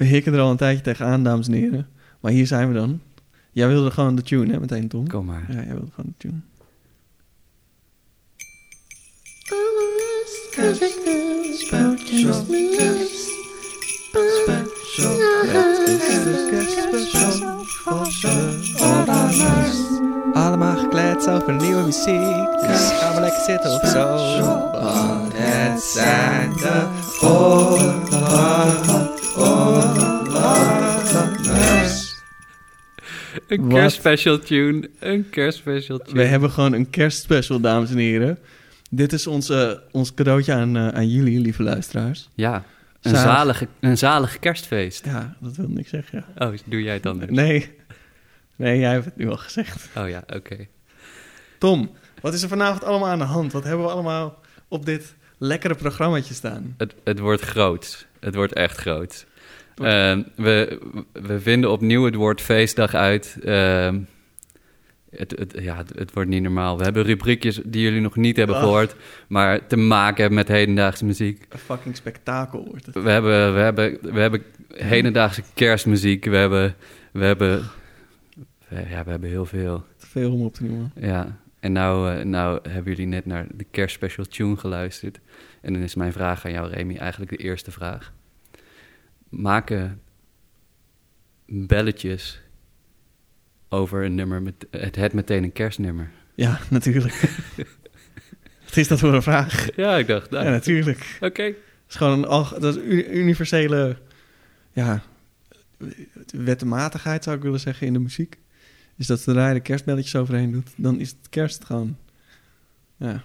We hikken er al een tijdje tegenaan, dames en heren. Maar hier zijn we dan. Jij wilde gewoon de tune, hè, meteen, Tom? Kom maar. Ja, jij wilde gewoon de tune. Allemaal gekleed over nieuwe muziek. Dus gaan we lekker zitten of zo. Want het zijn de oorlognummer. Een Wat? kerstspecial tune. Een kerstspecial tune. We hebben gewoon een kerstspecial, dames en heren. Dit is ons, eh, ons cadeautje aan, eh, aan jullie, lieve luisteraars. Ja, een Zalig. zalige, een zalige kerstfeest. Ja, dat wil ik zeggen. Ja. Oh, doe jij het dan dus? Nee. Nee, jij hebt het nu al gezegd. Oh ja, oké. Tom, wat is er vanavond allemaal aan de hand? Wat hebben we allemaal op dit lekkere programmaatje staan? Het, het wordt groot. Het wordt echt groot. Ehm, we, we vinden opnieuw het woord feestdag uit. Ehm, het, het, ja, het, het wordt niet normaal. We hebben rubriekjes die jullie nog niet hebben Ach. gehoord, maar te maken hebben met hedendaagse muziek. Een fucking spektakel wordt het. We hebben, we hebben, we hebben hedendaagse kerstmuziek. We hebben, we hebben, ja, we hebben heel veel. Te veel om op te noemen. Ja, en nou, eh, nou hebben jullie net naar de kerstspecial tune geluisterd. En dan is mijn vraag aan jou, Remy, eigenlijk de eerste vraag. Maken belletjes over een nummer, met, het, het meteen een kerstnummer? Ja, natuurlijk. Wat is dat voor een vraag? Ja, ik dacht, nou, Ja, natuurlijk. oké. Het is gewoon een dat is universele ja, wetmatigheid, zou ik willen zeggen, in de muziek. Is dat zodra je de kerstbelletjes overheen doet, dan is het kerst gewoon. Ja,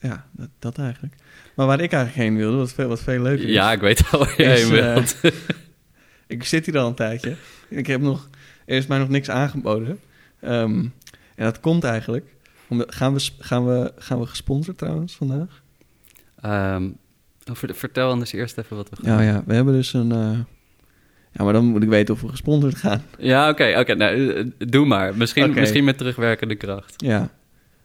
ja dat, dat eigenlijk. Maar waar ik eigenlijk heen wilde, wat veel, wat veel leuker is. Ja, ik weet al waar je heen eh, wilt. Ik zit hier al een tijdje. Ik heb nog, er is mij nog niks aangeboden. Ehm, en dat komt eigenlijk. Omdat, gaan, we, gaan, we, gaan we gesponsord trouwens vandaag? Ver- vertel anders eerst even wat we gaan Ja, ja, we hebben dus een. eh, ja, maar dan moet ik weten of we gesponsord gaan. Ja, oké, oké. nou, eh, doe maar. Misschien, misschien met terugwerkende kracht. Ja.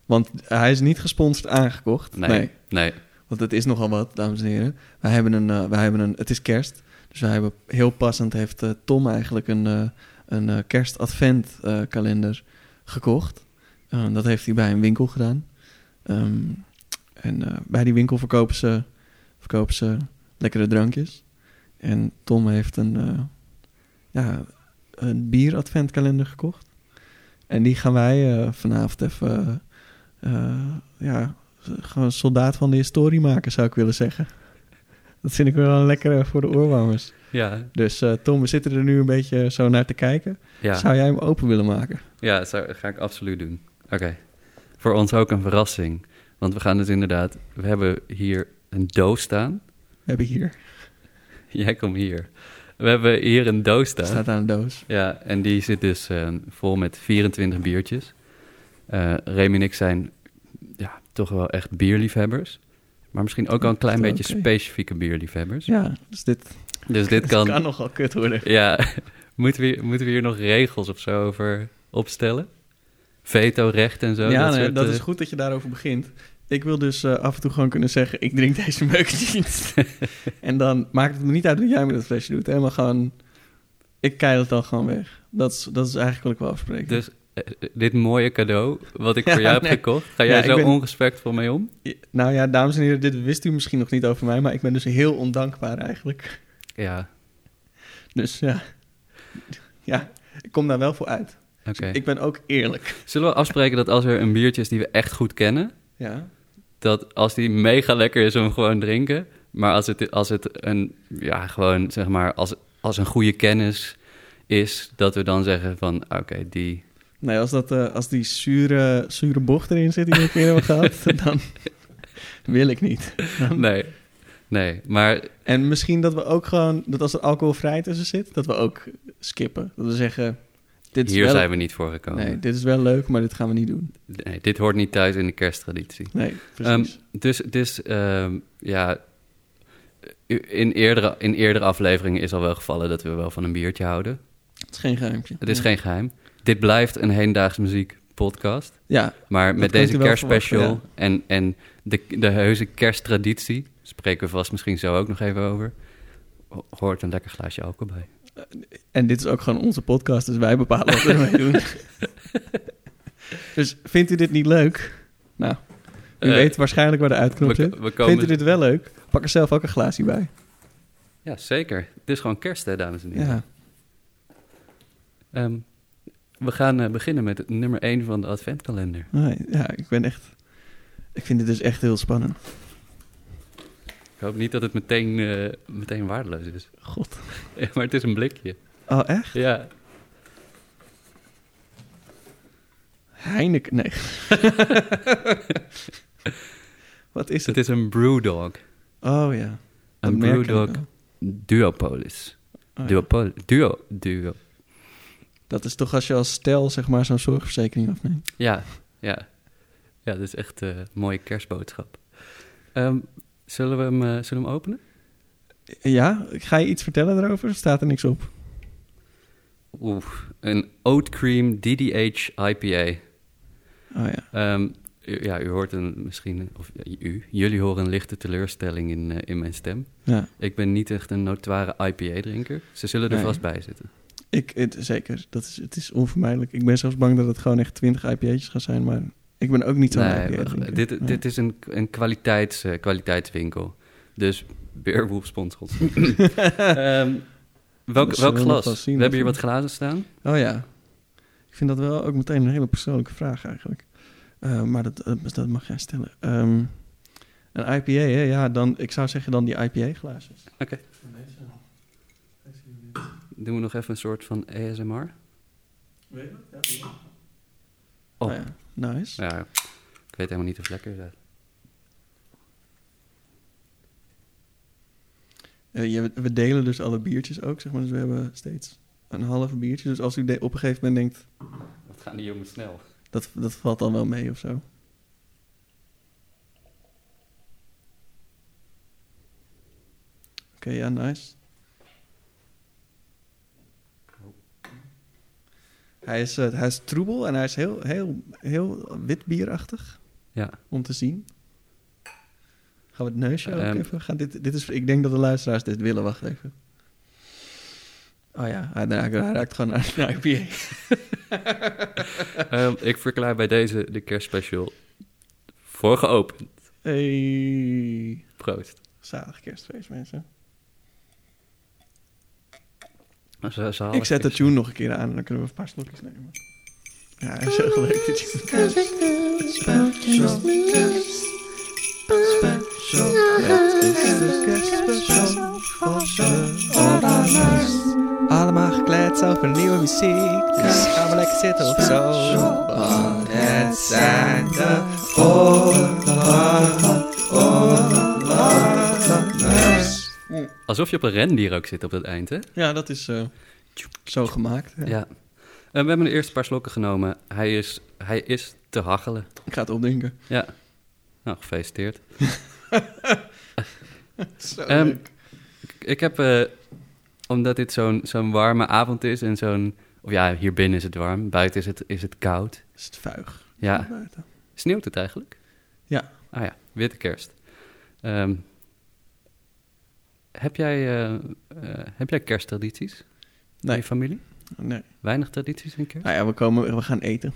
Want hij is niet gesponsord aangekocht. Nee. Nee. Nee. Want het is nogal wat, dames en heren. Wij hebben een. eh, wij hebben een het is kerst. Dus wij hebben heel passend heeft eh, Tom eigenlijk een, eh een eh, kerst-advent eh, kalender gekocht. Dat heeft hij bij een winkel gedaan. Ehm, en bij die winkel verkopen ze, verkopen ze lekkere drankjes. En Tom heeft een, ja, een bier-adventkalender gekocht. En die gaan wij vanavond even, ja, gewoon soldaat van de historie maken, zou ik willen zeggen. Dat vind ik wel een lekkere voor de oorwarmers. Ja, Dus eh, Tom, we zitten er nu een beetje zo naar te kijken. ja. Zou jij hem open willen maken? ja dat zou, ga ik absoluut doen. Oké. Voor ons ook een verrassing. Want we gaan dus inderdaad... We hebben hier een doos staan. We hebben hier. Jij komt hier. We hebben hier een doos staan. staat aan de doos. Ja, en die zit dus eh, vol met 24 biertjes. Eh Remy en ik zijn ja, toch wel echt bierliefhebbers. Maar misschien ook al een klein beetje specifieke bierliefhebbers. Ja, dus dit Dus dit kan... kan nogal kut worden. Ja, moeten we, moeten we hier nog regels of zo over opstellen? Veto-recht en zo? ja, nee, soort, dat eh, is goed dat je daarover begint. Ik wil dus eh, af en toe gewoon kunnen zeggen... ik drink deze meuk niet. en dan maakt het me niet uit wat jij met het flesje doet. Hè, maar gewoon... Ik keil het dan gewoon weg. Dat is, dat is eigenlijk wat ik wil afspreken. Dus eh, dit mooie cadeau, wat ik Ja, voor jou heb nee. gekocht, ga jij Ja, zo ben- onrespectvol mee om? Nou ja, dames en heren, dit wist u misschien nog niet over mij... maar ik ben dus heel ondankbaar eigenlijk. Ja, Dus ja... Ja, ik kom daar wel voor uit. oké. Ik ben ook eerlijk. Zullen we afspreken dat als er een biertje is die we echt goed kennen, Ja, dat als die mega lekker is om gewoon drinken, maar als het, als het een, ja, gewoon zeg maar, als, als een goede kennis is, dat we dan zeggen van, oké, die, Nee, als, dat, eh, als die zure, zure bocht erin zit die een keer hebben gehad, dan wil ik niet. Dan- nee, nee, maar En misschien dat we ook gewoon, dat als er alcoholvrij tussen zit, dat we ook skippen. Dat we zeggen, dit is, hier wel, zijn we niet voor gekomen. nee, dit is wel leuk, maar dit gaan we niet doen. Nee, dit hoort niet thuis in de kersttraditie. Nee, precies. Ehm, dus dus ehm, ja, in eerdere, in eerdere afleveringen is al wel gevallen dat we wel van een biertje houden. het is geen geheimtje. Het is geen geheim. Dit blijft een hedendaagse muziek podcast. Ja, Maar met deze kerstspecial en, en de, de heuse kersttraditie, spreken we vast misschien zo ook nog even over, ho- hoort een lekker glaasje alcohol bij. En dit is ook gewoon onze podcast, dus wij bepalen wat we ermee doen. dus vindt u dit niet leuk? Nou, u Eh, weet waarschijnlijk waar de uitknop zit. we komen... Vindt u dit wel leuk? Pak er zelf ook een glaasje bij. Ja, zeker. Het is gewoon kerst, hè, dames en heren. Ja. Ehm, we gaan eh, beginnen met het nummer 1 van de adventkalender. Ja, ik ben echt... Ik vind dit dus echt heel spannend. Ik hoop niet dat het meteen, eh, meteen waardeloos is. God. Ja, maar het is een blikje. Oh, echt? Ja. Heineken? Nee. Wat is Het het? is een Brewdog. Oh ja. Een Brewdog. Duopolis. Oh, ja. Duopol duo, duo. Dat is toch als je als stel zeg maar zo'n zorgverzekering afneemt. Ja, ja. Ja, dat is echt eh, een mooie kerstboodschap. Ehm, zullen, we hem, eh, zullen we hem openen? Ja, ga je iets vertellen erover? Er staat er niks op. Oeh, een Oat Cream DDH IPA. Oh ja. Ehm, u- ja, u hoort een misschien, of u, jullie horen een lichte teleurstelling in, eh, in mijn stem. Ja, Ik ben niet echt een notoire IPA-drinker. Ze zullen er Nee. vast bij zitten. Ik, het, zeker. Dat is, het is onvermijdelijk. Ik ben zelfs bang dat het gewoon echt 20 IPA'tjes gaan zijn, maar ik ben ook niet zo'n Nee, IPA dit, Ja. dit is een, een kwaliteits, eh, kwaliteitswinkel. Dus Beerwolf sponsort. Ehm welk, welk glas? zien we hebben hier wat glazen staan. Oh ja. Ik vind dat wel ook meteen een hele persoonlijke vraag eigenlijk. Eh, maar dat, eh, dat mag jij stellen. Ehm, een IPA, hè? Ja, dan, ik zou zeggen dan die IPA-glaasjes. Oké. Doen we nog even een soort van ASMR? Oh. Ja, nice. Ja, ik weet helemaal niet of lekker is. Eh, je, we delen dus alle biertjes ook, zeg maar. Dus we hebben steeds een halve biertje. Dus als u de- op een gegeven moment denkt, Wat gaan die jongens snel? dat, dat valt dan wel mee of zo. Oké, ja, nice. Hij is, eh, hij is troebel en hij is heel, heel, heel wit bierachtig Ja, om te zien. Gaan we het neusje ook Ehm. even? Gaan dit, dit is, ik denk dat de luisteraars dit willen. Wacht even. Oh ja, hij raakt, hij raakt gewoon naar naar IPA. Ik verklaar bij deze de kerstspecial voor geopend. Hey. Proost. Zalig kerstfeest, mensen. Zo- zo ik zet de tune nog een keer aan en dan kunnen we een paar slokjes nemen. Ja, hij is heel leuk. de tune. Special, special, het is de kerstspecial van de Oranje. Allemaal gekleed over nieuwe muziek, dus gaan we lekker zitten of zo. Want het zijn de Oranje, Alsof je op een rendier ook zit op het eind, hè? Ja, dat is eh, zo gemaakt. Ja. Ja. Eh, we hebben de eerste paar slokken genomen. Hij is, hij is te hachelen. Ik ga het opdenken. Ja. Nou, gefeliciteerd. Zo leuk. Ik heb, eh, omdat dit zo'n zo'n warme avond is en zo'n... Of ja, hier binnen is het warm, buiten is het, is het koud. Is het vuig? Ja, Buiten. sneeuwt het eigenlijk? Ja. Ah ja, witte kerst. Ehm, heb, jij, eh, eh, heb jij kersttradities in Nee, je familie? nee. Weinig tradities in kerst? Nou ja, we, komen, we gaan eten.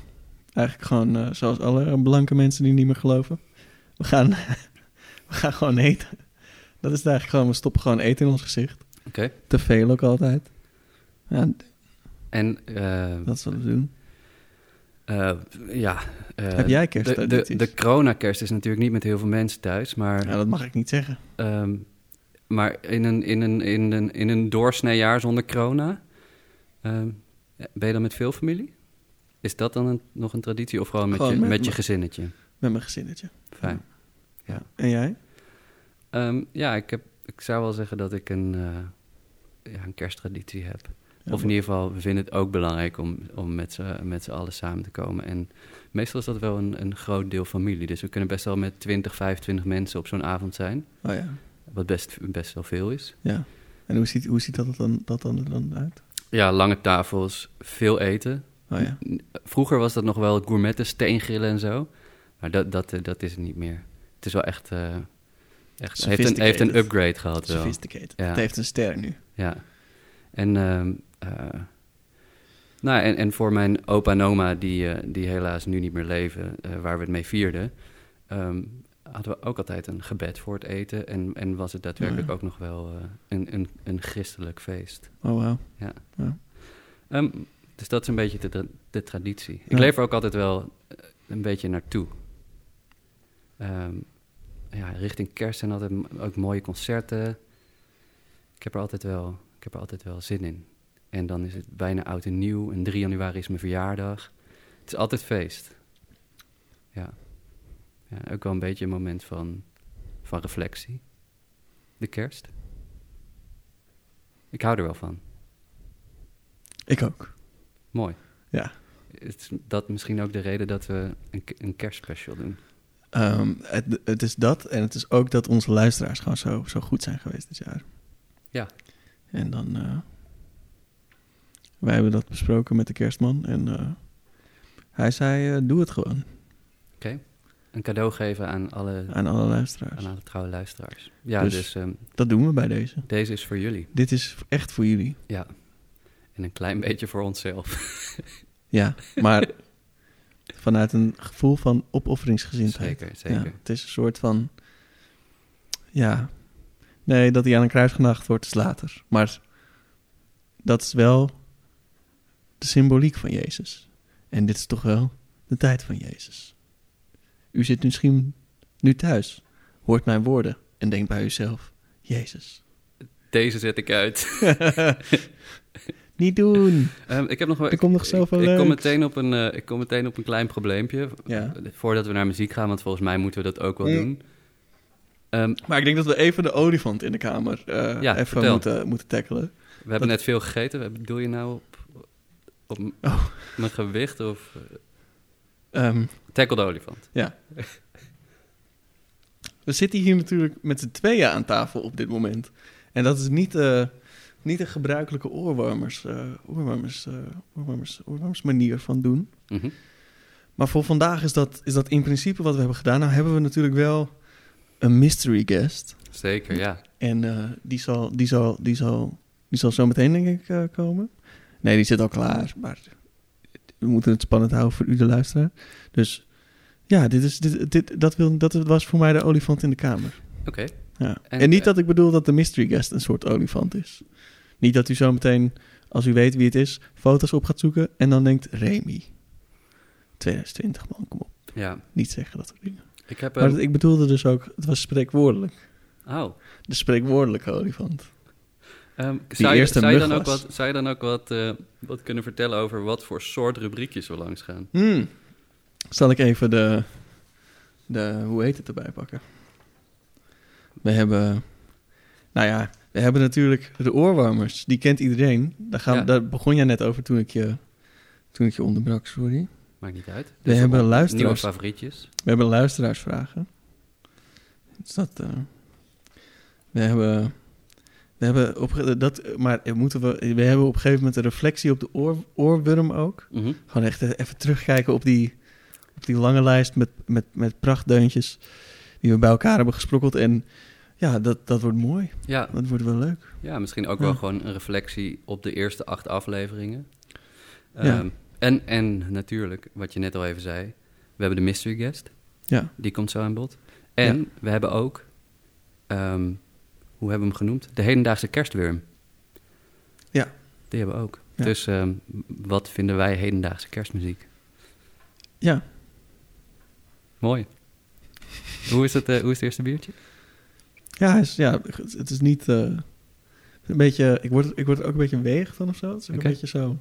Eigenlijk gewoon eh, zoals alle blanke mensen die niet meer geloven. We gaan, we gaan gewoon eten. Dat is het eigenlijk gewoon, we stoppen gewoon eten in ons gezicht. Oké. Te veel ook altijd. Ja, En eh, dat is wat we doen. ja... Heb jij de, kersttradities? de, de corona-kerst is natuurlijk niet met heel veel mensen thuis, maar... Ja, dat mag ik niet zeggen. Ehm, maar in een, in, een, in, een, in een doorsneejaar zonder corona, ehm, ben je dan met veel familie? Is dat dan een, nog een traditie of gewoon met, Gewoon je, met- met je gezinnetje? Met mijn gezinnetje. Fijn. En jij? Ehm, ja, ik, heb, ik zou wel zeggen dat ik een, eh, ja, een kersttraditie heb. Ja, of in ieder geval, we vinden het ook belangrijk om, om met z'n met z'n allen samen te komen. En meestal is dat wel een, een groot deel familie. Dus we kunnen best wel met 20, 25 mensen op zo'n avond zijn. Oh ja. Wat best, best wel veel is. ja. En hoe ziet, hoe ziet dat, dan, dat dan dan uit? Ja, lange tafels, veel eten. Oh ja. Vroeger was dat nog wel gourmetten, steengrillen en zo. Maar dat, dat, eh, dat is het niet meer. Het is wel echt... eh, Echt, heeft een, heeft een upgrade gehad wel. Sophisticated. Ja. Het heeft een ster nu. Ja. En, ehm, eh, nou, en, en voor mijn opa en oma, die, die helaas nu niet meer leven, waar we het mee vierden, ehm, hadden we ook altijd een gebed voor het eten. En, en was het daadwerkelijk Ja. ook nog wel eh, een, een, een christelijk feest. Oh, wauw. Ehm, dus dat is een beetje de, de traditie. Ik Ja. leef er ook altijd wel eh, een beetje naartoe. Ehm, ja, richting kerst zijn altijd ook mooie concerten. Ik heb er altijd wel, ik heb er altijd wel zin in. En dan is het bijna oud en nieuw. En 3 januari is mijn verjaardag. Het is altijd feest. Ja. Ja ook wel een beetje een moment van, van reflectie. De kerst. Ik hou er wel van. Ik ook. Mooi. Ja. Is dat misschien ook de reden dat we een, een kerstspecial doen? Ehm, het, het is dat en het is ook dat onze luisteraars gewoon zo, zo goed zijn geweest dit jaar. Ja. En dan... eh, wij hebben dat besproken met de kerstman en eh, hij zei, eh, doe het gewoon Oké. Een cadeau geven aan alle, aan alle luisteraars. aan alle trouwe luisteraars. Ja, Dus- dus, ehm, Dat doen we bij deze. deze is voor jullie. Dit is echt voor jullie. Ja. En een klein beetje voor onszelf. Ja, maar vanuit een gevoel van opofferingsgezindheid. Zeker, zeker. Ja, het is een soort van... Ja, nee, dat hij aan een kruis genacht wordt is later. Maar dat is wel de symboliek van Jezus. En dit is toch wel de tijd van Jezus. U zit misschien nu thuis, hoort mijn woorden en denkt bij uzelf... Jezus. Deze zet ik uit. Niet doen! Ehm, ik heb nog wel. Er komt nog ik- zoveel ik, ik kom meteen op een, eh, ik kom meteen op een klein probleempje. Ja. Voordat we naar muziek gaan, want volgens mij moeten we dat ook wel Mm. doen. Ehm, Maar ik denk dat we even de olifant in de kamer eh, Ja, even vertel. moeten, moeten tackelen. we hebben net veel gegeten. Wat bedoel je nou op, op Oh. mijn gewicht of eh, Ehm, tackle de olifant? we zitten hier natuurlijk met z'n tweeën aan tafel op dit moment. En dat is niet, eh, niet een gebruikelijke oorwarmers, eh, oorwarmers, eh, oorwarmers, oorwarmers manier van doen. Mhm. Maar voor vandaag is dat, is dat in principe wat we hebben gedaan. Nou hebben we natuurlijk wel een mystery guest. Zeker, ja. En die, zal, die, zal, die, zal, die zal zo meteen, denk ik, komen. Nee, die zit al klaar. Maar we moeten het spannend houden voor u, de luisteraar. Dus ja, dit is, dit, dit, dat, wil, dat was voor mij de olifant in de kamer. Oké. Ja. En, En- niet dat ik bedoel dat de mystery guest een soort olifant is. Niet dat u zo meteen, als u weet wie het is, foto's op gaat zoeken en dan denkt, Remy. 2020 man, kom op. Ja. Niet zeggen dat soort dingen. Ik heb... Maar ik bedoelde dus ook, het was spreekwoordelijk. oh. De spreekwoordelijke olifant. Ehm, zou, je, zou, dan ook wat, zou je dan ook wat, wat kunnen vertellen over wat voor soort rubriekjes we langs gaan? Hmm. Zal ik even de, de, hoe heet het erbij pakken? We hebben, nou ja, we hebben natuurlijk de oorwarmers. Die kent iedereen. Daar, gaan, Ja. daar begon jij net over toen ik je, toen ik je onderbrak, sorry. Maakt niet uit. We hebben allemaal luisteraars. Nieuwe favorietjes. We hebben luisteraarsvragen. Is dat, eh, we hebben, we hebben op, dat, maar moeten we, we hebben op een gegeven moment een reflectie op de oor, oorworm ook. Mhm. Gewoon echt even terugkijken op die, op die lange lijst met, met, met prachtdeuntjes die we bij elkaar hebben gesprokkeld. En ja, dat, dat wordt mooi. Ja, Dat wordt wel leuk. ja, misschien ook Ja. wel gewoon een reflectie op de eerste acht afleveringen. Ja. Ehm, en, en natuurlijk, wat je net al even zei, we hebben de mystery guest. Ja, Die komt zo aan bod. En Ja. we hebben ook, ehm, hoe hebben we hem genoemd? De hedendaagse kerstworm. Ja. Die hebben we ook. Ja. Dus ehm, wat vinden wij hedendaagse kerstmuziek? ja. Mooi. hoe, is het, eh, hoe is het eerste biertje? ja, hij is, ja het is niet... eh, een beetje, ik word, ik word ook een beetje weeg van of zo. Het is ook een beetje zo...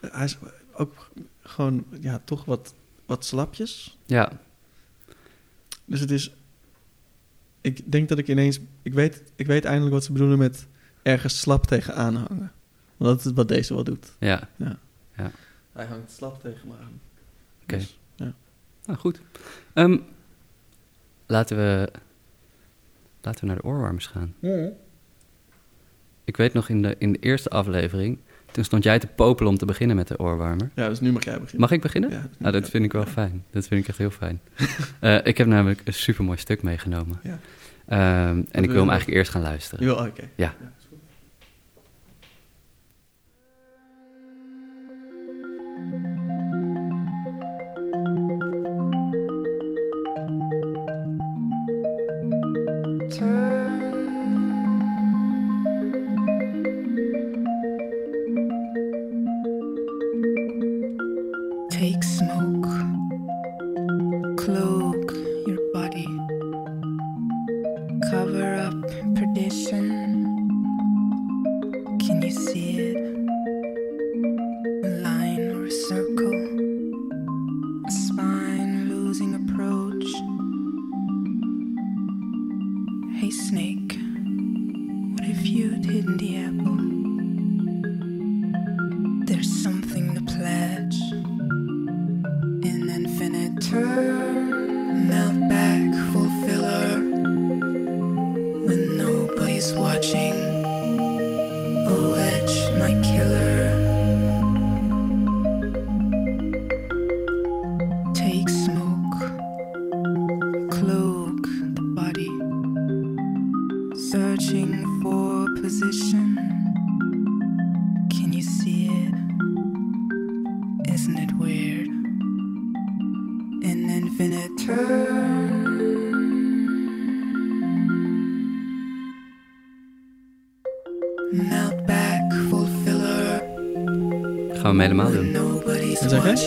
Hij is ook gewoon, ja, toch wat, wat slapjes. Ja, Dus het is... Ik denk dat ik ineens... Ik weet, ik weet eindelijk wat ze bedoelen met ergens slap tegen aanhangen. Want dat is wat deze wel doet. ja. Hij hangt slap tegen me aan. Oké. Dus, Nou, goed. Ehm, laten, we, laten we naar de oorwarmers gaan. Ik weet nog in de, in de eerste aflevering, toen stond jij te popelen om te beginnen met de oorwarmer. Ja, dus nu mag jij beginnen. Mag ik beginnen? Ja, dus Nou, dat mag vind ik wel fijn. Dat vind ik echt heel fijn. Eh, ik heb namelijk een supermooi stuk meegenomen. Ja. Ehm, en ik wil hem eigenlijk eerst gaan luisteren. Je wil, oké. Ja.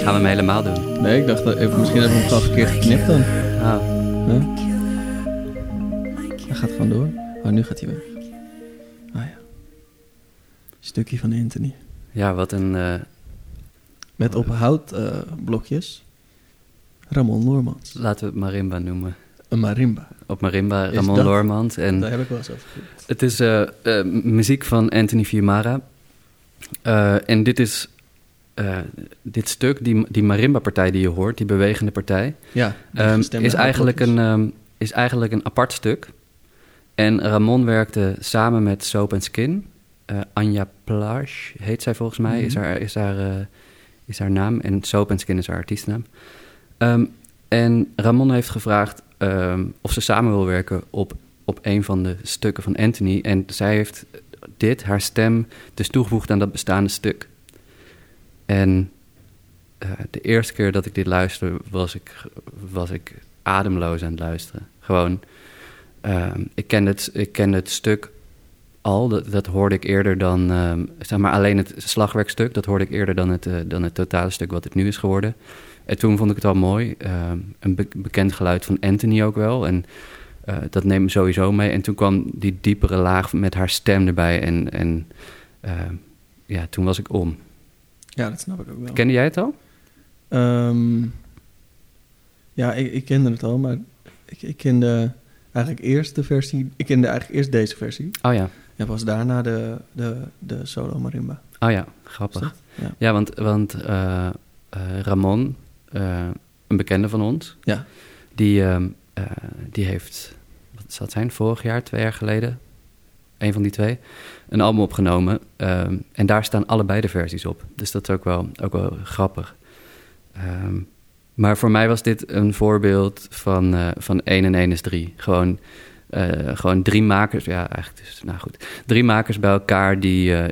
Gaan we hem helemaal doen? Nee, ik dacht, dat even, misschien hebben we hem gewoon verkeerd geknipt dan. Ah, Huh? Hij gaat gewoon door. Oh, nu gaat hij weg. Ah ja. Stukje van Anthony. ja, wat een... eh, Met op houtblokjes Ramon Loormans. laten we het marimba noemen. Een marimba. Op marimba, Is Ramon dat- Loormans. En Daar heb ik wel eens over gehoord. Het is eh, eh, muziek van Anthony Fiumara. Eh, en dit is eh, dit stuk, die, die marimba-partij die je hoort, die bewegende partij, Ja, ehm, is, eigenlijk een, ehm, is eigenlijk een apart stuk. En Ramon werkte samen met Soap and Skin. Eh, Anja Plage heet zij volgens mij, is, Mhm. haar, is, haar, eh, is haar naam. En Soap and Skin is haar artiestennaam. Ehm, en Ramon heeft gevraagd of ze samen wil werken op, op een van de stukken van Anthony. En zij heeft dit, haar stem, dus toegevoegd aan dat bestaande stuk. En eh, de eerste keer dat ik dit luisterde, was ik, was ik ademloos aan het luisteren. Gewoon, ehm, ik, kende het, ik kende het stuk al, dat, dat hoorde ik eerder dan, ehm, zeg maar alleen het slagwerkstuk, dat hoorde ik eerder dan het, eh, dan het totale stuk wat het nu is geworden. En toen vond ik het al mooi, ehm, een be- bekend geluid van Anthony ook wel. En eh, dat neemt me sowieso mee. En toen kwam die diepere laag met haar stem erbij. En, en ja, toen was ik om. Ja, dat snap ik ook wel. Kende jij het al? Ehm, ja, ik, ik kende het al, maar ik, ik kende eigenlijk eerst de versie... Ik kende eigenlijk eerst deze versie. Oh ja, En pas daarna de, de, de solo marimba. oh ja, grappig. Ja. Ja, want, want eh, eh, Ramon, eh, een bekende van ons, Ja. die, ehm, eh, die heeft, wat zal het zijn, vorig jaar, twee jaar geleden, een van die twee, een album opgenomen. ehm, en daar staan allebei de versies op. Dus dat is ook wel, ook wel grappig. Ehm, maar voor mij was dit een voorbeeld van, eh, van 1 en 1 is 3. Gewoon, eh, gewoon drie makers, ja, eigenlijk, dus, nou goed, drie makers bij elkaar die, eh,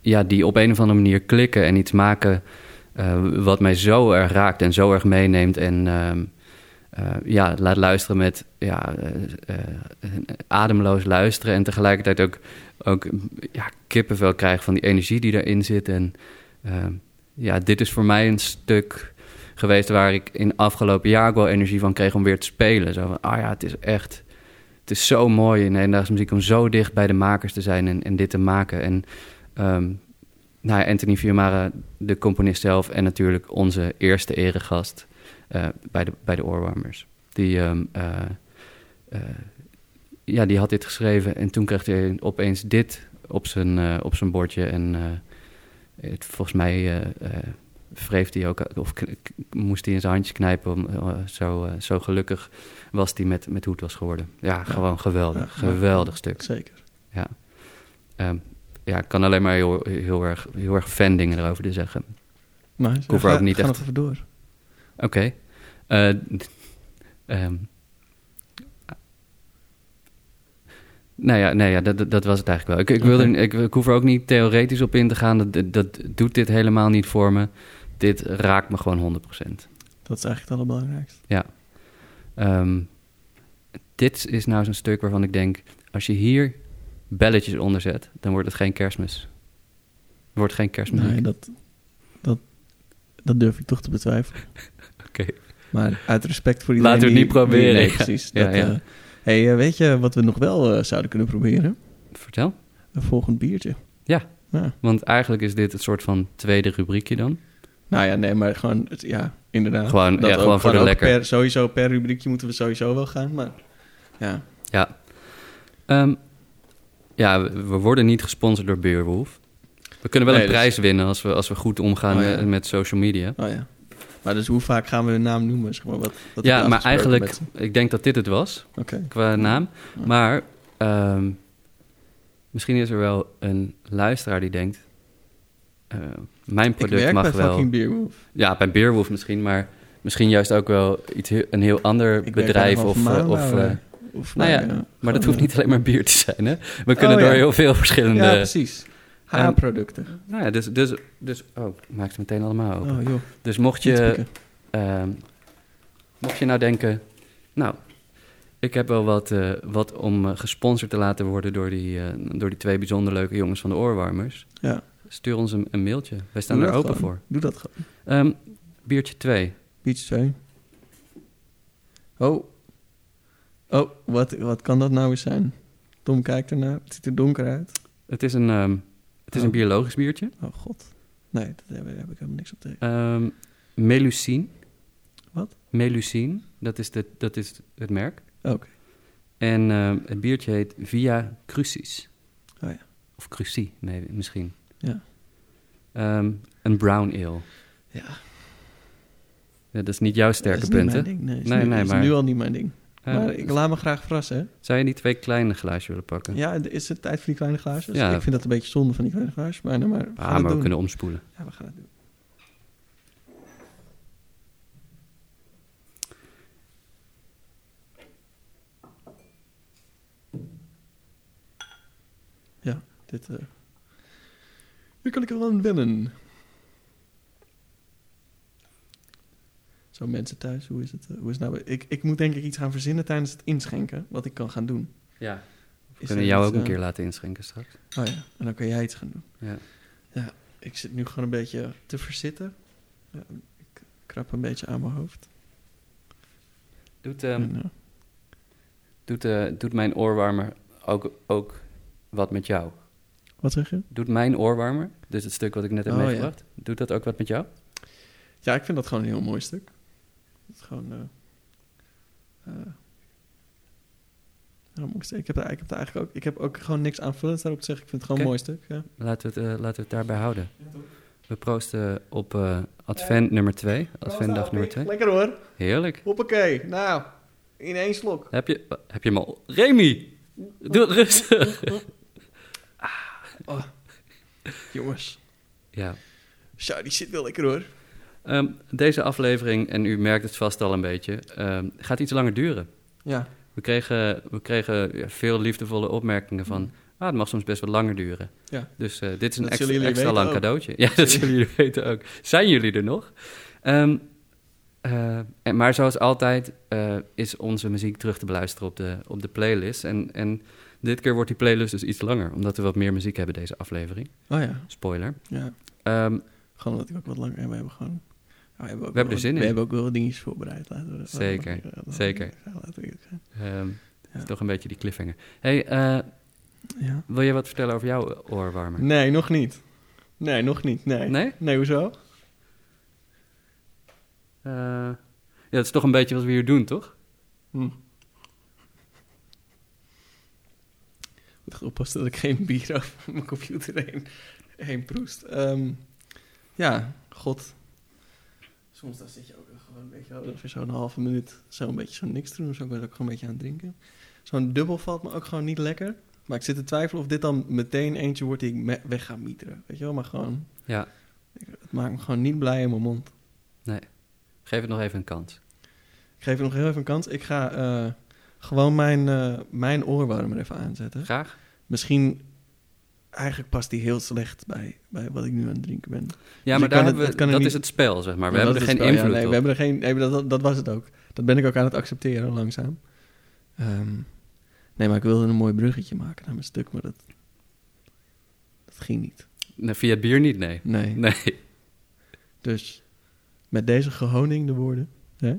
ja, die op een of andere manier klikken en iets maken wat mij zo erg raakt en zo erg meeneemt. En eh, ja, laat luisteren met ja, eh, eh, ademloos luisteren en tegelijkertijd ook, ook ja, kippenvel krijgen van die energie die erin zit. En ehm, ja, dit is voor mij een stuk geweest waar ik in afgelopen jaar ook wel energie van kreeg om weer te spelen. Zo van, ah ja, het is echt, het is zo mooi in hedendaagse muziek om zo dicht bij de makers te zijn en, en dit te maken. En ehm, nou Anthony Fiumara, de componist zelf en natuurlijk onze eerste eregast eh, bij, de, bij de Oorwarmers. Die, ehm, eh, eh, ja, die had dit geschreven en toen kreeg hij opeens dit op zijn, op zijn bordje. En het, volgens mij wreef hij ook, of moest hij in zijn handjes knijpen. Om, zo, zo gelukkig was hij met, met hoe het was geworden. Ja, gewoon geweldig. Ja, ja. geweldig stuk. Zeker. Ja. Ehm, ja, ik kan alleen maar heel, heel, erg, heel erg fan dingen erover te zeggen. Maar Ik hoef er ook niet ga echt- nog even door. Oké. D- ehm, Nou ja, nee, ja dat, dat- was het eigenlijk wel. Ik, ik, wilde, ik, ik hoef er ook niet theoretisch op in te gaan. Dat, dat, doet dit helemaal niet voor me. Dit raakt me gewoon 100%. Dat is eigenlijk het allerbelangrijkste. Ehm, dit is nou zo'n stuk waarvan ik denk... als je hier belletjes onder zet... dan wordt het geen kerstmis. Wordt geen kerstmuziek. Nee, dat, dat, dat durf ik toch te betwijfelen. Oké. Maar uit respect voor iedereen Laten we het die- niet proberen. Nee, precies. Ja, dat, ja. eh, hey, eh, weet je wat we nog wel eh, zouden kunnen proberen? Vertel. Een volgend biertje. Ja. ja. Want eigenlijk is dit het soort van tweede rubriekje dan. Nou ja, nee, maar gewoon, het- ja, inderdaad. Gewoon- Dat ja, ook gewoon voor de lekker. Per, sowieso per rubriekje moeten we sowieso wel gaan, maar ja. Ja. Ehm, ja, we, we worden niet gesponsord door Beerwolf. We kunnen wel Nee, een dus- prijs winnen als we, als we goed omgaan Oh, ja. met, met social media. Oh ja. Maar dus hoe vaak gaan we hun naam noemen? Zeg maar, wat, wat ja, maar eigenlijk, met ik denk dat dit het was qua naam. Ja. Maar ehm, misschien is er wel een luisteraar die denkt... eh, mijn Ik product werk mag bij wel... fucking Beerwolf. Ja, bij Beerwolf misschien, maar misschien juist ook wel iets, heel- een heel ander Ik bedrijf. Of, eh, of, eh, of nou ja, maar dat hoeft niet alleen maar bier te zijn, hè? We kunnen Oh, door ja. heel veel verschillende... Ja, precies. En- Haarproducten. Nou ja, dus, dus, dus... Oh, ik maak het meteen allemaal open. Oh joh, Dus mocht je, ehm, mocht je nou denken... Nou, ik heb wel wat, eh, wat om eh, gesponsord te laten worden... Door die, eh, door die twee bijzonder leuke jongens van de oorwarmers. Ja. Stuur ons een, een mailtje. Wij staan Doe er open gewoon. voor. Doe dat gewoon. Ehm, biertje 2. Beach 2. Oh. Oh, wat, wat kan dat nou eens zijn? Tom kijkt ernaar. Het ziet er donker uit. Het is een, ehm, het is een Oh. biologisch biertje. Oh god. Nee, daar heb, ik helemaal niks op tegen. Ehm Melusine. Wat? Melusine, dat is, de, dat is het merk. Oké. En ehm, het biertje heet Via Crucis. Oh ja. Of Cruci, nee, misschien. Ja. Ehm, een brown ale. Ja. Ja, dat is niet jouw sterke dat is niet punt, hè? mijn ding. Nee, is Nee, nee, is maar- nu al niet mijn ding. Eh, maar ik laat me graag verrassen? Zou je die twee kleine glaasjes willen pakken? Ja, is het tijd voor die kleine glaasjes? Ja. Ik vind dat een beetje zonde van die kleine glaasjes. Maar, nee, maar we gaan ah, het maar we kunnen omspoelen. Ja, we gaan het doen. Ja, dit... eh hier kan ik wel aan wennen. Zo mensen thuis, hoe is het? eh, hoe is het nou? Ik, ik moet denk ik iets gaan verzinnen tijdens het inschenken, wat ik kan gaan doen. Ja. We Is kunnen jou ook een eh, keer laten inschenken straks. Oh ja, en dan kan jij iets gaan doen. Ja. Ja, ik zit nu gewoon een beetje te verzitten. Ja, ik krap een beetje aan mijn hoofd. Doet, En, eh, doet, doet mijn oorwarmer ook, ook wat met jou? wat zeg je? Doet mijn oorwarmer, dus het stuk wat ik net heb Oh, ja. doet dat ook wat met jou? Ja, ik vind dat gewoon een heel mooi stuk. Gewoon... stuk. Ik heb, daar, ik heb daar eigenlijk ook... Ik heb ook gewoon niks aanvullends daarop te zeggen. Ik vind het gewoon een mooi stuk, ja. Laten we het, eh, laten we het daarbij houden. We proosten op eh, advent nummer 2, adventdag nummer 2. Lekker hoor. Heerlijk. Hoppakee. Nou, in één slok. Heb je, heb je hem al? Remy! Doe het rustig. Jongens. Ja. Zo, die zit wel lekker hoor. Ehm, deze aflevering, en u merkt het vast al een beetje, ehm, gaat iets langer duren. Ja. We kregen, we kregen veel liefdevolle opmerkingen van... Ah, het mag soms best wat langer duren. Ja. Dus eh, dit is een Dat extra, extra lang ook. cadeautje. Ja, dat zullen jullie weten ook. Zijn jullie er nog? Ehm, eh, en, maar zoals altijd eh, is onze muziek terug te beluisteren op de, op de playlist. En, en dit keer wordt die playlist dus iets langer, omdat we wat meer muziek hebben deze aflevering. Oh ja. Spoiler. Ja. Ehm, Gewoon omdat ik ook wat langer... Hebben gewoon... we hebben, ook We hebben wel er zin in. We hebben ook wel dingetjes voorbereid. Laten we Zeker, laten we dat- zeker. Laten we ehm, Ja. is toch een beetje die cliffhanger. hey, eh, Ja. wil je wat vertellen over jouw oorwarmer? Nee, nog niet. Nee, nog niet. Nee. Nee? Nee, hoezo? Eh, ja, dat is toch een beetje wat we hier doen, toch? Hm. Moet echt oppassen dat ik geen bier over mijn computer heen, heen proest. Ehm, ja, god. Soms dan zit je ook gewoon, weet je wel, zo'n halve minuut zo een beetje zo niks te doen. Dus ik ook gewoon een beetje aan het drinken. Zo'n dubbel valt me ook gewoon niet lekker. Maar ik zit te twijfelen of dit dan meteen eentje wordt die ik me- weg ga mieteren. Weet je wel, maar gewoon... Ja. Het maakt me gewoon niet blij in mijn mond. Geef het nog even een kans. Ik geef het nog heel even een kans. Ik ga eh, gewoon mijn, eh, mijn oorwarmer even aanzetten. Graag. Misschien, eigenlijk past die heel slecht bij, bij wat ik nu aan het drinken ben. Ja, ik maar daar het- we, het dat niet- is het spel, zeg maar. We hebben er geen invloed ja, nee, op. We hebben er geen, nee, dat, dat was het ook. Dat ben ik ook aan het accepteren, langzaam. Ehm, nee, maar ik wilde een mooi bruggetje maken naar mijn stuk, maar dat, dat ging niet. Nee, via het bier niet, nee. Nee. Nee. Dus met deze gehoningde woorden. Hè?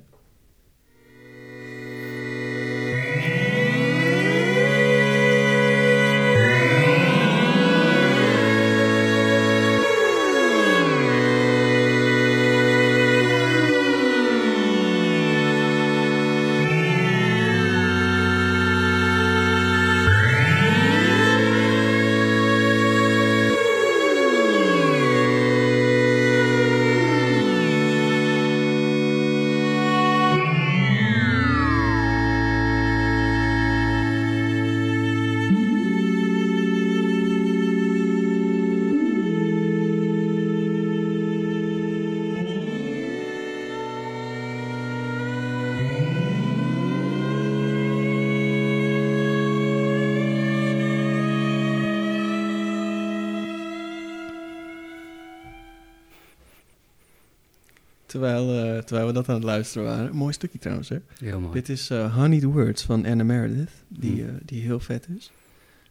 Terwijl, we dat aan het luisteren waren. Een mooi stukje trouwens, hè? Heel mooi. Dit is eh, Honeyed Words van Anna Meredith, die, Hmm. eh, die heel vet is.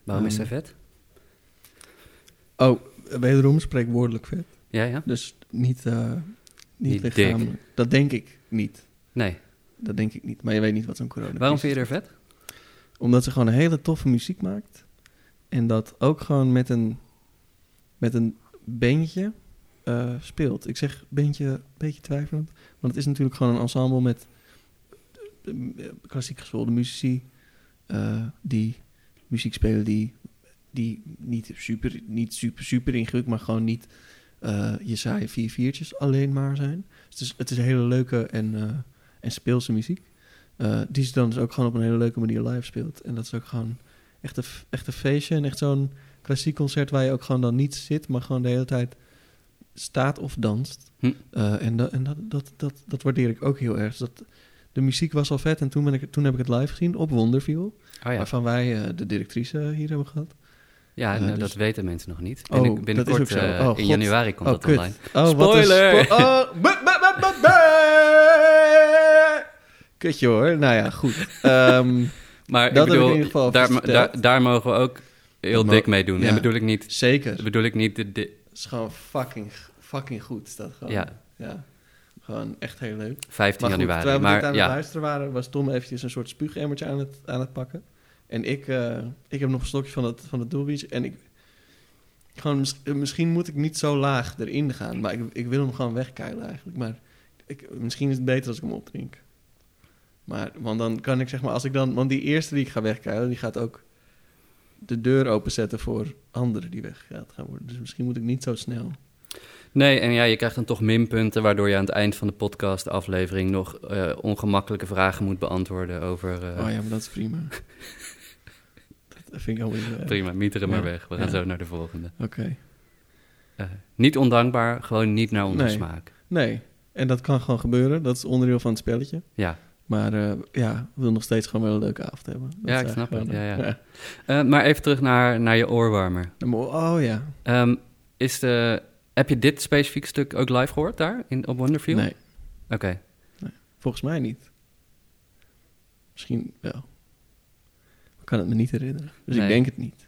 Waarom is Ehm, hij vet? Oh, wederom spreekwoordelijk vet. Ja, ja? Dus niet, eh niet, Niet dik. Dat denk ik niet. Nee. Dat denk ik niet. Maar je weet niet wat zo'n corona Waarom vind je er vet? Omdat ze gewoon een hele toffe muziek maakt. En dat ook gewoon met een, met een bandje eh, speelt. Ik zeg bandje een beetje twijfelend. Want het is natuurlijk gewoon een ensemble met eh, eh, klassiek geschoolde muzici. die muziek spelen die, die niet super, niet super, super ingewikkeld, maar gewoon niet je saaie vier viertjes alleen maar zijn. Dus het is, het is hele leuke en, en speelse muziek. Die ze dan dus ook gewoon op een hele leuke manier live speelt. En dat is ook gewoon echt een, echt een feestje. En echt zo'n klassiek concert waar je ook gewoon dan niet zit, maar gewoon de hele tijd staat of danst. Hm. Eh, en dat, en dat, dat, dat, dat waardeer ik ook heel erg. Dus dat, de muziek was al vet en toen, ben ik, toen heb ik het live gezien op Wonderfeel. Oh ja, Waarvan wij eh, de directrice hier hebben gehad. ja eh, nou, dus- dat weten mensen nog niet. Oh, En dat binnenkort, is Oh, in januari komt Oh, dat kut. online. Oh, wat Spoiler! spo- oh, bu- Kutje hoor. Nou ja, goed. Ehm, Maar Dat ik bedoel, in ieder geval daar, daar, daar mogen we ook heel dik mee doen. ja. En bedoel ik niet, zeker. bedoel ik niet de, is gewoon fucking, fucking goed. Is dat gewoon. Ja. ja. Gewoon echt heel leuk. 15 Maar goed, januari. terwijl we dit aan maar het ja, luisteren waren, was Tom eventjes een soort spuugemmertje aan het, aan het pakken. En ik, eh, ik heb nog een slokje van het, van het doelbeach. En ik, gewoon, mis- misschien moet ik niet zo laag erin gaan. Maar ik, ik wil hem gewoon wegkeilen eigenlijk. Maar ik, misschien is het beter als ik hem opdrink. Maar, want dan kan ik zeg maar, als ik dan... Want die eerste die ik ga wegkeilen, die gaat ook de deur openzetten voor anderen die weggehaald gaan worden. Dus misschien moet ik niet zo snel. Nee, en ja, je krijgt dan toch minpunten, waardoor je aan het eind van de podcast, aflevering, nog eh, ongemakkelijke vragen moet beantwoorden over... eh, oh ja, maar dat is prima. dat vind ik alweer... eh, Prima, mieteren maar Ja, weg. We gaan ja. zo naar de volgende. Oké. Niet ondankbaar, gewoon niet naar onze Nee. smaak. Nee, en dat kan gewoon gebeuren. Dat is onderdeel van het spelletje. Ja. Maar eh, ja, ik wil nog steeds gewoon wel een leuke avond hebben. Dat Ja, ik snap het. Ja, ja. Eh, maar even terug naar, naar je oorwarmer. Oh ja. Ehm, is de, heb je dit specifiek stuk ook live gehoord daar in, op Wonderfield? Nee, Oké. volgens mij niet. Misschien wel. Ik kan het me niet herinneren. Dus Nee. ik denk het niet.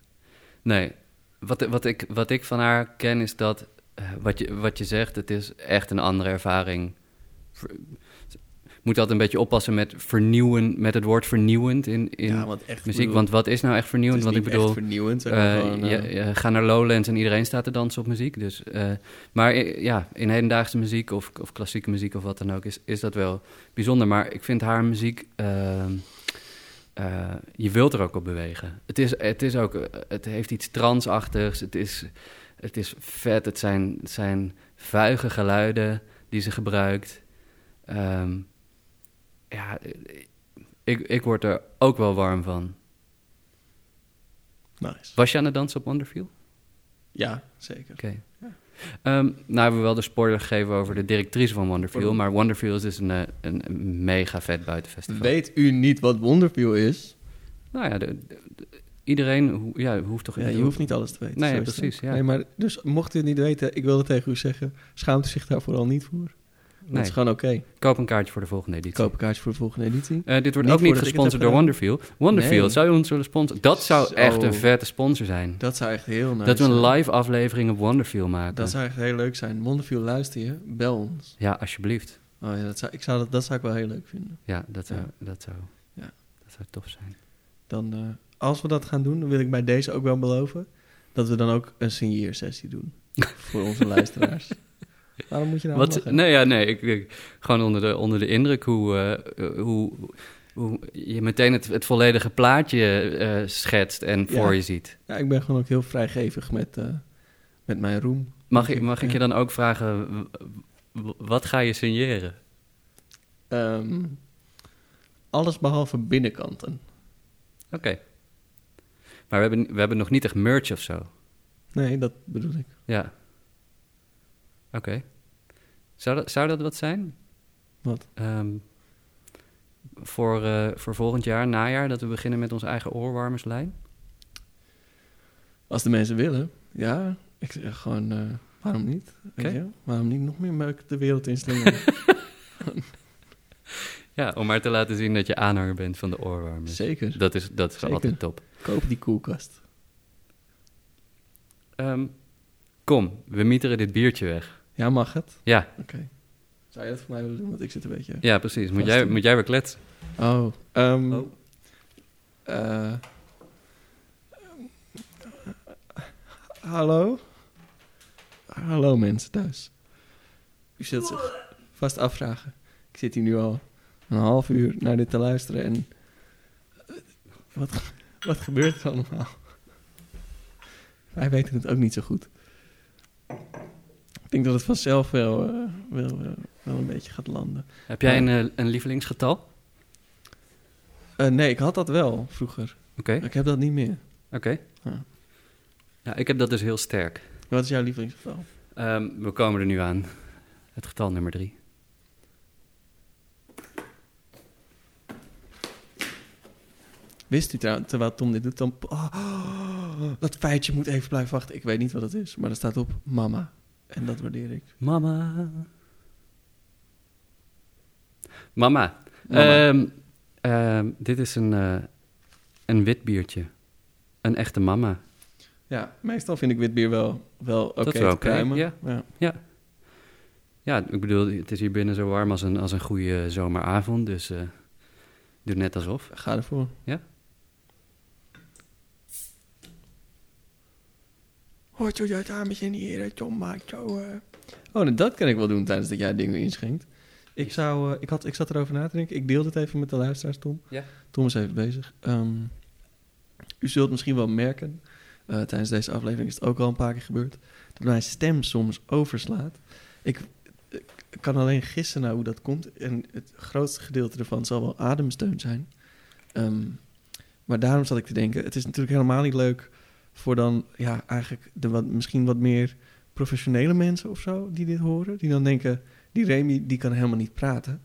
Nee. Wat, wat, ik, wat ik van haar ken is dat, eh, wat, je, wat je zegt, het is echt een andere ervaring. Moet altijd een beetje oppassen met vernieuwen, met het woord vernieuwend in, in ja, muziek. bedoel, Want wat is nou echt het vernieuwend? is Want ik bedoel, echt vernieuwend. Eh, je, eh, je- ga naar Lowlands en iedereen staat te dansen op muziek. Dus, eh, maar ja, in hedendaagse muziek of, of klassieke muziek of wat dan ook is, is dat wel bijzonder. Maar ik vind haar muziek, je wilt er ook op bewegen. Het, is, het, is ook, het heeft iets transachtigs, het is, het is vet, het zijn, het zijn vuige geluiden die ze gebruikt. Ehm, ja, eh, ik, ik word er ook wel warm van. nice. Was je aan het dansen op Wonderfield? Ja, zeker. Oké. Ehm, nou hebben we wel de spoiler gegeven over de directrice van Wonderfeel. Pardon? Maar Wonderfeel is dus een, eh, een, een mega vet buitenfestival. Weet u niet wat Wonderfeel is? Nou ja, de, de- de- iedereen ho- ja, hoeft toch... Ja, je hoeft niet alles te weten. Nee, precies, ja. Nee, maar dus mocht u het niet weten, ik wilde tegen u zeggen, schaamt u zich daar vooral niet voor. Dat Nee, is gewoon oké. koop een kaartje voor de volgende editie. Koop een kaartje voor de volgende editie. Eh, dit wordt Niet ook niet gesponsord door. Wonderfeel, Nee. zou je ons willen sponsoren? Dat zou Zo. echt een vette sponsor zijn. Dat zou echt heel nice dat we een live aflevering op Wonderfeel maken. Dat zou echt heel leuk zijn. Wonderfeel, luister je? Bel ons. Ja, alsjeblieft. Oh ja, dat zou, ik zou dat, dat zou ik wel heel leuk vinden. Ja, dat zou, Ja. Dat zou, Ja. dat zou tof zijn. Dan, eh, als we dat gaan doen, dan wil ik bij deze ook wel beloven dat we dan ook een signeersessie doen. voor onze luisteraars. Waarom moet je nou Wat, nee, ja, nee, ik, ik- gewoon onder de, onder de indruk hoe, eh, hoe, hoe je meteen het, het volledige plaatje eh, schetst en Ja. voor je ziet. Ja, ik ben gewoon ook heel vrijgevig met, eh, met mijn roem. Mag, ik, mag ik je dan ook vragen, wat ga je signeren? Ehm, alles behalve binnenkanten. Oké. Maar we hebben, we hebben nog niet echt merch of zo. Nee, dat bedoel ik. Ja. Oké. Zou, dat, zou dat wat zijn? Wat? Ehm, voor, eh, voor volgend jaar, najaar, dat we beginnen met onze eigen oorwarmerslijn? Als de mensen willen, ja. Ik zeg gewoon, eh, waarom niet? Je? Waarom niet nog meer meuk de wereld inslingeren? Ja, om maar te laten zien dat je aanhanger bent van de oorwarmers. Zeker. Dat is, dat is Zeker. altijd top. Koop die koelkast. Ehm, kom, we mieteren dit biertje weg. Ja, mag het? Ja, Oké. Zou je dat voor mij willen doen? Want ik zit een beetje... ja precies. Moet jij, moet jij weer kletsen? Oh. ehm, Oh. eh, hallo? Hallo mensen thuis. U zult zich vast afvragen. Ik zit hier nu al een half uur naar dit te luisteren en... eh, Wat, wat gebeurt er allemaal? Wij weten het ook niet zo goed. Ik denk dat het vanzelf wel, eh, wel, wel, wel een beetje gaat landen. Heb jij een, eh, een lievelingsgetal? Eh, nee, ik had dat wel vroeger. Oké, Ik heb dat niet meer. oké. Ja. Ja, ik heb dat dus heel sterk. Wat is jouw lievelingsgetal? Ehm, we komen er nu aan. Het getal nummer drie. Wist u trouwens, terwijl Tom dit doet, dan... Oh, dat feitje moet even blijven wachten. Ik weet niet wat het is, maar er staat op mama. En dat waardeer ik. Mama. Mama. Mama. Ehm, ehm, dit is een, eh, een wit biertje. Een echte mama. ja, meestal vind ik wit bier wel, wel oké wel te kruimen. ja. ja. Ja, ik bedoel, het is hier binnen zo warm als een, als een goede zomeravond. Dus eh doe net alsof. Ga ervoor. Ja? Hoort u dat dames en heren, Tom maakt zo... eh. Oh, nou, dat kan ik wel doen tijdens dat jij dingen inschenkt. Ik, zou, eh, ik, had, ik zat erover na te denken. Ik deel dit even met de luisteraars, Tom. Ja. Tom is even bezig. Ehm, u zult misschien wel merken, eh, tijdens deze aflevering is het ook al een paar keer gebeurd, dat mijn stem soms overslaat. Ik, ik kan alleen gissen naar hoe dat komt. En het grootste gedeelte ervan zal wel ademsteun zijn. Ehm, maar daarom zat ik te denken, het is natuurlijk helemaal niet leuk voor dan, ja, eigenlijk de wat, misschien wat meer professionele mensen of zo die dit horen. Die dan denken, die Remy, die kan helemaal niet praten.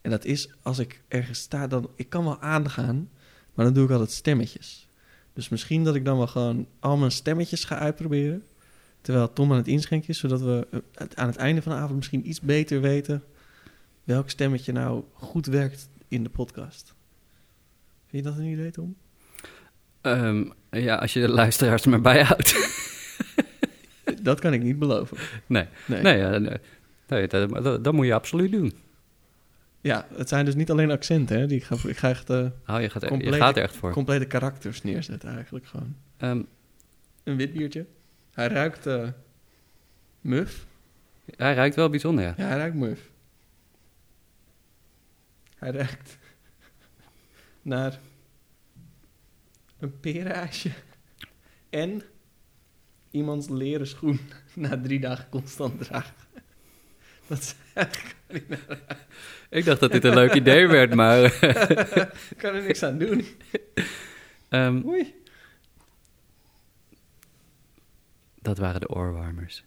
En dat is, als ik ergens sta, dan, ik kan wel aangaan, maar dan doe ik altijd stemmetjes. Dus misschien dat ik dan wel gewoon al mijn stemmetjes ga uitproberen. Terwijl Tom aan het inschenken is, zodat we eh, aan het einde van de avond misschien iets beter weten welk stemmetje nou goed werkt in de podcast. Vind je dat een idee, Tom? Ehm, ja, als je de luisteraars er maar bijhoudt. Dat kan ik niet beloven. nee, Nee. nee, ja, nee, nee dat, dat, dat moet je absoluut doen. Ja, het zijn dus niet alleen accenten, hè. Die ik, ga, ik ga echt Oh, je, gaat je Complete- gaat er echt voor. complete karakters neerzetten eigenlijk gewoon. Ehm, Een wit biertje. Hij ruikt eh muf. hij ruikt wel bijzonder, ja. Ja, hij ruikt muf. Hij ruikt naar een perenijsje en iemands leren schoen na drie dagen constant dragen. Dat is eigenlijk... Ik dacht dat dit een leuk idee werd, maar... Ik kan er niks aan doen. ehm, Oei. dat waren de oorwarmers.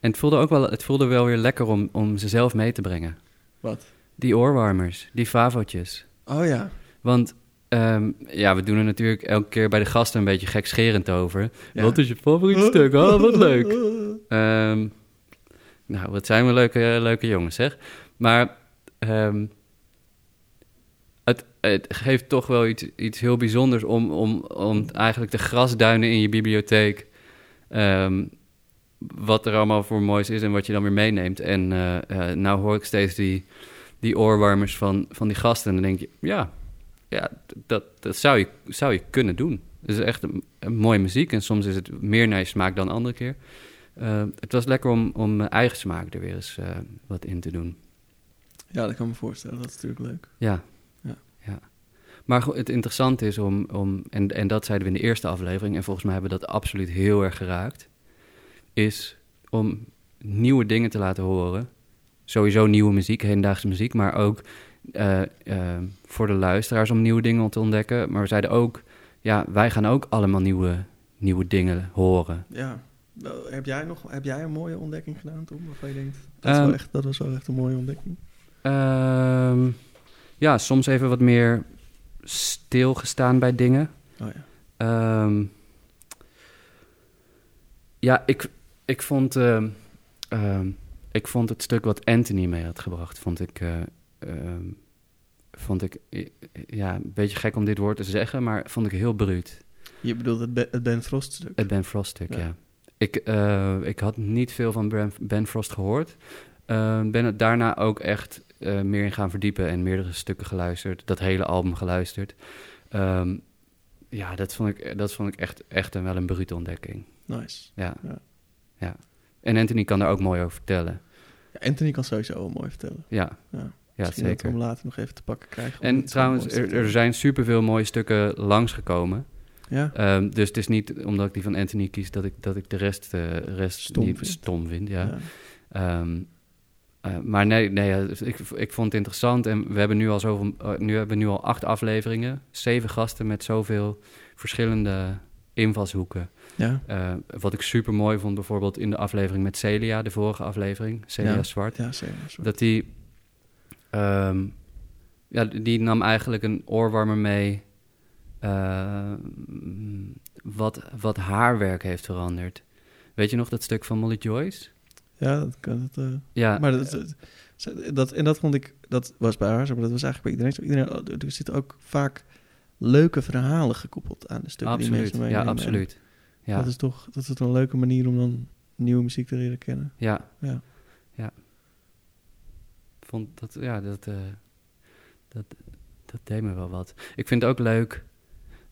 En het voelde ook wel, het voelde wel weer lekker om, om ze zelf mee te brengen. Wat? Die oorwarmers, die favotjes. Oh ja. Want ehm, ja, we doen er natuurlijk elke keer bij de gasten een beetje gekscherend over. Ja. Wat is je favoriete stuk? Oh, wat leuk. Ehm, nou, wat zijn we leuke, leuke jongens, zeg. Maar ehm, het, het geeft toch wel iets, iets heel bijzonders om, om, om eigenlijk de grasduinen in je bibliotheek... wat er allemaal voor moois is en wat je dan weer meeneemt. En eh, nou hoor ik steeds die, die oorwarmers van, van die gasten. En dan denk je, ja, ja dat, dat zou, je, zou je kunnen doen. Het is echt een, een mooie muziek en soms is het meer naar je smaak dan andere keer. Eh, het was lekker om, om mijn eigen smaak er weer eens eh, wat in te doen. Ja, dat kan ik me voorstellen. Dat is natuurlijk leuk. Ja. Ja. ja. Maar het interessante is om, om en, en dat zeiden we in de eerste aflevering, en volgens mij hebben we dat absoluut heel erg geraakt, is om nieuwe dingen te laten horen. Sowieso nieuwe muziek, hedendaagse muziek, maar ook eh, eh, voor de luisteraars om nieuwe dingen te ontdekken. Maar we zeiden ook, ja, wij gaan ook allemaal nieuwe, nieuwe dingen horen. Ja. Heb jij, nog, heb jij een mooie ontdekking gedaan, Tom? Waarvan je denkt, dat, is Ehm, wel echt, dat was wel echt een mooie ontdekking. Ehm, ja, soms even wat meer stilgestaan bij dingen. Oh ja. Ehm, ja, ik, ik, vond, ik vond het stuk wat Anthony mee had gebracht, vond ik, eh, ehm, vond ik ja, een beetje gek om dit woord te zeggen, maar vond ik heel bruut. Je bedoelt het, Be- het Ben Frost stuk? Het Ben Frost stuk, ja. Ja. Ik, eh, ik had niet veel van Ben, Frost gehoord. Eh, ben het daarna ook echt eh, meer in gaan verdiepen en meerdere stukken geluisterd. Dat hele album geluisterd. Ehm, ja, dat vond ik, dat vond ik echt, echt een, wel een brute ontdekking. Nice. Ja. Ja. ja. En Anthony kan daar ook mooi over vertellen. Ja, Anthony kan sowieso wel mooi vertellen. Ja, Ja, ja Misschien zeker. hem later nog even te pakken krijgen. En trouwens, zo er, er zijn superveel mooie stukken langsgekomen. Ja, Ehm, dus het is niet omdat ik die van Anthony kies dat ik, dat ik de rest, eh, rest Stom niet vind. stom vind. Ja. ja. Ehm, eh, maar nee, nee dus ik, ik vond het interessant. En we hebben nu al, zoveel, eh, nu hebben we nu al acht afleveringen. Zeven gasten met zoveel verschillende invalshoeken. ja. Wat ik super mooi vond, bijvoorbeeld in de aflevering met Celia, de vorige aflevering, Celia Ja. Zwart. ja zeker. sorry. Dat die, ehm, ja, die nam eigenlijk een oorwarmer mee. eh, wat, wat haar werk heeft veranderd. Weet je nog dat stuk van Molly Joyce? Ja, dat kan het. eh, Ja, maar dat, dat, dat, en dat vond ik, dat was bij haar zo, maar dat was eigenlijk bij iedereen. Iedereen, oh, er zitten ook vaak leuke verhalen gekoppeld aan de stukken die absoluut. mensen Ja, meenemen. Absoluut. Ja, Dat is toch dat is een leuke manier om dan nieuwe muziek te leren kennen. Ja. ja. Vond dat, ja, dat, eh, dat, dat deed me wel wat. Ik vind het ook leuk.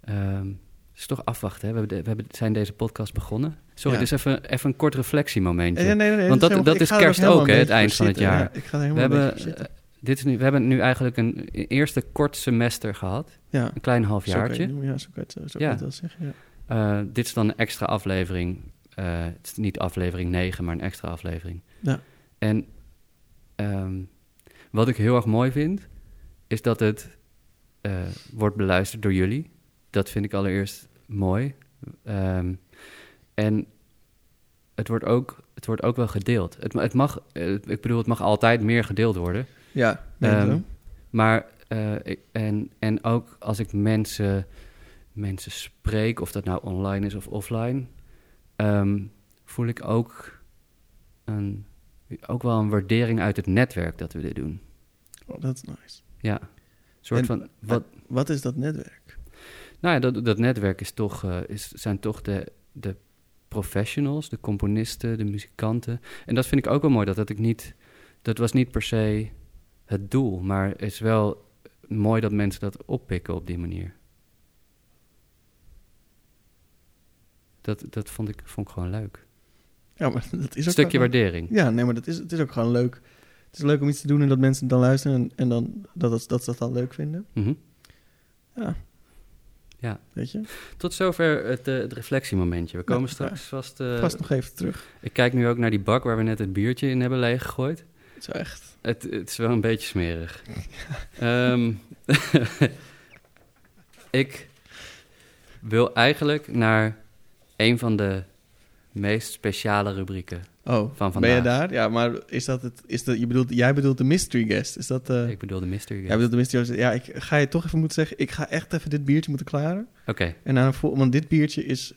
ehm, het is toch afwachten. Hè? We, hebben de- we hebben, zijn deze podcast begonnen. Sorry, Ja. dus even, even een kort reflectiemomentje. Nee, nee, nee, Want dat- is helemaal- dat is er kerst helemaal ook, hè, het eind van het jaar. Ja, ik ga er we, helemaal hebben, eh, dit is nu, we hebben nu eigenlijk een eerste kort semester gehad. Ja, Een klein zo kan je het halfjaartje. noemen, Ja, zo kan je het, zo Ja. wel zeggen. Ja. Eh, dit is dan een extra aflevering. Het is niet aflevering 9, maar een extra aflevering. Ja. En ehm, wat ik heel erg mooi vind, is dat het eh, wordt beluisterd door jullie. Dat vind ik allereerst mooi. Ehm, en het wordt, ook, het wordt ook wel gedeeld. Het, het mag, eh, ik bedoel, het mag altijd meer gedeeld worden. Ja, Ehm. Maar, eh, ik- en, en ook als ik mensen, mensen spreek, of dat nou online is of offline, ehm, voel ik ook, een, ook wel een waardering uit het netwerk dat we dit doen. Oh, dat is nice. Ja, een soort En- van, wat, Wat is dat netwerk? nou ja, dat, dat netwerk is toch, eh, is, zijn toch de, de professionals, de componisten, de muzikanten. En dat vind ik ook wel mooi, dat, dat ik niet, dat was niet per se het doel, maar het is wel mooi dat mensen dat oppikken op die manier. Dat, dat vond, ik, vond ik gewoon leuk. Ja, maar dat is Een ook stukje wel- waardering. Ja, nee, maar dat is, het is ook gewoon leuk. Het is leuk om iets te doen en dat mensen dan luisteren en, en dan, dat, dat, dat ze dat dan leuk vinden. Mhm. Ja. Ja. Weet je? Tot zover het, eh, het reflectiemomentje. We komen Ja, straks vast... eh, Vast nog even terug. Ik kijk nu ook naar die bak waar we net het biertje in hebben leeggegooid. Zo echt. Het, het is wel een beetje smerig. Ehm, ik wil eigenlijk naar een van de meest speciale rubrieken Oh, Van ben je vandaag. daar? Ja, maar is dat het... Is dat, je bedoelt, jij bedoelt de mystery guest. Is dat... eh Ik bedoel de mystery jij guest. bedoelt de mystery guest. Ja, ik ga je toch even moeten zeggen... Ik ga echt even dit biertje moeten klaren. Oké, En vol, want dit biertje is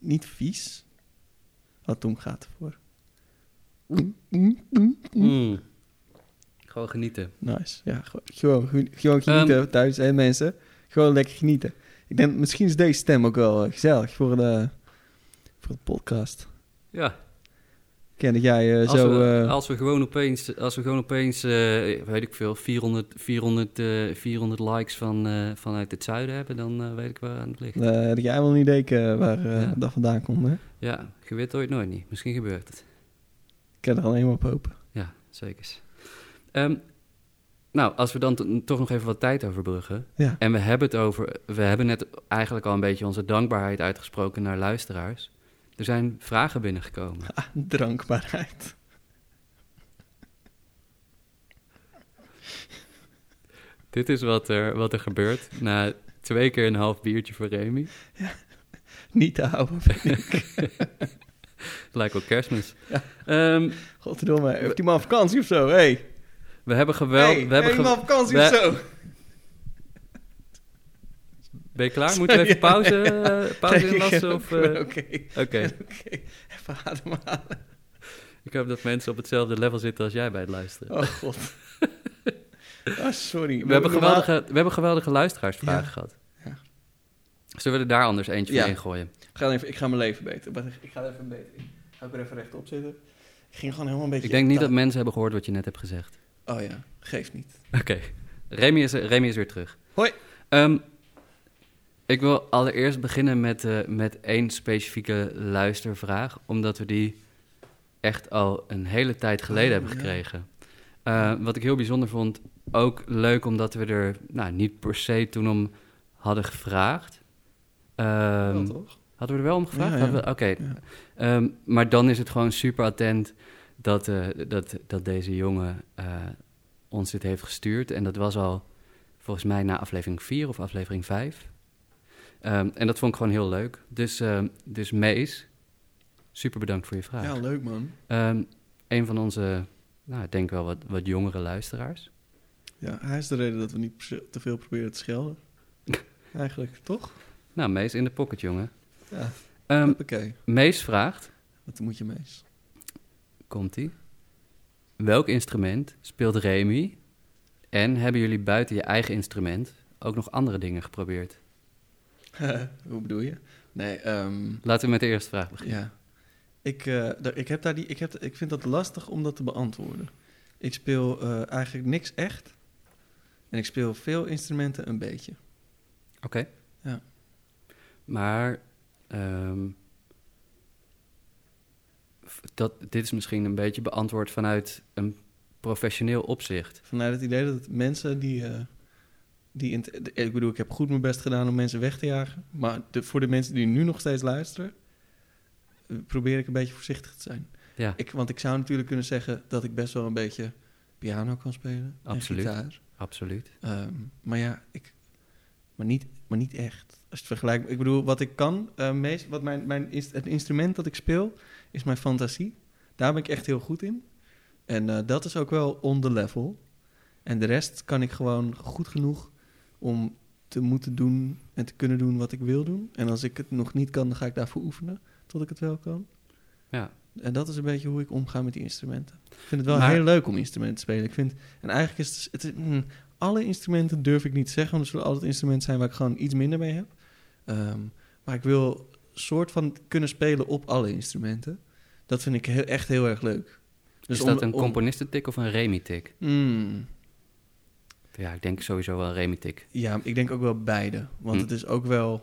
niet vies. Wat Tom gaat ervoor. Mm. Gewoon genieten. Nice. Ja, gewoon, gewoon, genieten Ehm. thuis, hè mensen. Gewoon lekker genieten. Ik denk, misschien is deze stem ook wel eh, gezellig voor de, voor de podcast. Ja, ken dat jij eh, als, zo... we, eh, als we gewoon opeens, als we gewoon opeens eh, weet ik veel, 400, 400, eh, 400 likes van, vanuit het zuiden hebben, dan weet ik waar aan het ligt. dat jij wel een idee waar Ja. dat vandaan komt, hè? Ja, je weet ooit nooit niet. Misschien gebeurt het. Ik kan er alleen maar op hopen. Ja, zeker. Ehm, nou, als we dan to- toch nog even wat tijd overbruggen. Ja. En we hebben het over. We hebben net eigenlijk al een beetje onze dankbaarheid uitgesproken naar luisteraars. Er zijn vragen binnengekomen. Ah, drankbaarheid. Dit is wat er, wat er gebeurt na twee keer een half biertje voor Remy. Niet te houden. Lijkt wel kerstmis. Ja. Ehm, Godverdomme, heeft die man vakantie of zo? Hey. we hebben geweld. hey, we hebben ge- we- of zo? Ben je klaar? Moeten we even pauze, eh, pauze Nee, inlassen? Oké, eh, oké. Oké, even ademhalen. ik hoop dat mensen op hetzelfde level zitten als jij bij het luisteren. Oh god. Ah, sorry. We hebben, Normaal- geweldige, we hebben geweldige luisteraarsvragen Ja. gehad. Ja. Zullen we er daar anders eentje Ja. voor ingooien? Ik ga, even, ik ga mijn leven beter. Ik ga even beter. Ik ga ik er even rechtop zitten. Ik ging gewoon helemaal een beetje... Ik denk niet dat mensen hebben gehoord wat je net hebt gezegd. Oh ja, geeft niet. Oké, Remy, is, Remy is weer terug. Hoi. Ehm, ik wil allereerst beginnen met, eh, met één specifieke luistervraag, omdat we die echt al een hele tijd geleden Oh, hebben ja. gekregen. Eh, wat ik heel bijzonder vond, ook leuk omdat we er nou, niet per se toen om hadden gevraagd. Ehm, Wel, toch? Hadden we er wel om gevraagd? Ja, ja. Oké. Ja. Ehm, maar dan is het gewoon super attent dat, eh, dat, dat deze jongen ons dit heeft gestuurd. En dat was al volgens mij na aflevering 4 of aflevering 5. Ehm, en dat vond ik gewoon heel leuk. Dus, ehm, dus Mees, super bedankt voor je vraag. Ja, leuk man. Ehm, een van onze, nou, ik denk wel wat, wat jongere luisteraars. Ja, hij is de reden dat we niet te veel proberen te schelden. Eigenlijk, toch? Nou, Mees in de pocket, jongen. Ja, oké. Mees vraagt, Wat moet je mees? Komt-ie. Welk instrument speelt Remy? En hebben jullie buiten je eigen instrument ook nog andere dingen geprobeerd? Hoe bedoel je? Nee, ehm, Laten we met de eerste vraag beginnen. ja. Ik, eh, ik, heb daar die, ik, heb, ik vind dat lastig om dat te beantwoorden. Ik speel eh, eigenlijk niks echt. En ik speel veel instrumenten een beetje. Oké. Ja. Maar ehm, dat, dit is misschien een beetje beantwoord vanuit een professioneel opzicht. Vanuit het idee dat mensen die... eh, die ik bedoel, ik heb goed mijn best gedaan om mensen weg te jagen. Maar de, voor de mensen die nu nog steeds luisteren... probeer ik een beetje voorzichtig te zijn. Ja, Ik, want ik zou natuurlijk kunnen zeggen dat ik best wel een beetje piano kan spelen. Absoluut. En gitaar. absoluut. Ehm, maar ja, ik, maar, niet, maar niet echt. Als je het vergelijkt, ik bedoel, wat ik kan, eh, meest, wat mijn, mijn, inst- het instrument dat ik speel, is mijn fantasie. Daar ben ik echt heel goed in. En eh, dat is ook wel on the level. En de rest kan ik gewoon goed genoeg om te moeten doen en te kunnen doen wat ik wil doen. En als ik het nog niet kan, dan ga ik daarvoor oefenen tot ik het wel kan. Ja, En dat is een beetje hoe ik omga met die instrumenten. Ik vind het wel Maar- heel leuk om instrumenten te spelen. Ik vind, en eigenlijk is het, het mm, alle instrumenten durf ik niet te zeggen, want er zullen altijd instrumenten zijn waar ik gewoon iets minder mee heb. Ehm, maar ik wil soort van kunnen spelen op alle instrumenten. Dat vind ik heel, echt heel erg leuk. Dus is dat om- een om- componistentik of een Remy-tik? Mm, Ja, ik denk sowieso wel een Remy-tik. ja, ik denk ook wel beide. Want Hm. het is ook wel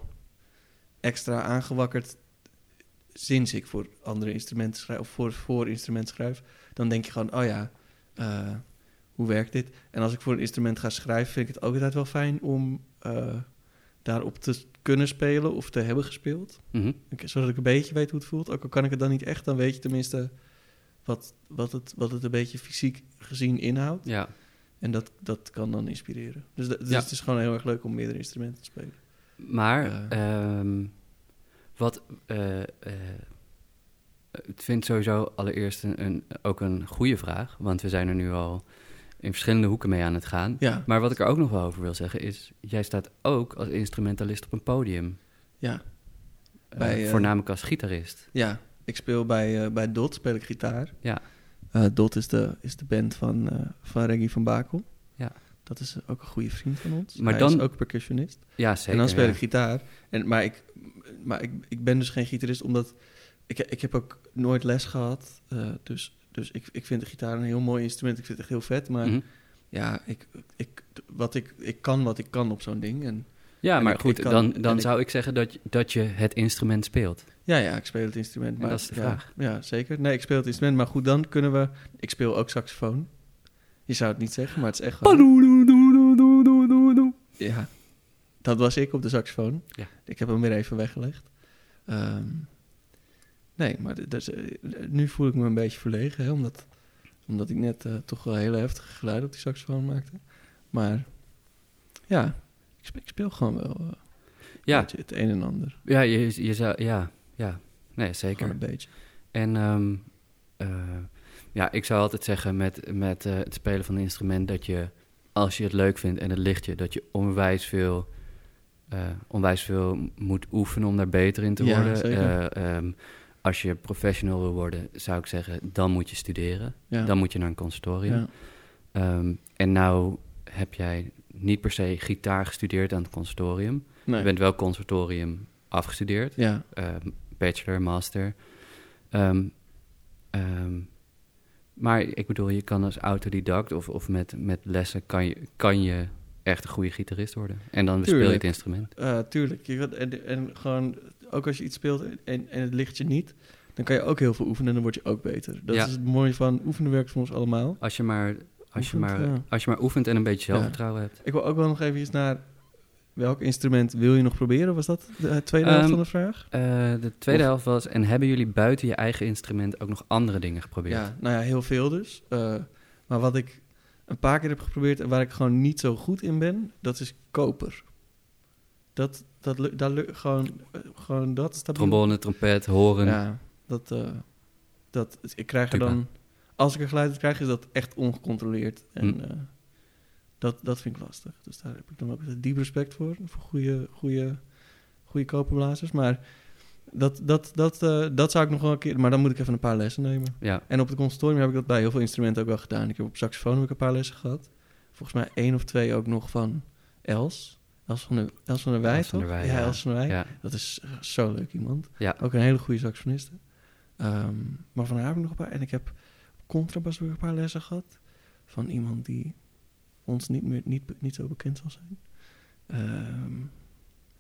extra aangewakkerd sinds ik voor andere instrumenten schrijf, of voor, voor instrumenten schrijf. Dan denk je gewoon, oh ja, eh, hoe werkt dit? En als ik voor een instrument ga schrijven, vind ik het ook altijd wel fijn om eh, daarop te kunnen spelen of te hebben gespeeld. Mhm. Zodat ik een beetje weet hoe het voelt. Ook al kan ik het dan niet echt, dan weet je tenminste wat, wat, het, wat het een beetje fysiek gezien inhoudt. Ja, En dat, dat kan dan inspireren. Dus, dat- dus Ja. het is gewoon heel erg leuk om meerdere instrumenten te spelen. Maar Ja. ehm, wat, eh, eh, ik vind sowieso allereerst een, een, ook een goede vraag. Want we zijn er nu al in verschillende hoeken mee aan het gaan. Ja, Maar wat ik er ook nog wel over wil zeggen is... jij staat ook als instrumentalist op een podium. ja, Eh, Bij, voornamelijk als gitarist. ja. Ik speel bij, eh, bij Dot, speel ik gitaar. Ja. Eh, Dot is de, is de band van, eh, van Reggie van Bakel. Ja. Dat is ook een goede vriend van ons. Maar Hij dan- is ook percussionist. Ja, zeker. en dan speel ja. ik gitaar. En, maar ik, maar ik, ik ben dus geen gitarist, omdat... Ik, ik heb ook nooit les gehad. eh, dus dus ik, ik vind de gitaar een heel mooi instrument. Ik vind het echt heel vet. Maar Mhm. ja, ik, ik, wat ik, ik kan wat ik kan op zo'n ding. En Ja, En maar ik- goed, ik kan- dan, dan zou ik zeggen dat, dat je het instrument speelt. Ja, ja, ik speel het instrument. En Maar, dat is de ja, vraag. Ja, zeker. Nee, ik speel het instrument. Maar goed, dan kunnen we... Ik speel ook saxofoon. Je zou het niet zeggen, maar het is echt. Ja, dat was ik op de saxofoon. Ja. Ik heb hem weer even weggelegd. Ehm, nee, maar dus, eh, nu voel ik me een beetje verlegen, hè, omdat, omdat ik net eh, toch wel hele heftige geluiden op die saxofoon maakte. Maar ja, ik speel, ik speel gewoon wel eh, Ja, het een en ander. ja, je, je zou, ja, ja. Nee, zeker. Gewoon een beetje. En ehm, eh, ja, ik zou altijd zeggen met, met eh, het spelen van een instrument dat je, als je het leuk vindt en het ligt je, dat je onwijs veel, eh, onwijs veel moet oefenen om daar beter in te Ja, worden. zeker. Eh, ehm, als je professional wil worden, zou ik zeggen, dan moet je studeren. Ja. Dan moet je naar een conservatorium. ja. Ehm, en nou heb jij niet per se gitaar gestudeerd aan het conservatorium. Nee. Je bent wel conservatorium afgestudeerd Ja, bachelor, master. Ehm, ehm, maar ik bedoel, je kan als autodidact of, of met, met lessen kan je, kan je echt een goede gitarist worden. En dan bespeel je het instrument. eh, tuurlijk. Je, en, en gewoon, ook als je iets speelt en, en het ligt je niet, dan kan je ook heel veel oefenen en dan word je ook beter. Dat Ja. is het mooie van oefenen werkt voor ons allemaal. Als je maar, als je Oefent, maar, ja. als je maar oefent en een beetje zelfvertrouwen hebt. Ik wil ook wel nog even naar welk instrument wil je nog proberen? Was dat de eh, tweede helft Ehm, van de vraag? Eh, de tweede Of- helft was, en hebben jullie buiten je eigen instrument ook nog andere dingen geprobeerd? Ja, nou ja, heel veel dus. Eh, maar wat ik een paar keer heb geprobeerd en waar ik gewoon niet zo goed in ben, dat is koper. Dat, dat, daar lu- gewoon, gewoon dat stabiel. Trombone, trompet, horen. Ja, dat, dat, ik krijg er dan, als ik er geluid uit krijg, is dat echt ongecontroleerd. En Hm. Dat, dat vind ik lastig. Dus daar heb ik dan ook diep respect voor, voor goede, goede, goede koperblazers. Maar dat, dat, dat, eh, dat zou ik nog wel een keer, maar dan moet ik even een paar lessen nemen. Ja. En op het conservatorium heb ik dat bij heel veel instrumenten ook wel gedaan. Ik heb op saxofoon heb ik een paar lessen gehad. Volgens mij één of twee ook nog van Els. Els van der, Els van der Wij, Els van der? Wij, ja, ja. Els van der Wij. ja. Dat is eh, zo leuk iemand. Ja. Ook een hele goede saxofoniste. Ehm, maar van haar heb ik nog een paar. En ik heb contrabas ook een paar lessen gehad. Van iemand die ons niet, meer, niet, niet zo bekend zal zijn. Ehm,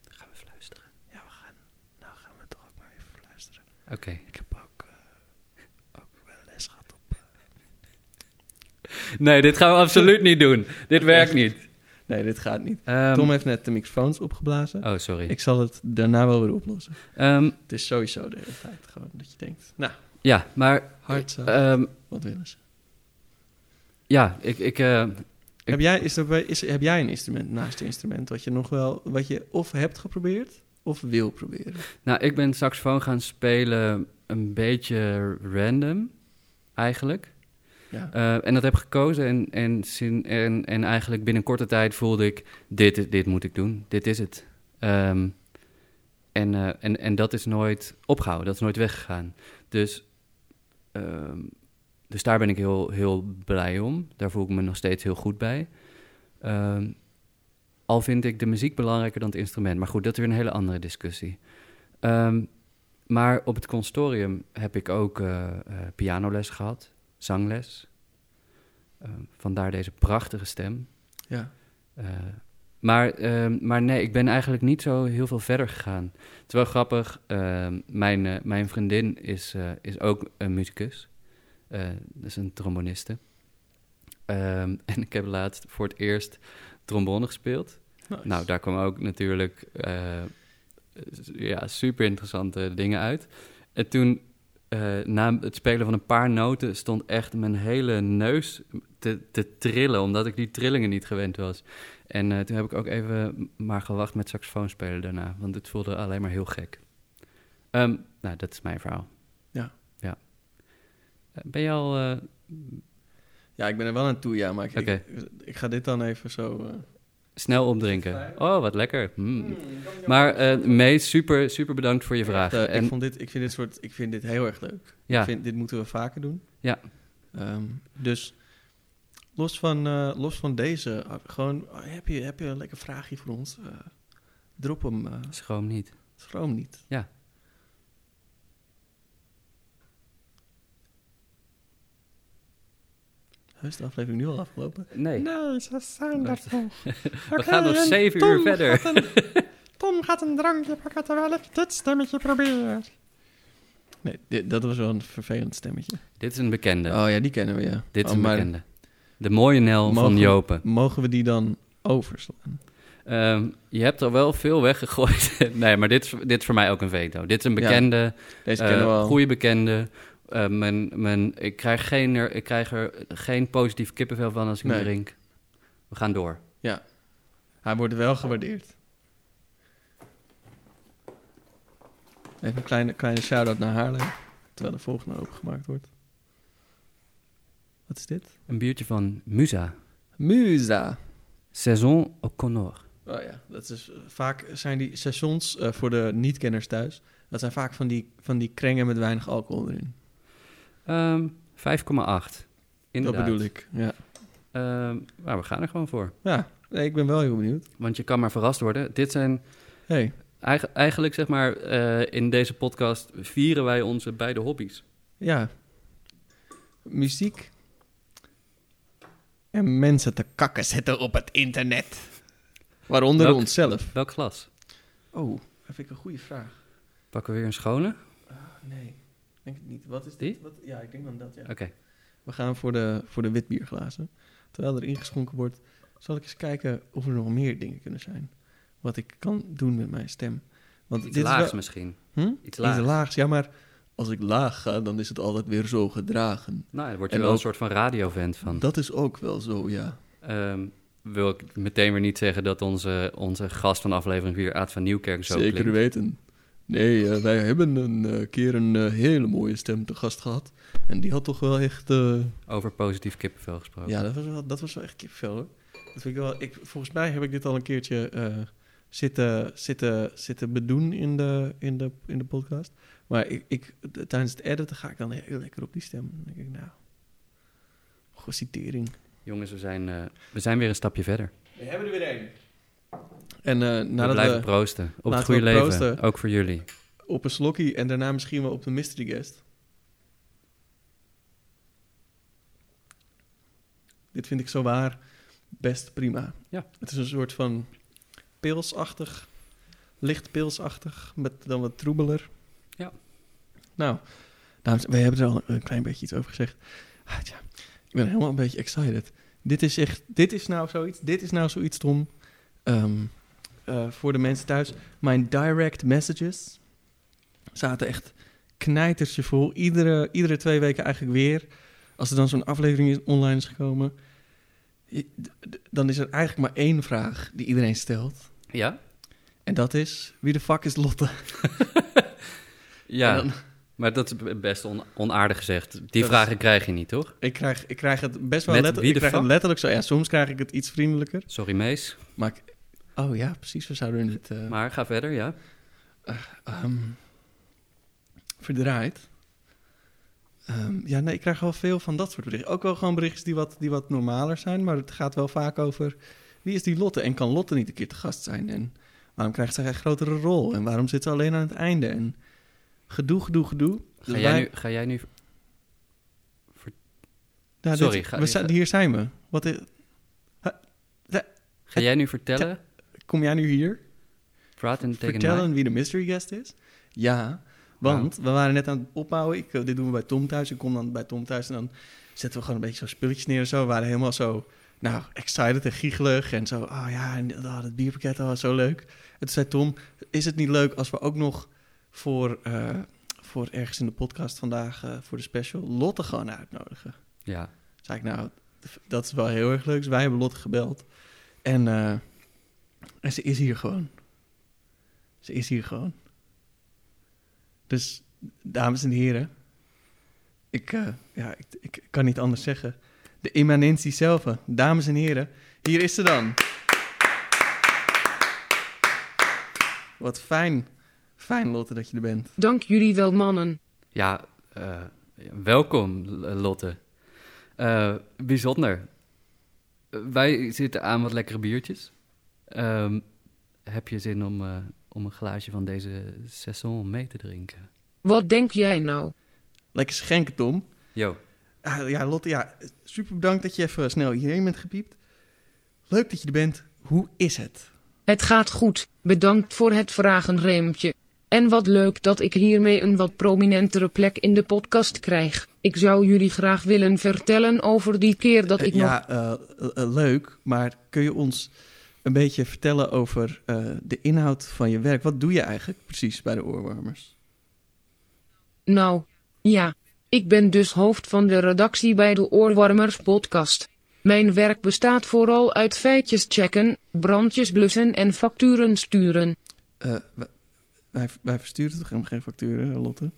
Gaan we fluisteren. ja, we gaan, nou gaan we toch ook maar even luisteren. Oké. Ik heb ook, eh, ook wel les gehad op... Nee, dit gaan we absoluut niet doen. Dit werkt niet. Nee, dit gaat niet. Ehm, Tom heeft net de microfoons opgeblazen. Oh, sorry. Ik zal het daarna wel weer oplossen. Ehm, Het is sowieso de hele tijd gewoon dat je denkt... Nou, ja, maar... hard wat willen ze? ja, ik... ik eh, Ik- Heb jij, is er, is, heb jij een instrument naast je instrument wat je nog wel, wat je of hebt geprobeerd of wil proberen? nou, ik ben saxofoon gaan spelen een beetje random, eigenlijk. Ja. Eh, en dat heb ik gekozen en, en, en, en eigenlijk binnen korte tijd voelde ik... Dit, dit moet ik doen, dit is het. Ehm, en, eh, en, en dat is nooit opgehouden, dat is nooit weggegaan. Dus, ehm, dus daar ben ik heel, heel blij om. Daar voel ik me nog steeds heel goed bij. Ehm, al vind ik de muziek belangrijker dan het instrument. Maar goed, dat is weer een hele andere discussie. Ehm, maar op het consortium heb ik ook eh, eh, pianoles gehad, zangles. Ehm, vandaar deze prachtige stem. ja. Eh, maar, maar nee, ik ben eigenlijk niet zo heel veel verder gegaan. Het is wel grappig, mijn, mijn vriendin is, is ook een muzikus. Dat is een tromboniste. Ehm, en ik heb laatst voor het eerst trombone gespeeld. Nice. Nou, daar kwamen ook natuurlijk eh, ja, super interessante dingen uit. En toen, eh, na het spelen van een paar noten, stond echt mijn hele neus te, te trillen, omdat ik die trillingen niet gewend was. En toen heb ik ook even maar gewacht met saxofoon spelen daarna, want het voelde alleen maar heel gek. Ehm, nou, dat is mijn verhaal. Ja. Ben je al... eh, Ja, ik ben er wel aan toe, ja. Maar ik, ik, ik ga dit dan even zo... eh, snel opdrinken? Oh, wat lekker. Mm. Maar eh Mees, super, super bedankt voor je vraag. echt, en ik, vond dit, ik, vind dit soort, ik vind dit heel erg leuk. ja, Ik vind, dit moeten we vaker doen. Ja. Ehm, dus los van, los van deze, gewoon, eh, heb, je, heb je een lekker vraagje voor ons? Drop hem, schroom niet. schroom niet. Ja. Is de aflevering nu al afgelopen? Nee, Nee, ze zijn er nog. we gaan nog zeven uur verder. Tom gaat een drankje pakken terwijl ik dit stemmetje probeer. Nee, dit, dat was wel een vervelend stemmetje. Dit is een bekende. Oh ja, die kennen we, ja. Dit is Oh, een maar bekende. De mooie Nel van Jopen. Mogen we die dan overslaan? Ehm, je hebt al wel veel weggegooid. nee, maar dit is, dit is voor mij ook een veto. Dit is een Ja, bekende, Deze kennen we al. goede bekende. Eh, mijn, mijn, ik, krijg geen, er, ik krijg er geen positief kippenvel van als ik hem drink. We gaan door. Hij wordt wel gewaardeerd. Even een kleine, kleine shout-out naar Haarlem. Terwijl de volgende opengemaakt wordt. Wat is dit? Een biertje van Musa. Musa. Saison au Connor. Oh ja, dat is, eh, vaak zijn die seizoens eh, voor de niet-kenners thuis. Dat zijn vaak van die, van die krengen met weinig alcohol erin. Ehm 5,8. Inderdaad. Dat bedoel ik. Ja, Ehm, maar we gaan er gewoon voor. ja nee, ik ben wel heel benieuwd. Want je kan maar verrast worden. Dit zijn Hey, eigen- eigenlijk, zeg maar, eh, in deze podcast vieren wij onze beide hobby's. ja. Muziek. En mensen te kakken zetten op het internet. Waaronder Welk- onszelf. Welk glas? Oh, dat vind ik een goede vraag. Pakken we weer een schone? Nee, denk het niet. Wat is Die? dit? Wat, ja, ik denk dan dat, ja. Oké. We gaan voor de, voor de witbierglazen. Terwijl er ingeschonken wordt, zal ik eens kijken of er nog meer dingen kunnen zijn. Wat ik kan doen met mijn stem. Want Iets dit laags is wel, misschien. hm? Iets laags. Iets laags. Ja, maar als ik laag ga, dan is het altijd weer zo gedragen. Nou, daar word je En wel een soort van radiovent van. Dat is ook wel zo, ja. Ehm, wil ik meteen weer niet zeggen dat onze, onze gast van aflevering 4, Aad van Nieuwkerk, zo Zeker klinkt. weten. Nee, eh, wij hebben een eh, keer een eh, hele mooie stem te gast gehad. En die had toch wel echt... eh, Over positief kippenvel gesproken. Ja, dat was wel, dat was wel echt kipvel hoor. Dat vind ik wel, ik, volgens mij heb ik dit al een keertje eh, zitten, zitten, zitten bedoen in de, in de, in de podcast. Maar ik, ik, tijdens het editen ga ik dan heel lekker op die stem. Dan denk ik, nou, goh, citering. Jongens, we zijn, eh, we zijn weer een stapje verder. We hebben er weer één. En we nadat blijven we proosten. Op het goede we leven. proosten. Ook voor jullie. op een slokkie en daarna misschien wel op de mystery guest. Dit vind ik zo waar best prima. Ja. Het is een soort van pilsachtig, licht pilsachtig, met dan wat troebeler. Ja. Nou, dames, wij hebben er al een klein beetje iets over gezegd. Ah, tja, ik ben helemaal een beetje excited. Dit is echt, dit is nou zoiets, dit is nou zoiets, Tom. Ehm, eh, voor de mensen thuis. Mijn direct messages zaten echt knijtertje vol. Iedere, iedere twee weken eigenlijk weer. Als er dan zo'n aflevering online is gekomen... dan is er eigenlijk maar één vraag die iedereen stelt. Ja? En dat is, wie de fuck is Lotte? Ja, dan- maar dat is best on- onaardig gezegd. Die vragen krijg je niet, toch? ik, krijg, ik krijg het best wel letterlijk... Ik krijg het letterlijk zo... Ja, soms krijg ik het iets vriendelijker. Sorry, Mees. Maar ik, oh ja, precies. We zouden er niet... eh, Maar ga verder, ja. ehm, verdraaid. Ehm, ja, nee, ik krijg wel veel van dat soort berichten. Ook wel gewoon berichtjes die wat, die wat normaler zijn, maar het gaat wel vaak over wie is die Lotte en kan Lotte niet een keer te gast zijn en waarom krijgt zij een grotere rol en waarom zit ze alleen aan het einde en gedoe, gedoe, gedoe. Ga Dus jij, wij- nu, ga jij nu... Sorry, dit- ga- we hier zijn we. Wat is, Ga jij nu vertellen? Kom jij nu hier Praten tegen vertellen wie de mystery guest is? Ja, want we waren net aan het opbouwen. Ik, eh, dit doen we bij Tom thuis. Ik kom dan bij Tom thuis en dan zetten we gewoon een beetje zo spulletjes neer en zo. We waren helemaal zo, nou, excited en giechelig en zo. Oh ja, en oh, dat bierpakket oh, was zo leuk. En toen zei Tom, is het niet leuk als we ook nog voor, eh, voor ergens in de podcast vandaag, eh, voor de special, Lotte gewoon uitnodigen? Ja. zei ik, nou, dat is wel heel erg leuk. Dus wij hebben Lotte gebeld. En, eh, en ze is hier gewoon. Ze is hier gewoon. Dus, dames en heren, ik, eh, ja, ik, ik kan niet anders zeggen. De immanentie zelf. Dames en heren, hier is ze dan. Wat fijn. Fijn, Lotte, dat je er bent. Dank jullie wel, mannen. Ja, eh, welkom, L- Lotte. Eh, bijzonder. Eh, wij zitten aan wat lekkere biertjes. Ehm, heb je zin om, eh, om een glaasje van deze saison mee te drinken? Wat denk jij nou? Lekker schenken, Tom. Yo. Ah, ja, Lotte, ja, super bedankt dat je even snel hierheen bent gepiept. Leuk dat je er bent. Hoe is het? Het gaat goed, bedankt voor het vragen, Reemtje. En wat leuk dat ik hiermee een wat prominentere plek in de podcast krijg. Ik zou jullie graag willen vertellen over die keer dat ik nog... ja, eh, eh, eh, leuk, maar kun je ons een beetje vertellen over eh, de inhoud van je werk? Wat doe je eigenlijk precies bij de oorwarmers? Nou, ja. Ik ben dus hoofd van de redactie bij de Oorwarmers podcast. Mijn werk bestaat vooral uit feitjes checken, brandjes blussen en facturen sturen. Eh, wij- wij, versturen toch helemaal geen facturen, eh, Lotte?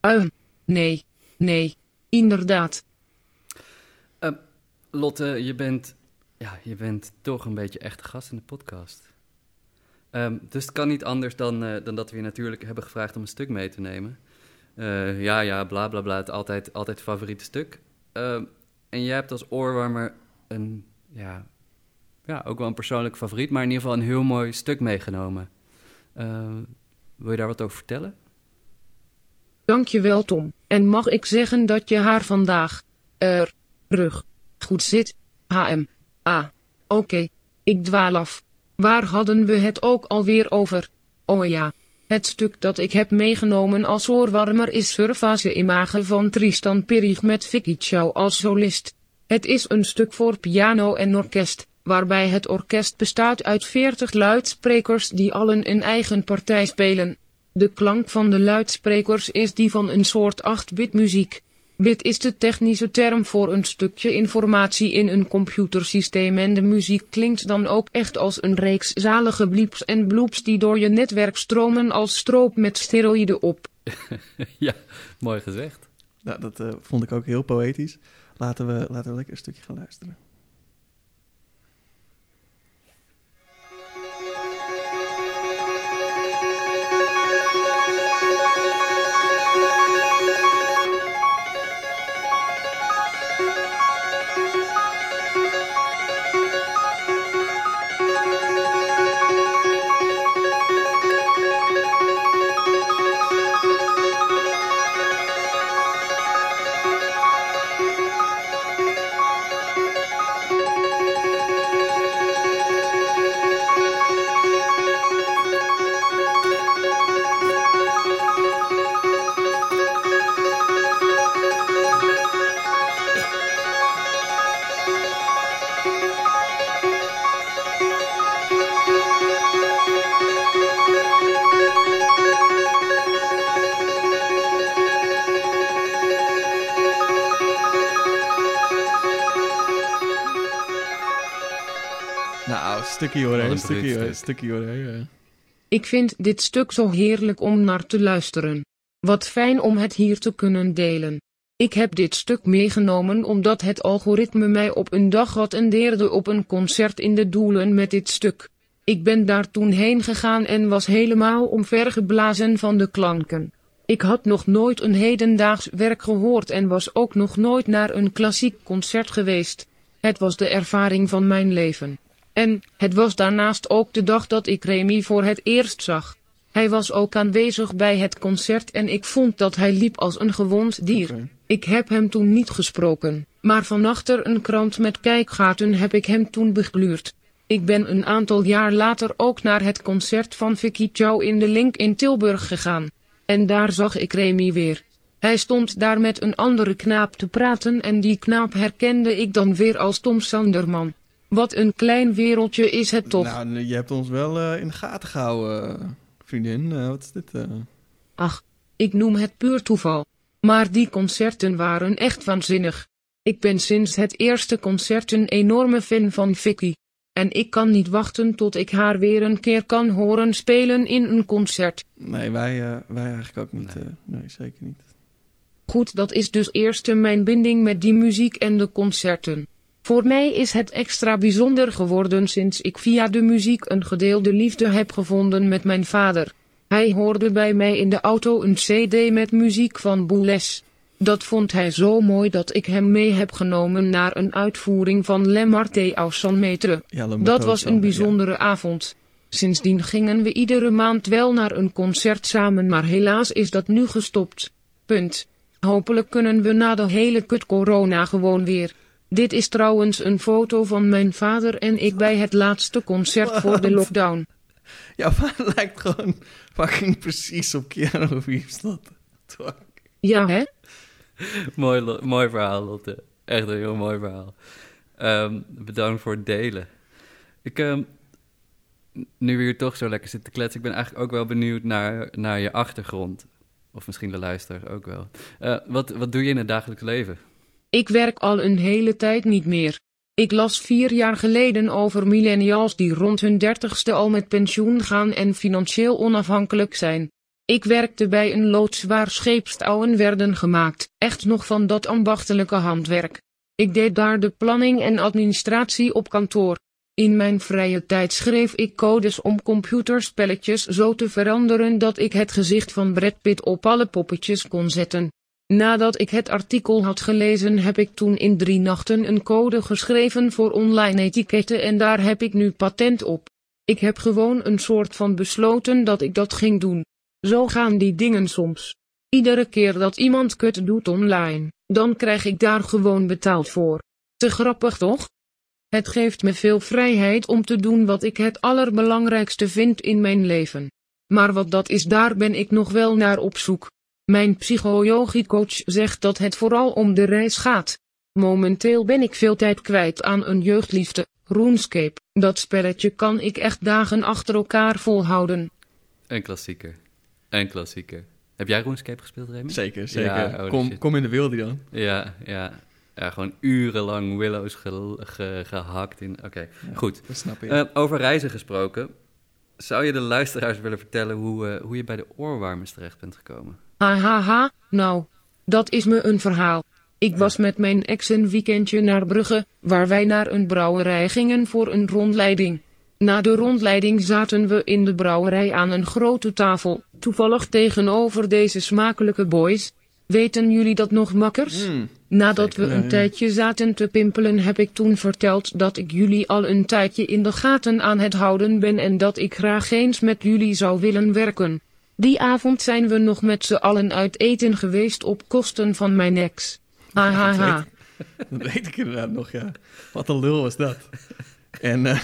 Uhm, nee, nee, inderdaad. Lotte, je bent, ja, je bent toch een beetje echte gast in de podcast. Ehm, dus het kan niet anders dan, eh, dan dat we je natuurlijk hebben gevraagd om een stuk mee te nemen. Eh, ja, ja, bla bla bla, het altijd, altijd favoriete stuk. Ehm, en jij hebt als oorwarmer een, ja, ja, ook wel een persoonlijk favoriet, maar in ieder geval een heel mooi stuk meegenomen. Ehm, wil je daar wat over vertellen? Dankjewel Tom. En mag ik zeggen dat je haar vandaag, er, rug, goed zit? HM. Ah. Oké. Ik dwaal af. Waar hadden we het ook alweer over? Oh ja. Het stuk dat ik heb meegenomen als oorwarmer is Surfase Image van Tristan Perig met Vicky Chow als solist. Het is een stuk voor piano en orkest, waarbij het orkest bestaat uit 40 luidsprekers die allen een eigen partij spelen. De klank van de luidsprekers is die van een soort 8-bit muziek. Bit is de technische term voor een stukje informatie in een computersysteem en de muziek klinkt dan ook echt als een reeks zalige blieps en bloops die door je netwerk stromen als stroop met steroïden op. ja, mooi gezegd. Nou, dat eh, vond ik ook heel poëtisch. Laten we, laten we lekker een stukje gaan luisteren. Stukje hoor, een stukje hoor, stuk. stukje hoor. ja. Ik vind dit stuk zo heerlijk om naar te luisteren. Wat fijn om het hier te kunnen delen. Ik heb dit stuk meegenomen omdat het algoritme mij op een dag attendeerde op een concert in de Doelen met dit stuk. Ik ben daar toen heen gegaan en was helemaal omvergeblazen van de klanken. Ik had nog nooit een hedendaags werk gehoord en was ook nog nooit naar een klassiek concert geweest. Het was de ervaring van mijn leven. En het was daarnaast ook de dag dat ik Remy voor het eerst zag. Hij was ook aanwezig bij het concert en ik vond dat hij liep als een gewond dier. Ik heb hem toen niet gesproken, maar van achter een krant met kijkgaten heb ik hem toen begluurd. Ik ben een aantal jaar later ook naar het concert van Vicky Chow in de Link in Tilburg gegaan. En daar zag ik Remy weer. Hij stond daar met een andere knaap te praten en die knaap herkende ik dan weer als Tom Sanderman. Wat een klein wereldje is het toch. Nou, je hebt ons wel eh, in de gaten gehouden, eh, vriendin. Eh, wat is dit? eh? Ach, ik noem het puur toeval. Maar die concerten waren echt waanzinnig. Ik ben sinds het eerste concert een enorme fan van Vicky. En ik kan niet wachten tot ik haar weer een keer kan horen spelen in een concert. Nee, wij, wij eigenlijk ook niet. Nee. nee, zeker niet. Goed, dat is dus eerst mijn binding met die muziek en de concerten. Voor mij is het extra bijzonder geworden sinds ik via de muziek een gedeelde liefde heb gevonden met mijn vader. Hij hoorde bij mij in de auto een cd met muziek van Boulez. Dat vond hij zo mooi dat ik hem mee heb genomen naar een uitvoering van Le Marté au San. Ja, Dat was een bijzondere avond. Sindsdien gingen we iedere maand wel naar een concert samen, maar helaas is dat nu gestopt. Punt. Hopelijk kunnen we na de hele kut corona gewoon weer. Dit is trouwens een foto van mijn vader en ik bij het laatste concert voor de lockdown. Ja, vader lijkt gewoon fucking precies op Keanu Reeves. Ja hè? mooi, mooi verhaal, Lotte. Echt een heel mooi verhaal. Ehm, bedankt voor het delen. Ik, ehm, nu we hier toch zo lekker zitten kletsen, ik ben eigenlijk ook wel benieuwd naar, naar je achtergrond. Of misschien de luisteraar ook wel. Eh, wat, wat doe je in het dagelijks leven? Ik werk al een hele tijd niet meer. Ik las vier jaar geleden over millennials die rond hun dertigste al met pensioen gaan en financieel onafhankelijk zijn. Ik werkte bij een loods waar scheepstouwen werden gemaakt, echt nog van dat ambachtelijke handwerk. Ik deed daar de planning en administratie op kantoor. In mijn vrije tijd schreef ik codes om computerspelletjes zo te veranderen dat ik het gezicht van Brad Pitt op alle poppetjes kon zetten. Nadat ik het artikel had gelezen heb ik toen in drie nachten een code geschreven voor online etiketten en daar heb ik nu patent op. Ik heb gewoon een soort van besloten dat ik dat ging doen. Zo gaan die dingen soms. Iedere keer dat iemand kut doet online, dan krijg ik daar gewoon betaald voor. Te grappig toch? Het geeft me veel vrijheid om te doen wat ik het allerbelangrijkste vind in mijn leven. Maar wat dat is, daar ben ik nog wel naar op zoek. Mijn psycholoogiecoach zegt dat het vooral om de reis gaat. Momenteel ben ik veel tijd kwijt aan een jeugdliefde, RuneScape. Dat spelletje kan ik echt dagen achter elkaar volhouden. Een klassieker. Een klassieker. Heb jij RuneScape gespeeld, Remy? Zeker, zeker. Ja, kom, kom in de wilde dan. Ja, ja. Ja, gewoon urenlang willows ge- ge- gehakt in... Oké, goed. Dat snap je. Eh, over reizen gesproken. Zou je de luisteraars willen vertellen hoe, eh, hoe je bij de oorwarmers terecht bent gekomen? Hahaha, nou, dat is me een verhaal. Ik was met mijn ex een weekendje naar Brugge, waar wij naar een brouwerij gingen voor een rondleiding. Na de rondleiding zaten we in de brouwerij aan een grote tafel, toevallig tegenover deze smakelijke boys. Weten jullie dat nog makkers? Mm, Nadat Zeker, we een ja. tijdje zaten te pimpelen heb ik toen verteld dat ik jullie al een tijdje in de gaten aan het houden ben en dat ik graag eens met jullie zou willen werken. Die avond zijn we nog met z'n allen uit eten geweest op kosten van mijn ex. Hahaha. dat weet ik inderdaad nog, ja. Wat een lul was dat. En eh,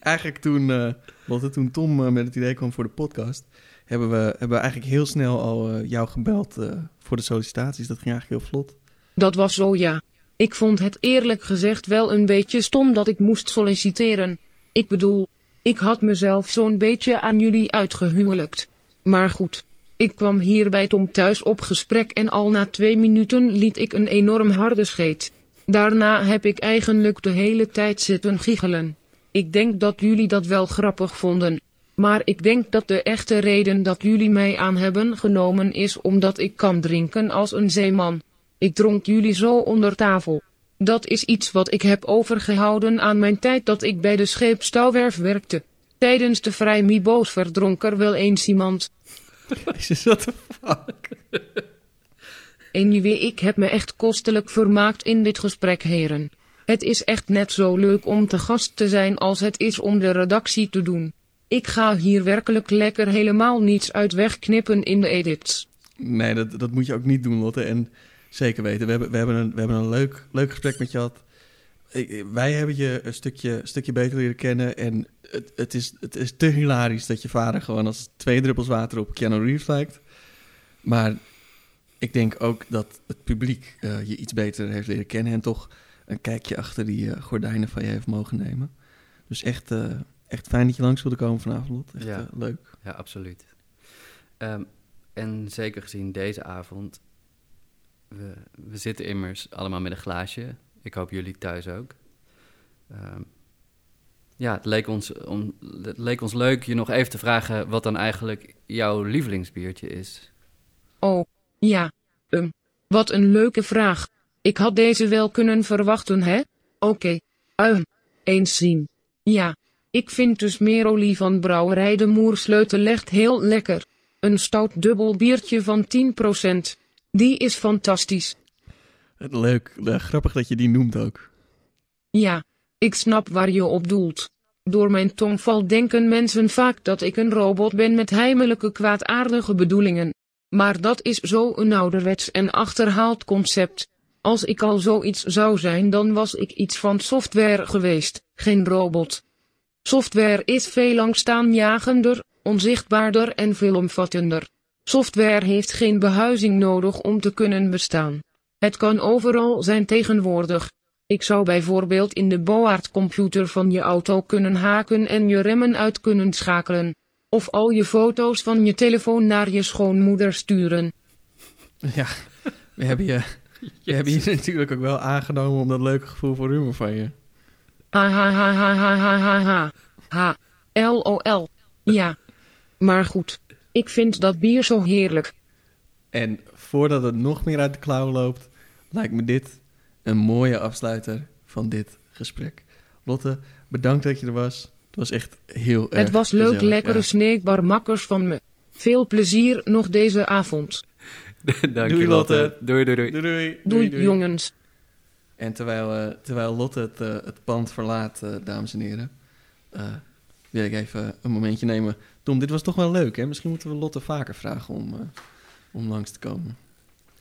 eigenlijk toen, eh Lotte, toen Tom eh, met het idee kwam voor de podcast... hebben we, hebben we eigenlijk heel snel al jou gebeld voor de sollicitaties. Dat ging eigenlijk heel vlot. Dat was zo ja. Ik vond het eerlijk gezegd wel een beetje stom dat ik moest solliciteren. Ik bedoel, ik had mezelf zo'n beetje aan jullie uitgehuwelijkt. Maar goed, ik kwam hier bij Tom thuis op gesprek en al na twee minuten liet ik een enorm harde scheet. Daarna heb ik eigenlijk de hele tijd zitten giechelen. Ik denk dat jullie dat wel grappig vonden. Maar ik denk dat de echte reden dat jullie mij aan hebben genomen is omdat ik kan drinken als een zeeman. Ik dronk jullie zo onder tafel. Dat is iets wat ik heb overgehouden aan mijn tijd dat ik bij de scheepstouwwerf werkte. Tijdens de vrijmiboos verdronk er wel eens iemand. Jezus, what the fuck? Anyway, ik heb me echt kostelijk vermaakt in dit gesprek, heren. Het is echt net zo leuk om te gast te zijn als het is om de redactie te doen. Ik ga hier werkelijk lekker helemaal niets uit wegknippen in de edits. Nee, dat, dat moet je ook niet doen, Lotte. En zeker weten, we hebben, we hebben een, we hebben een leuk, leuk gesprek met je gehad. Wij hebben je een stukje, stukje beter leren kennen. En het, het, is, het is te hilarisch dat je vader gewoon als twee druppels water op Keanu Reeves lijkt. Maar ik denk ook dat het publiek eh, je iets beter heeft leren kennen. En toch een kijkje achter die eh, gordijnen van je heeft mogen nemen. Dus echt, eh, echt fijn dat je langs wilde komen vanavond, Lot. Echt Ja. leuk. Ja, absoluut. Ehm, en zeker gezien deze avond. We, we zitten immers allemaal met een glaasje. Ik hoop jullie thuis ook. Ehm, ja, het leek, ons, om, het leek ons leuk je nog even te vragen wat dan eigenlijk jouw lievelingsbiertje is. Oh, ja. Um, Wat een leuke vraag. Ik had deze wel kunnen verwachten, hè? Oké. Uhm. Eens zien. Ja. Ik vind dus Meroli van Brouwerij de Moersleutel echt heel lekker. Een stout dubbel biertje van 10%. Die is fantastisch. Leuk, grappig dat je die noemt ook. Ja, ik snap waar je op doelt. Door mijn tongval denken mensen vaak dat ik een robot ben met heimelijke kwaadaardige bedoelingen. Maar dat is zo een ouderwets en achterhaald concept. Als ik al zoiets zou zijn, dan was ik iets van software geweest, geen robot. Software is veel langstaanjagender, onzichtbaarder en veelomvattender. Software heeft geen behuizing nodig om te kunnen bestaan. Het kan overal zijn tegenwoordig. Ik zou bijvoorbeeld in de boaardcomputer van je auto kunnen haken en je remmen uit kunnen schakelen. Of al je foto's van je telefoon naar je schoonmoeder sturen. Ja, we hebben je, we hebben je natuurlijk ook wel aangenomen om dat leuke gevoel voor humor van je. Ha ha ha ha ha ha ha ha. Ha. LOL. Ja. Maar goed. Ik vind dat bier zo heerlijk. En voordat het nog meer uit de klauw loopt, lijkt me dit een mooie afsluiter van dit gesprek. Lotte, bedankt dat je er was. Het was echt heel erg Het was leuk, gezellig, lekkere ja. snackbar makkers van me. Veel plezier nog deze avond. Dank Doei, je, Lotte. Lotte. Doei, doei, doei. Doei, doei. Doei, jongens. En terwijl, eh, terwijl Lotte het, eh, het pand verlaat, eh, dames en heren, eh, wil ik even een momentje nemen. Tom, dit was toch wel leuk, hè? Misschien moeten we Lotte vaker vragen om, eh, om langs te komen.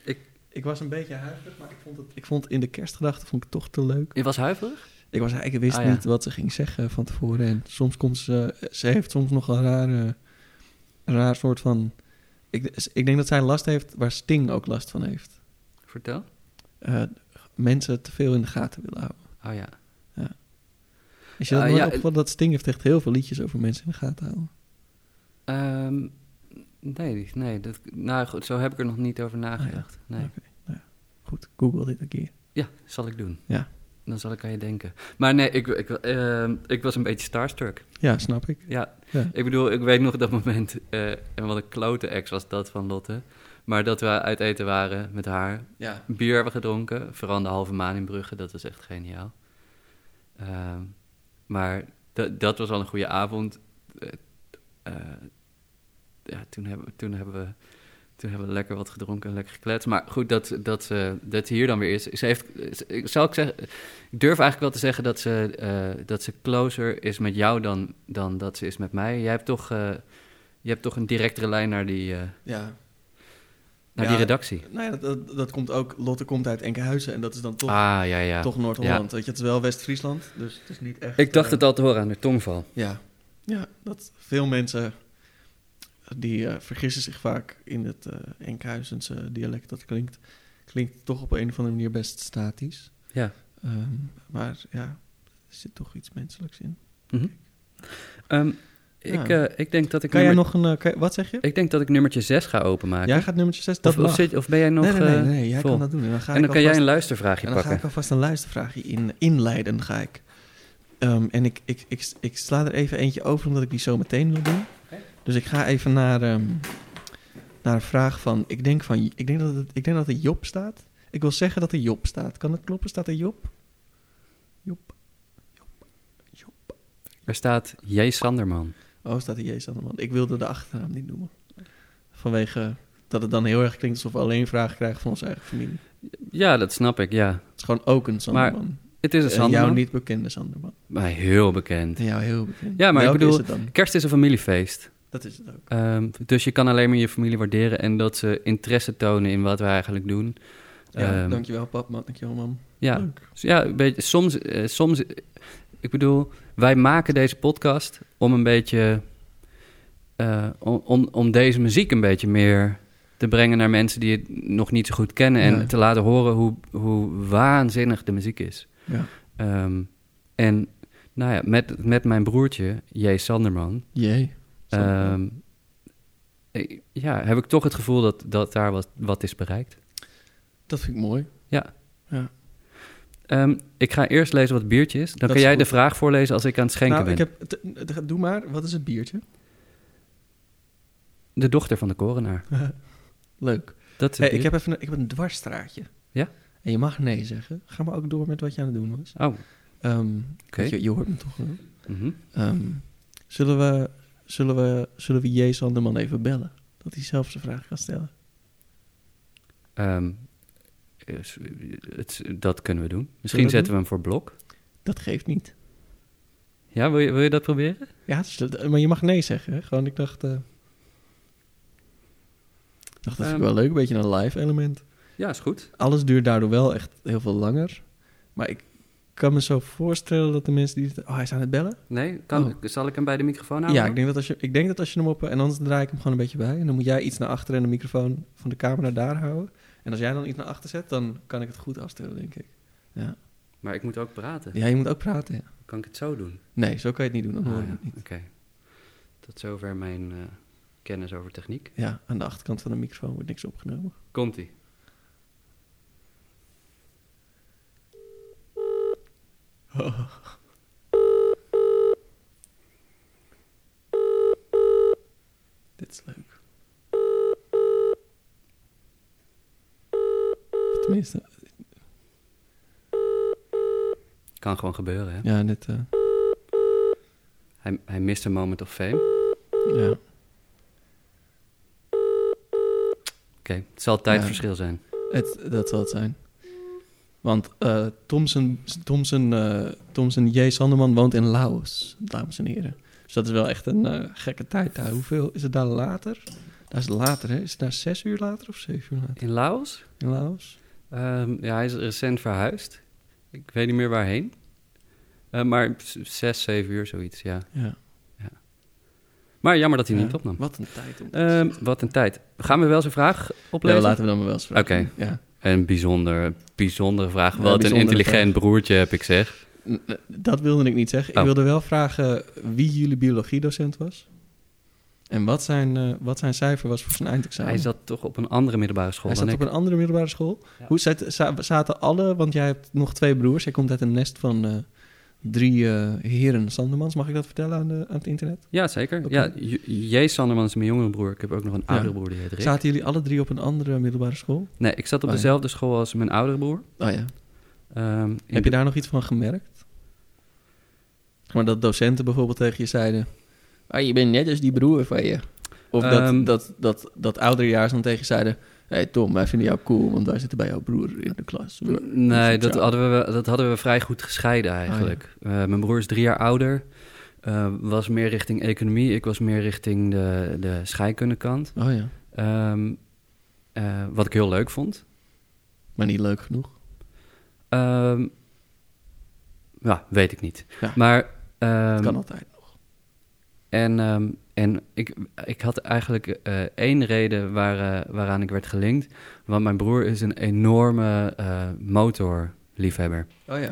Ik- ik was een beetje huiverig, maar ik vond, het, ik vond in de kerstgedachte vond ik het toch te leuk. Je was huiverig? Ik, was, ik wist Ah, ja. niet wat ze ging zeggen van tevoren. En soms komt ze... Ze heeft soms nog een rare, raar soort van... Ik, ik denk dat zij last heeft waar Sting ook last van heeft. Vertel. Eh, mensen te veel in de gaten willen houden. Oh ja. Is je dat Ah, ja, opgevallen dat Sting heeft echt heel veel liedjes over mensen in de gaten houden? Ehm, nee, nee dat, nou goed, zo heb ik er nog niet over nagedacht. Nee. Oké, nou ja. Goed, google dit een keer. Ja, zal ik doen. Ja. Dan zal ik aan je denken. Maar nee, ik, ik, ehm, ik was een beetje starstruck. Ja, snap ik. Ja, Ja. ik bedoel, ik weet nog dat moment, eh, en wat een klote ex was dat van Lotte. Maar dat we uit eten waren met haar, Ja. bier hebben gedronken, vooral de halve maan in Brugge, dat was echt geniaal. Ehm, maar dat- dat was al een goede avond. Eh, eh, ja, toen hebben, we- toen, hebben we, toen hebben we lekker wat gedronken en lekker gekletst. Maar goed, dat, dat, ze dat hier dan weer is. Ze heeft, zal ik zeggen, ik durf eigenlijk wel te zeggen dat ze, eh, dat ze closer is met jou dan, dan dat ze is met mij. Jij hebt toch, eh, je hebt toch een directere lijn naar die, eh, Ja. naar Ja, die redactie. Nou ja, dat, dat, dat komt ook... Lotte komt uit Enkhuizen en dat is dan toch, ah, ja, ja. toch Noord-Holland. Weet je, het is wel West-Friesland, dus het is niet echt... Ik dacht eh, het al te horen aan de tongval. Ja, ja dat veel mensen die eh, vergissen zich vaak in het eh Enkhuizense dialect. Dat klinkt, klinkt toch op een of andere manier best statisch. Ja. Ehm, maar ja, er zit toch iets menselijks in. Mhm. Ehm, ik, Ja. eh, ik denk dat ik Kan jij nog een... eh, je- wat zeg je? Ik denk dat ik nummertje 6 ga openmaken. Jij gaat nummertje 6, dat of, of, zit, of ben jij nog... nee, nee, nee, eh, nee, jij vol? kan dat doen. En dan, ga en dan kan jij een luistervraagje En dan ga pakken. ik alvast een luistervraagje in, inleiden, ga ik. Ehm, en ik, ik, ik, ik sla er even eentje over, omdat ik die zo meteen wil doen. Dus ik ga even naar, ehm, naar een vraag van... Ik denk, van, ik, denk dat het, ik denk dat er Job staat. Ik wil zeggen dat er Job staat. Kan het kloppen? Staat er Job? Job. Job. Job. Er staat J. Sanderman. Oh, staat er Jezus aan de man. Ik wilde de achternaam niet noemen. Vanwege dat het dan heel erg klinkt alsof we alleen vragen krijgen van onze eigen familie. Ja, dat snap ik, ja. Het is gewoon ook een Sanderman. Het is een En jou Sanderman. niet bekende Sanderman. Maar heel bekend. En jou heel bekend. Ja, maar ik bedoel- het? Kerst is een familiefeest. Dat is het ook. Ehm, dus je kan alleen maar je familie waarderen en dat ze interesse tonen in wat wij eigenlijk doen. Ja, Ehm, dankjewel pap, man. Dankjewel mam. Ja, Leuk. Dus ja, een beetje, soms, eh, soms, ik bedoel, wij maken deze podcast om een beetje, eh, om, om, deze muziek een beetje meer te brengen naar mensen die het nog niet zo goed kennen en Ja. te laten horen hoe, hoe waanzinnig de muziek is. Ja. Ehm, en nou ja, met, met mijn broertje, J. Sanderman, Jee. Ehm, eh, ja, heb ik toch het gevoel dat, dat daar wat, wat is bereikt. dat vind ik mooi. Ja. Ja. Ehm, ik ga eerst lezen wat het biertje is. Dan Dat kan is jij goed. de vraag voorlezen als ik aan het schenken nou, ben. ik heb... Doe maar. Wat is het biertje? De dochter van de korenaar. Leuk. Dat is Hey, ik, heb even een, ik heb een dwarsstraatje. Ja? En je mag nee zeggen. Ga maar ook door met wat je aan het doen was. Oh, Oké. weet Je, je hoort me toch wel. mhm. Zullen, we, zullen, we, zullen we J. Sanderman even bellen? Dat hij zelf zijn vraag kan stellen. Ehm, is- het, dat kunnen we doen. Misschien we zetten we hem voor blok. Dat geeft niet. Ja, wil je, wil je dat proberen? Ja, maar je mag nee zeggen. Hè? Gewoon, ik dacht... eh, ik dacht, dat vind ik Ehm. wel leuk. Een beetje een live element. Ja, is goed. Alles duurt daardoor wel echt heel veel langer. Maar ik kan me zo voorstellen dat de mensen die... Oh, hij is aan het bellen? Nee, kan, Oh. zal ik hem bij de microfoon houden? Ja, ik denk, dat als je, ik denk dat als je hem op... En anders draai ik hem gewoon een beetje bij. En dan moet jij iets naar achteren en de microfoon van de camera daar houden. En als jij dan iets naar achter zet, dan kan ik het goed afstellen, denk ik. Ja, Maar ik moet ook praten. ja je moet ook praten, ja. Kan ik het zo doen? Nee, zo kan je het niet doen, dan hoor Ah, je ja. het niet. Oké. Tot zover mijn eh, kennis over techniek. Ja, aan de achterkant van de microfoon wordt niks opgenomen. Komt-ie. Dit is leuk. Tenminste, Kan gewoon gebeuren, hè? ja, dit... eh, Hij, hij mist een moment of fame. ja. Oké, het zal tijdverschil zijn. Het, dat zal het zijn. Want eh Thomson, Thomson, eh, Thomson J. Sanderman woont in Laos, dames en heren. Dus dat is wel echt een eh, gekke tijd daar. Hoeveel is het daar later? Daar is het later, hè? Is het daar zes uur later of zeven uur later In Laos? in Laos? Ehm, ja, hij is recent verhuisd. Ik weet niet meer waarheen. Maar zes, zeven uur, zoiets, ja. Ja. Maar jammer dat hij Ja, niet opnam. Wat een tijd om Ehm, wat een tijd. Gaan we wel zijn vraag Ja, oplezen? laten we dan maar wel eens vragen. Oké. Ja. Een bijzonder, bijzondere vraag. Wat een intelligent broertje heb ik zeg. Dat wilde ik niet zeggen. Ik Oh. wilde wel vragen wie jullie biologiedocent was. En wat zijn, eh, wat zijn cijfer was voor zijn eindexamen. Hij zat toch op een andere middelbare school Hij dan zat ik. op een andere middelbare school. Ja. Hoe zat, za- zaten alle, want jij hebt nog twee broers. Jij komt uit een nest van eh, drie eh, heren Sandermans. Mag ik dat vertellen aan, de, aan het internet? Ja, zeker. Ja, J- J. Sanderman is mijn jongere broer. Ik heb ook nog een Ja. oudere broer, die heet Rick. Zaten jullie alle drie op een andere middelbare school? Nee, ik zat op Oh, ja. dezelfde school als mijn oudere broer. Oh ja. Ehm, Heb je daar nog iets van gemerkt? Maar dat docenten bijvoorbeeld tegen je zeiden... Ah, je bent net als die broer van je. Of Ehm. dat, dat, dat, dat ouderejaars dan tegen je zeiden... Hé hey Tom, wij vinden jou cool, want wij zitten bij jouw broer in de klas. Nee, dat hadden, we, dat hadden we vrij goed gescheiden eigenlijk. Eh, mijn broer is drie jaar ouder. eh, was meer richting economie. Ik was meer richting de, de scheikundekant. Oh ja, Ehm, eh, wat ik heel leuk vond. maar niet leuk genoeg. Ehm, ja, weet ik niet. Ja. Maar... ehm, kan altijd nog. En, ehm, en ik, ik had eigenlijk eh, één reden waar, eh, waaraan ik werd gelinkt. Want mijn broer is een enorme eh, motorliefhebber. Oh ja,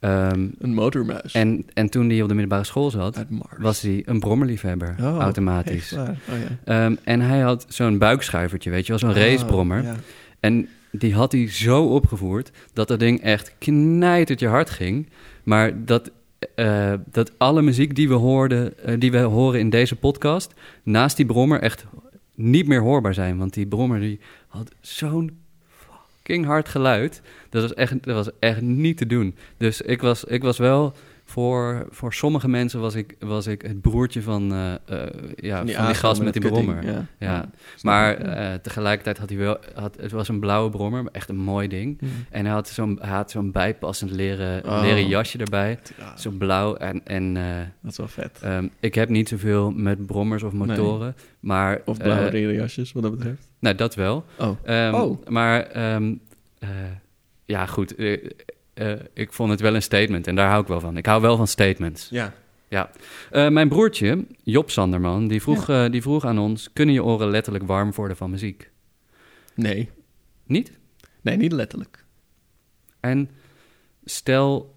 Ehm, een motormuis. en, en toen hij op de middelbare school zat, Uit was hij een brommerliefhebber, Oh, automatisch. Oh ja. Ehm, en hij had zo'n buikschuivertje, weet je wel, zo'n Oh, racebrommer. ja. En die had hij zo opgevoerd dat dat ding echt knijterd je hart ging. Maar dat, eh, dat alle muziek die we, hoorden, eh, die we horen in deze podcast... naast die brommer echt niet meer hoorbaar zijn. Want die brommer die had zo'n fucking hard geluid. Dat was echt, dat was echt niet te doen. Dus ik was, ik was wel... Voor, voor sommige mensen was ik, was ik het broertje van, eh, eh, ja, van die, gast met die brommer. Ja. Ja, Maar eh, tegelijkertijd had hij wel... Had, het was een blauwe brommer, maar echt een mooi ding. Mm. En hij had zo'n, zo'n bijpassend leren, Oh. leren jasje erbij. Ja, Zo blauw. En, en dat is wel vet. ehm, ik heb niet zoveel met brommers of motoren. Maar, Of blauwe eh, regenjasjes, wat dat betreft. nou, dat wel. Oh, Ehm, Oh. Maar ehm, eh, ja, goed. Eh, ik vond het wel een statement en daar hou ik wel van. Ik hou wel van statements. ja. Eh, mijn broertje, Job Sanderman, die vroeg, eh, die vroeg aan ons... kunnen je oren letterlijk warm worden van muziek? Nee. Niet? Nee, niet letterlijk. En stel,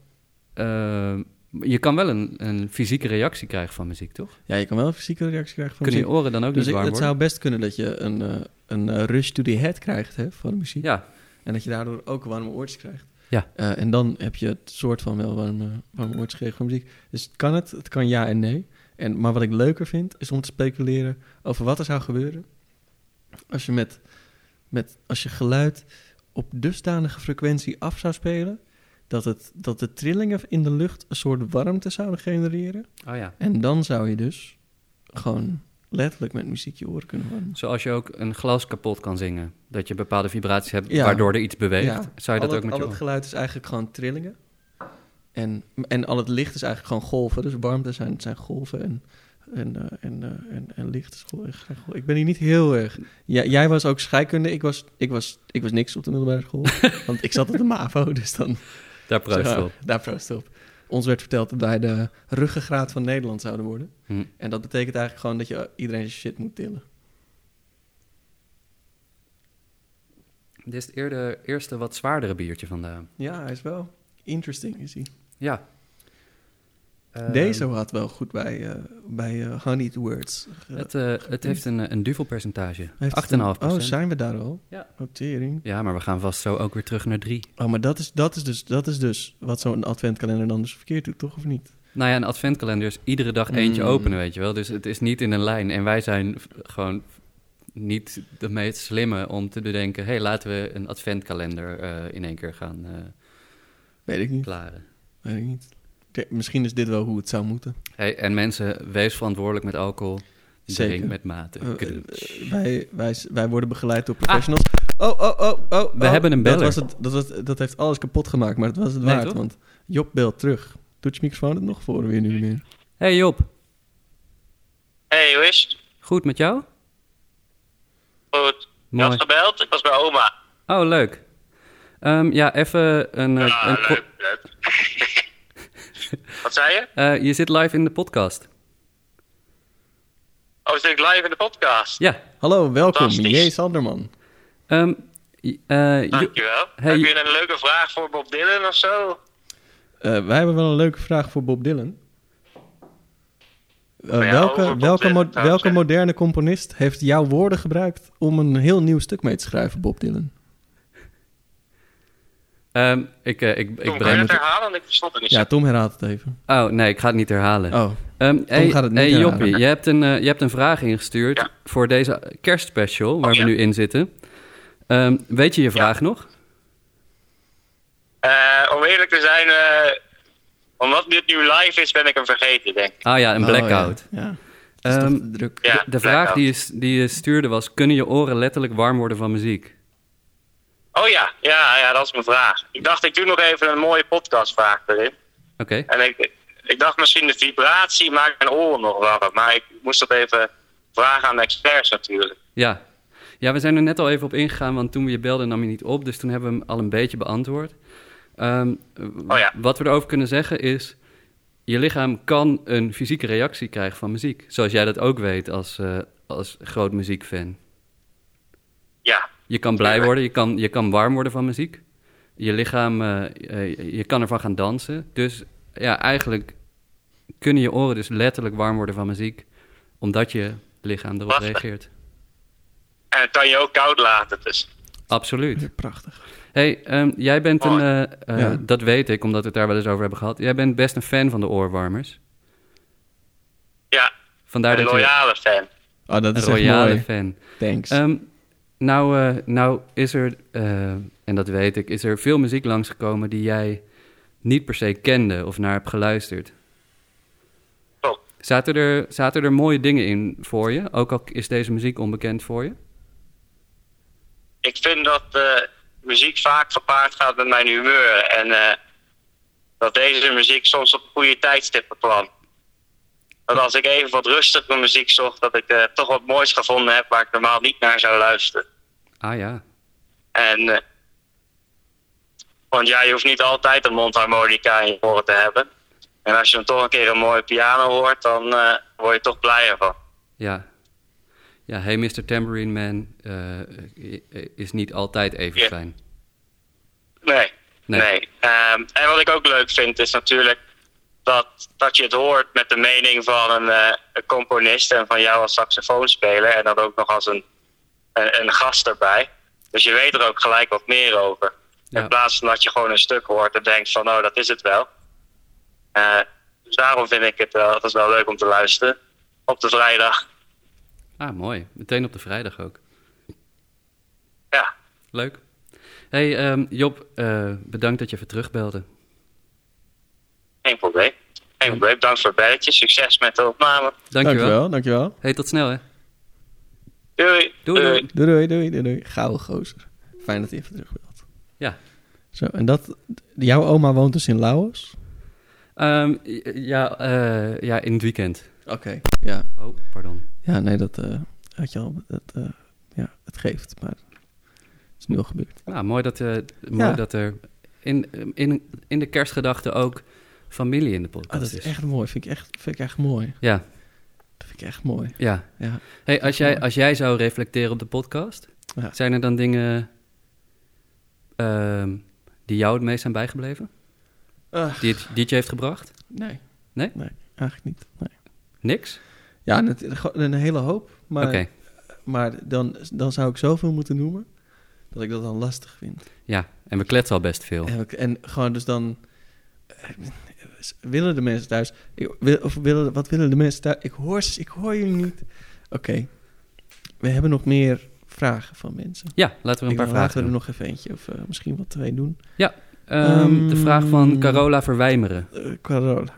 je kan wel een, een fysieke reactie krijgen van muziek, toch? Ja, je kan wel een fysieke reactie krijgen van Kunnen je muziek. oren dan ook Dus niet ik, warm het worden? zou best kunnen dat je een, een rush to the head krijgt hè, van de muziek. Ja, En dat je daardoor ook warme oortjes krijgt. Ja. Eh, en dan heb je het soort van wel warme, warme oortjes gekregen van muziek. Dus het kan het, het kan ja en nee. En, maar wat ik leuker vind, is om te speculeren over wat er zou gebeuren als je met met als je geluid op dusdanige frequentie af zou spelen, dat, het, dat de trillingen in de lucht een soort warmte zouden genereren. Oh ja. En dan zou je dus gewoon letterlijk met muziek je oren kunnen warmen. Zoals je ook een glas kapot kan zingen. Dat je bepaalde vibraties hebt Ja. waardoor er iets beweegt. Ja, Zou je dat al ook het, met al je het geluid is eigenlijk gewoon trillingen. En, en al het licht is eigenlijk gewoon golven. Dus warmte zijn, zijn golven en, en, eh, en, eh, en, en licht is golven. golven. Ik ben hier niet heel erg... Ja, jij was ook scheikunde. Ik was, ik, was, ik was niks op de middelbare school. want ik zat op de MAVO, dus dan... Daar proost op. Daar proost op. Ons werd verteld dat wij de ruggengraat van Nederland zouden worden. Hm. En dat betekent eigenlijk gewoon dat je iedereen zijn shit moet tillen. Dit is het eerder, eerste wat zwaardere biertje vandaag. Ja, hij is wel interesting, is hij. Ja. Ehm, Deze had wel goed bij, eh bij Honeyed Words. Het, eh, het heeft een, een duvelpercentage. heeft 8,5 het een- Oh, zijn we daar al? Ja. Notering. Ja, maar we gaan vast zo ook weer terug naar 3. Oh, maar dat is, dat is, dus, dat is dus wat zo'n adventkalender dan dus verkeerd doet, toch? Of niet? Nou ja, een adventkalender is iedere dag eentje Mm. openen, weet je wel. Dus het is niet in een lijn. En wij zijn gewoon niet de meest slimme om te bedenken... hé, hey, laten we een adventkalender in één keer gaan Weet ik niet. klaren. Weet ik niet. Kijk, misschien is dit wel hoe het zou moeten. Hey, en mensen, wees verantwoordelijk met alcohol. Zeker. Drink met mate. Eh, eh, wij, wij, wij worden begeleid door professionals. Oh, oh, oh, oh. Ah. We oh, hebben een dat, beller. was het, dat, was, dat heeft alles kapot gemaakt, maar het was het Nee, waard. toch? Want Job belt terug. Doet je microfoon het nog voor weer nu niet meer? hey Job, Hey, hoe is het? goed met jou? Goed. Je Mooi. had gebeld? Ik was bij oma. Oh, leuk. Ehm, ja, even een... eh, Ah, een leuk. Wat zei je? eh, je zit live in de podcast. Oh, zit ik live in de podcast? Ja. Hallo, welkom. Fantastisch. J. Sanderman. Ehm, eh, Jo- Dankjewel. Hey, Heb je een leuke vraag voor Bob Dylan of zo? Eh, wij hebben wel een leuke vraag voor Bob Dylan. Eh, ja, welke Bob welke, Dylan, mo- welke moderne componist heeft jouw woorden gebruikt om een heel nieuw stuk mee te schrijven, Bob Dylan? Ehm, ik, ik, ik kan je breng... het herhalen, want ik verstond het niet Ja. Tom herhaalt het even. Oh, nee, ik ga het niet herhalen. Oh, Ehm, hey, gaat het niet hey herhalen. Joppie, je hebt, een, eh, je hebt een vraag ingestuurd Ja. voor deze kerstspecial waar Oh, ja. we nu in zitten. Ehm, weet je je vraag nog? Eh, om eerlijk te zijn, eh, omdat dit nu live is, ben ik hem vergeten, denk ik. Ah ja, een Oh, blackout. ja. ja. Dat is Ehm, toch te druk. Ja, de vraag blackout. die je, die je stuurde was: kunnen je oren letterlijk warm worden van muziek? Oh ja, ja, ja, dat is mijn vraag. Ik dacht, ik doe nog even een mooie podcastvraag erin. Oké. En ik, ik dacht misschien de vibratie maakt mijn oren nog warm. Maar ik moest dat even vragen aan de experts natuurlijk. Ja. ja, we zijn er net al even op ingegaan, want toen we je belden nam je niet op. Dus toen hebben we hem al een beetje beantwoord. Ehm, Oh ja. Wat we erover kunnen zeggen is: je lichaam kan een fysieke reactie krijgen van muziek. Zoals jij dat ook weet als, eh, als groot muziekfan. Ja, Je kan blij worden, je kan, je kan warm worden van muziek. Je lichaam, eh, eh, je kan ervan gaan dansen. Dus ja, eigenlijk kunnen je oren dus letterlijk warm worden van muziek. Omdat je lichaam erop Prachtig. reageert. en het kan je ook koud laten. Dus Absoluut. Prachtig. hey, ehm, jij bent een, eh, Ja. dat weet ik, omdat we het daar wel eens over hebben gehad. Jij bent best een fan van de oorwarmers. ja, Vandaar een dat je loyale fan. Oh, dat een is echt royale mooi. fan. Thanks. Ehm, nou, eh, nou is er, eh, en dat weet ik, is er veel muziek langsgekomen die jij niet per se kende of naar hebt geluisterd. Klopt. Zaten er, zaten er mooie dingen in voor je? Ook al is deze muziek onbekend voor je? Ik vind dat eh, muziek vaak gepaard gaat met mijn humeur. En dat deze muziek soms op goede tijdstippen kwam. Dat als ik even wat rustigere muziek zocht, dat ik eh, toch wat moois gevonden heb waar ik normaal niet naar zou luisteren. Ah ja, En, eh, want ja, je hoeft niet altijd een mondharmonica in je oren te hebben. En als je dan toch een keer een mooie piano hoort, dan eh, word je toch blijer van. ja. Ja, Hey Mr. Tambourine Man is niet altijd even Ja. fijn. Nee, Nee. nee. Ehm, en wat ik ook leuk vind is natuurlijk dat, dat je het hoort met de mening van een, eh, een componist en van jou als saxofoonspeler. En dan ook nog als een, een, een gast erbij. Dus je weet er ook gelijk wat meer over. Ja. In plaats van dat je gewoon een stuk hoort en denkt van oh, dat is het wel. Eh, dus daarom vind ik het wel, het is wel leuk om te luisteren. Op de vrijdag. Ah, mooi. Meteen op de vrijdag ook. ja, Leuk. Hey ehm, Job, eh, bedankt dat je even terugbelde. Geen probleem. Geen probleem. Bedankt voor het belletje. Succes met de opname. Dankjewel. Dankjewel, dankjewel. Hey, tot snel hè. Doei. Doei, doei. Doei, doei, doei, doei. Gouden gozer. Fijn dat hij even terug wilt. Ja. Zo, en dat... Jouw oma woont dus in Laos? Ehm, ja, eh, ja, in het weekend. Oké. Ja. Oh, pardon. Ja, nee, dat eh, had je al... Dat, eh, ja, het geeft, maar... Het is nu al gebeurd. Nou, mooi dat, mooi Ja. dat er in, in, in de kerstgedachte ook familie in de podcast Ah, dat is echt mooi. Vind ik echt, vind ik echt mooi. Ja, Dat vind ik echt mooi. ja. Ja. Hey, als, jij, als jij zou reflecteren op de podcast, Ja. zijn er dan dingen ehm, die jou het meest zijn bijgebleven? Die het, die het je heeft gebracht? nee. Nee? Nee, eigenlijk niet. Nee. Niks? Ja, een hele hoop. Maar, Oké, maar dan, dan zou ik zoveel moeten noemen... dat ik dat dan lastig vind. ja. En we kletsen al best veel. En, gewoon dus dan... Willen de mensen thuis... ik- wil- Of willen, wat willen de mensen thuis? Ik hoor, ze- ik hoor jullie niet. Oké. We hebben nog meer vragen van mensen. Ja, laten we Ik een paar laten vragen we er nog even eentje of eh, misschien wel twee doen. Ehm, de vraag van Ehm, Carola Verwijmeren. Eh, Carola.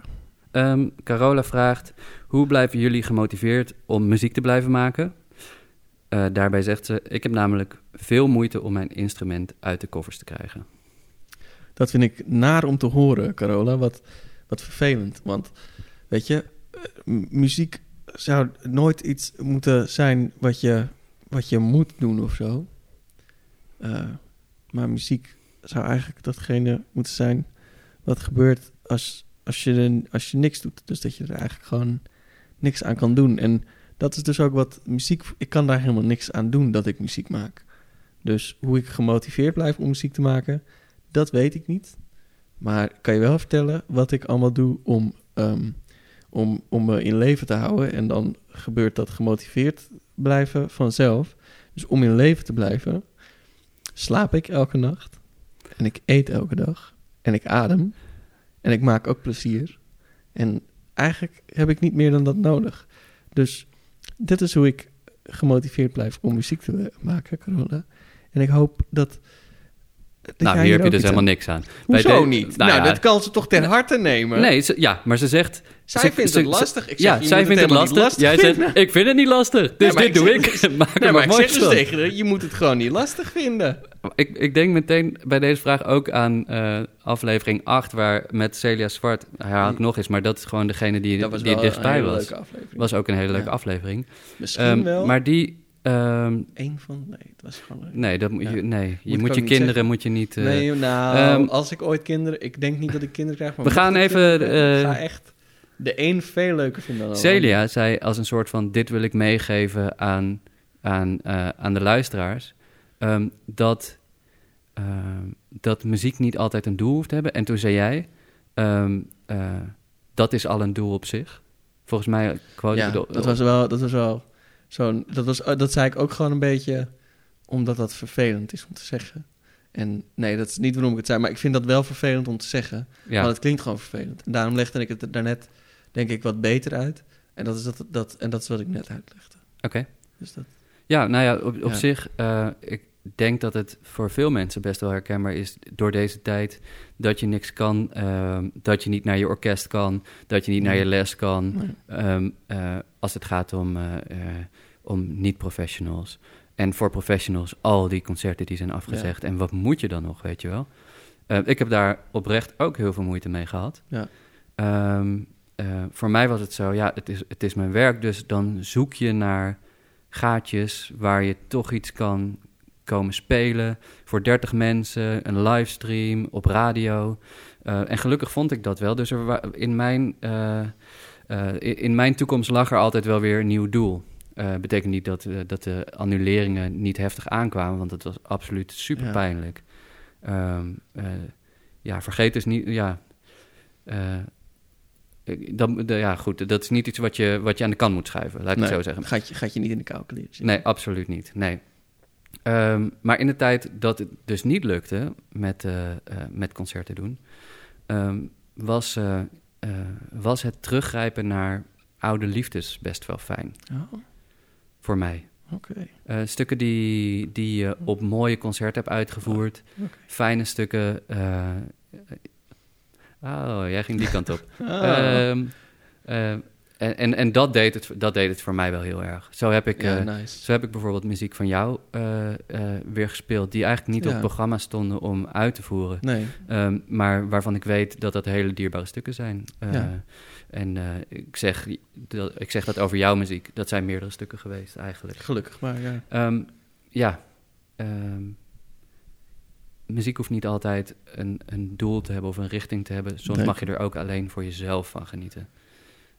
Ehm, Carola vraagt: Hoe blijven jullie gemotiveerd om muziek te blijven maken? Eh, daarbij zegt ze: Ik heb namelijk veel moeite om mijn instrument uit de koffers te krijgen. Dat vind ik naar om te horen, Carola. Wat, wat vervelend. Want, weet je, eh, muziek zou nooit iets moeten zijn wat je, wat je moet doen of zo. Eh, maar muziek zou eigenlijk datgene moeten zijn wat gebeurt als, als, je als je niks doet. Dus dat je er eigenlijk gewoon niks aan kan doen. En dat is dus ook wat muziek... Ik kan daar helemaal niks aan doen dat ik muziek maak. Dus hoe ik gemotiveerd blijf om muziek te maken... Dat weet ik niet. Maar kan je wel vertellen wat ik allemaal doe om, ehm, om, om me in leven te houden. En dan gebeurt dat gemotiveerd blijven vanzelf. Dus om in leven te blijven, slaap ik elke nacht. En ik eet elke dag. En ik adem. En ik maak ook plezier. En eigenlijk heb ik niet meer dan dat nodig. Dus dit is hoe ik gemotiveerd blijf om muziek te maken, Carola. En ik hoop dat... dat nou, hier er heb je dus helemaal niks aan. Hoezo niet? nou Nou, ja. dat kan ze toch ten harte nemen? Nee, ze- ja, maar ze zegt. Zij ze- vindt ze- het lastig. Ik zeg, ja, zij vindt het niet lastig. Jij zegt: Ik vind het niet lastig. Dus Nee, dit ik doe zeg- ik. Maak er Nee, maar ik zeg dus tegen haar, je moet het gewoon niet lastig vinden. Ik, ik denk meteen bij deze vraag ook aan eh, aflevering 8, waar met Celia Zwart, ik nog eens, maar dat is gewoon degene die, Dat was die dichtbij was. leuke aflevering. Was ook een hele leuke aflevering. Misschien Ehm, wel. Maar die, ehm, Eén van... Nee, het was gewoon... nee, dat moet je, nee, Moet je ik moet je kinderen zeggen. moet je niet. eh, nee, nou, ehm, als ik ooit kinderen... Ik denk niet dat ik kinderen krijg, maar... We gaan ik even, kinderen krijgen, eh, ik ga echt de een veel leuker vinden dan Celia zei als een soort van: Dit wil ik meegeven aan, aan, eh, aan de luisteraar. ehm, dat, ehm, dat muziek niet altijd een doel hoeft te hebben. En toen zei jij: ehm, Dat is al een doel op zich. Volgens mij, quote Ja, ik dat was wel... Dat was wel zo'n... Dat, was, eh, dat zei ik ook gewoon een beetje... Omdat dat vervelend is om te zeggen. En nee, dat is niet waarom ik het zei. Maar ik vind dat wel vervelend om te zeggen. ja. Want het klinkt gewoon vervelend. En daarom legde ik het daarnet, denk ik, wat beter uit. En dat is, dat, dat, en dat is wat ik net uitlegde. Oké. Dus dat, Ja, nou ja, op, op Ja. zich, eh, ik denk dat het voor veel mensen best wel herkenbaar is door deze tijd dat je niks kan, ehm, dat je niet naar je orkest kan, dat je niet naar je les kan, nee. ehm, eh, als het gaat om, eh, eh, om niet-professionals. En voor professionals, al die concerten die zijn afgezegd. En wat moet je dan nog, weet je wel? Eh, ik heb daar oprecht ook heel veel moeite mee gehad. Ja. Ehm, voor mij was het zo, ja, het is, het is mijn werk, dus dan zoek je naar gaatjes waar je toch iets kan komen spelen. Voor 30 mensen, een livestream op radio. Eh, en gelukkig vond ik dat wel. Dus er in, mijn, eh, eh, in, mijn toekomst lag er altijd wel weer een nieuw doel. Betekent niet dat, dat de annuleringen niet heftig aankwamen, want het was absoluut super Ja. pijnlijk. Ehm, eh, ja, vergeet dus niet. Ja, dan, de- ja, goed, dat is niet iets wat je, wat je aan de kant moet schuiven, laat ik Nee, het zo zeggen. Gaat je, gaat je niet in de kou leren zitten. Nee, absoluut niet. Nee. Ehm, maar in de tijd dat het dus niet lukte met, eh, eh, met concerten doen, ehm, was, eh, was het teruggrijpen naar oude liefdes best wel fijn Oh, voor mij. Stukken die, die je op mooie concerten hebt uitgevoerd. Oké. Fijne stukken. oh, jij ging die kant op. Ah. Ehm, eh, en en, en dat, deed het, dat deed het voor mij wel heel erg. Zo heb ik, ja, eh, nice. zo heb ik bijvoorbeeld muziek van jou eh, eh, weer gespeeld... die eigenlijk niet op Ja. het programma stonden om uit te voeren. Nee, Ehm, maar waarvan ik weet dat dat hele dierbare stukken zijn. Ja. En ik, zeg, dat, ik zeg dat over jouw muziek. Dat zijn meerdere stukken geweest eigenlijk. gelukkig maar, ja. Ehm, ja, ehm, muziek hoeft niet altijd een, een doel te hebben of een richting te hebben. Soms Nee. mag je er ook alleen voor jezelf van genieten.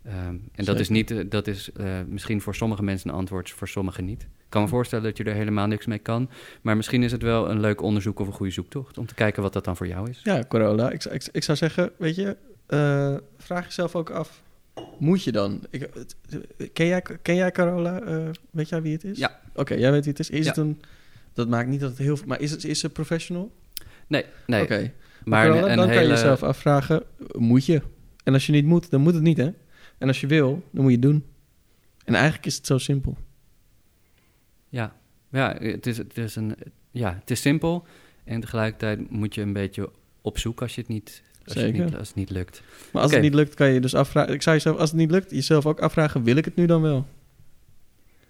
Ehm, en dat is, niet, eh, dat is eh, misschien voor sommige mensen een antwoord, voor sommigen niet. Ik kan me voorstellen dat je er helemaal niks mee kan. Maar misschien is het wel een leuk onderzoek of een goede zoektocht... om te kijken wat dat dan voor jou is. Ja, Corolla. Ik, zou- ik, ik zou zeggen, weet je, eh, vraag jezelf ook af. Moet je dan? Ik, ken, jij, ken jij Carola? Eh, weet jij wie het is? Ja. Oké, jij weet wie het is. Is Ja. het een... Dat maakt niet dat het heel veel... Maar is, het, is ze professional? Nee, nee. Oké. Maar een, een dan hele... kan je jezelf afvragen, moet je? En als je niet moet, dan moet het niet, hè? En als je wil, dan moet je het doen. En eigenlijk is het zo simpel. Ja, ja het, is, het, is een, ja het is simpel. En tegelijkertijd moet je een beetje op zoek als je het niet, als je het niet, als het niet lukt. Maar als het niet lukt, kan je dus afvragen... Ik zou jezelf, als het niet lukt, jezelf ook afvragen, wil ik het nu dan wel?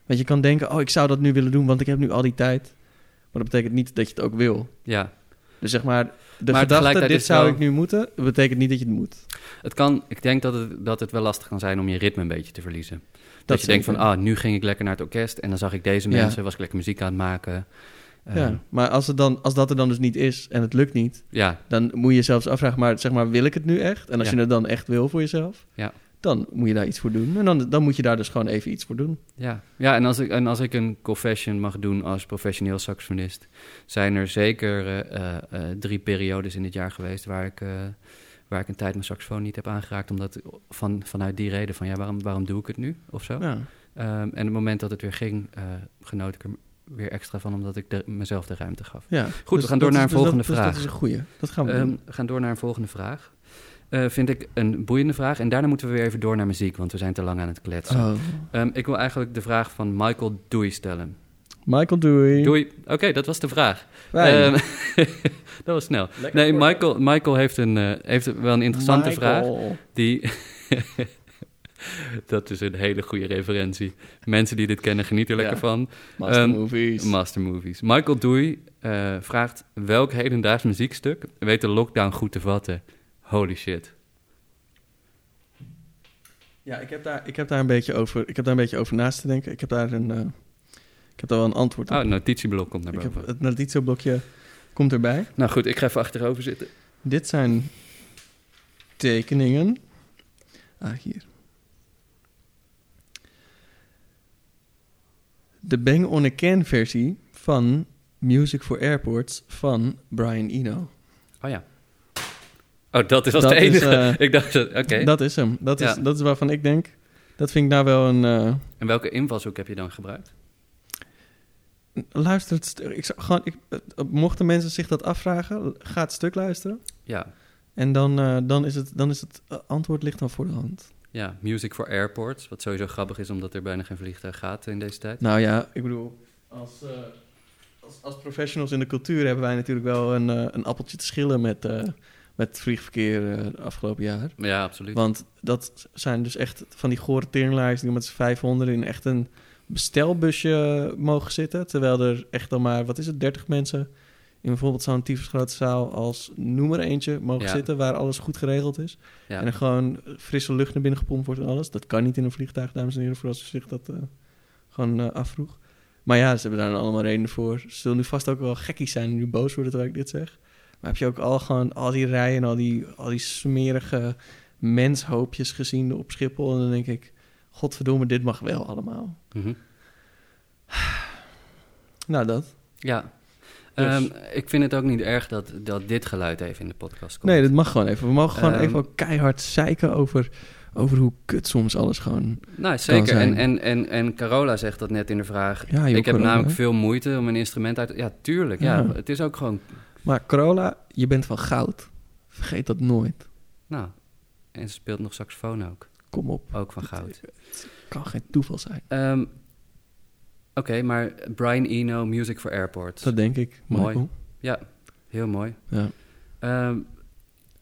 Want je kan denken, oh, ik zou dat nu willen doen, want ik heb nu al die tijd. Maar dat betekent niet dat je het ook wil. Ja, Dus zeg maar, de Maar gedachte, dit zou wel- ik nu moeten, betekent niet dat je het moet. het kan, ik denk dat het, dat het wel lastig kan zijn om je ritme een beetje te verliezen. Dat, je denkt van, ah, nu ging ik lekker naar het orkest en dan zag ik deze Ja. mensen, was ik lekker muziek aan het maken. Ja, maar als, het dan, als dat er dan dus niet is en het lukt niet, ja, dan moet je jezelf eens afvragen, maar zeg maar, wil ik het nu echt? En als Ja. je het dan echt wil voor jezelf, Ja. Dan moet je daar iets voor doen. En dan, dan moet je daar dus gewoon even iets voor doen. Ja, ja en, als ik, en als ik een confession mag doen als professioneel saxofonist, zijn er zeker eh, eh, eh, drie periodes in dit jaar geweest waar ik, waar ik een tijd mijn saxofoon niet heb aangeraakt, omdat van, vanuit die reden van ja, waarom, waarom doe ik het nu of zo. Ja. Ehm, en het moment dat het weer ging, genoot ik er weer extra van, omdat ik de, mezelf de ruimte gaf. Ja. Goed, we gaan door naar een volgende dat, dus vraag. dat is een goeie. Dat gaan we Ehm, doen. we gaan door naar een volgende vraag. Eh, vind ik een boeiende vraag. En daarna moeten we weer even door naar muziek, want we zijn te lang aan het kletsen. Oh. Ehm, ik wil eigenlijk de vraag van Michael Doei stellen. Michael, doei. Doei. Oké, dat was de vraag. Ehm, dat was snel. Lekker Nee, Michael, Michael heeft, een, eh, heeft wel een interessante Michael. vraag. Die... dat is een hele goede referentie. Mensen die dit kennen genieten er lekker Ja. van. Master Ehm, Movies. Master Movies. Michael Doei eh, vraagt... welk hedendaags muziekstuk weet de lockdown goed te vatten? Holy shit. Ja, ik heb, daar, ik, heb daar een beetje over, ik heb daar een beetje over naast te denken. Ik heb daar een, eh, ik heb daar wel een antwoord op. Oh, het notitieblok komt naar boven. heb, het notitieblokje komt erbij. Nou goed, ik ga even achterover zitten. Dit zijn tekeningen. Ah, hier. De Bang on a Can versie van Music for Airports van Brian Eno. Oh ja. Oh, dat is als Dat de is, enige. eh, ik dacht, dat- oké. Dat is hem. Dat is, dat is waarvan ik denk. Dat vind ik nou wel een. eh, En welke invalshoek heb je dan gebruikt? luister het stuk. Ik gewoon, ik, mochten mensen zich dat afvragen, ga het stuk luisteren. Ja, En dan, eh, dan is het, dan is het antwoord ligt dan voor de hand. ja, Music for Airports. Wat sowieso grappig is, omdat er bijna geen vliegtuig gaat in deze tijd. Nou ja, ik bedoel, als, als, als professionals in de cultuur hebben wij natuurlijk wel een, een appeltje te schillen met, met het vliegverkeer eh, de afgelopen jaar. Ja, absoluut. Want dat zijn dus echt van die gore teringlijst die met z'n 500 in echt een bestelbusje mogen zitten. Terwijl er echt dan maar, wat is het, 30 mensen in bijvoorbeeld zo'n tyfus grote zaal als noem eentje mogen Ja. zitten waar alles goed geregeld is. ja. En er gewoon frisse lucht naar binnen gepompt wordt en alles. Dat kan niet in een vliegtuig, dames en heren, voor als u zich dat eh, gewoon eh, afvroeg. Maar ja, ze hebben daar allemaal redenen voor. Ze zullen nu vast ook wel gekkies zijn en nu boos worden terwijl ik dit zeg. Maar heb je ook al gewoon al die rijen en al die, al die smerige menshoopjes gezien op Schiphol. En dan denk ik, godverdomme, dit mag wel allemaal. Mhm. Nou, dat. Ja. Dus- Ehm, ik vind het ook niet erg dat, dat dit geluid even in de podcast komt. Nee, dat mag gewoon even. We mogen gewoon Ehm, even ook keihard zeiken over, over hoe kut soms alles gewoon... Nou, zeker. En, en, en, en Carola zegt dat net in de vraag. Ja, ik heb namelijk veel moeite om een instrument uit... Ja, tuurlijk. Ja. Ja. Het is ook gewoon... Maar Corolla, je bent van goud. Vergeet dat nooit. Nou, en ze speelt nog saxofoon ook. Kom op. Ook van goud. kan geen toeval zijn. Ehm, Oké, maar Brian Eno, Music for Airports. Dat denk ik. Mooi. Ja, heel mooi. Ja. Ehm,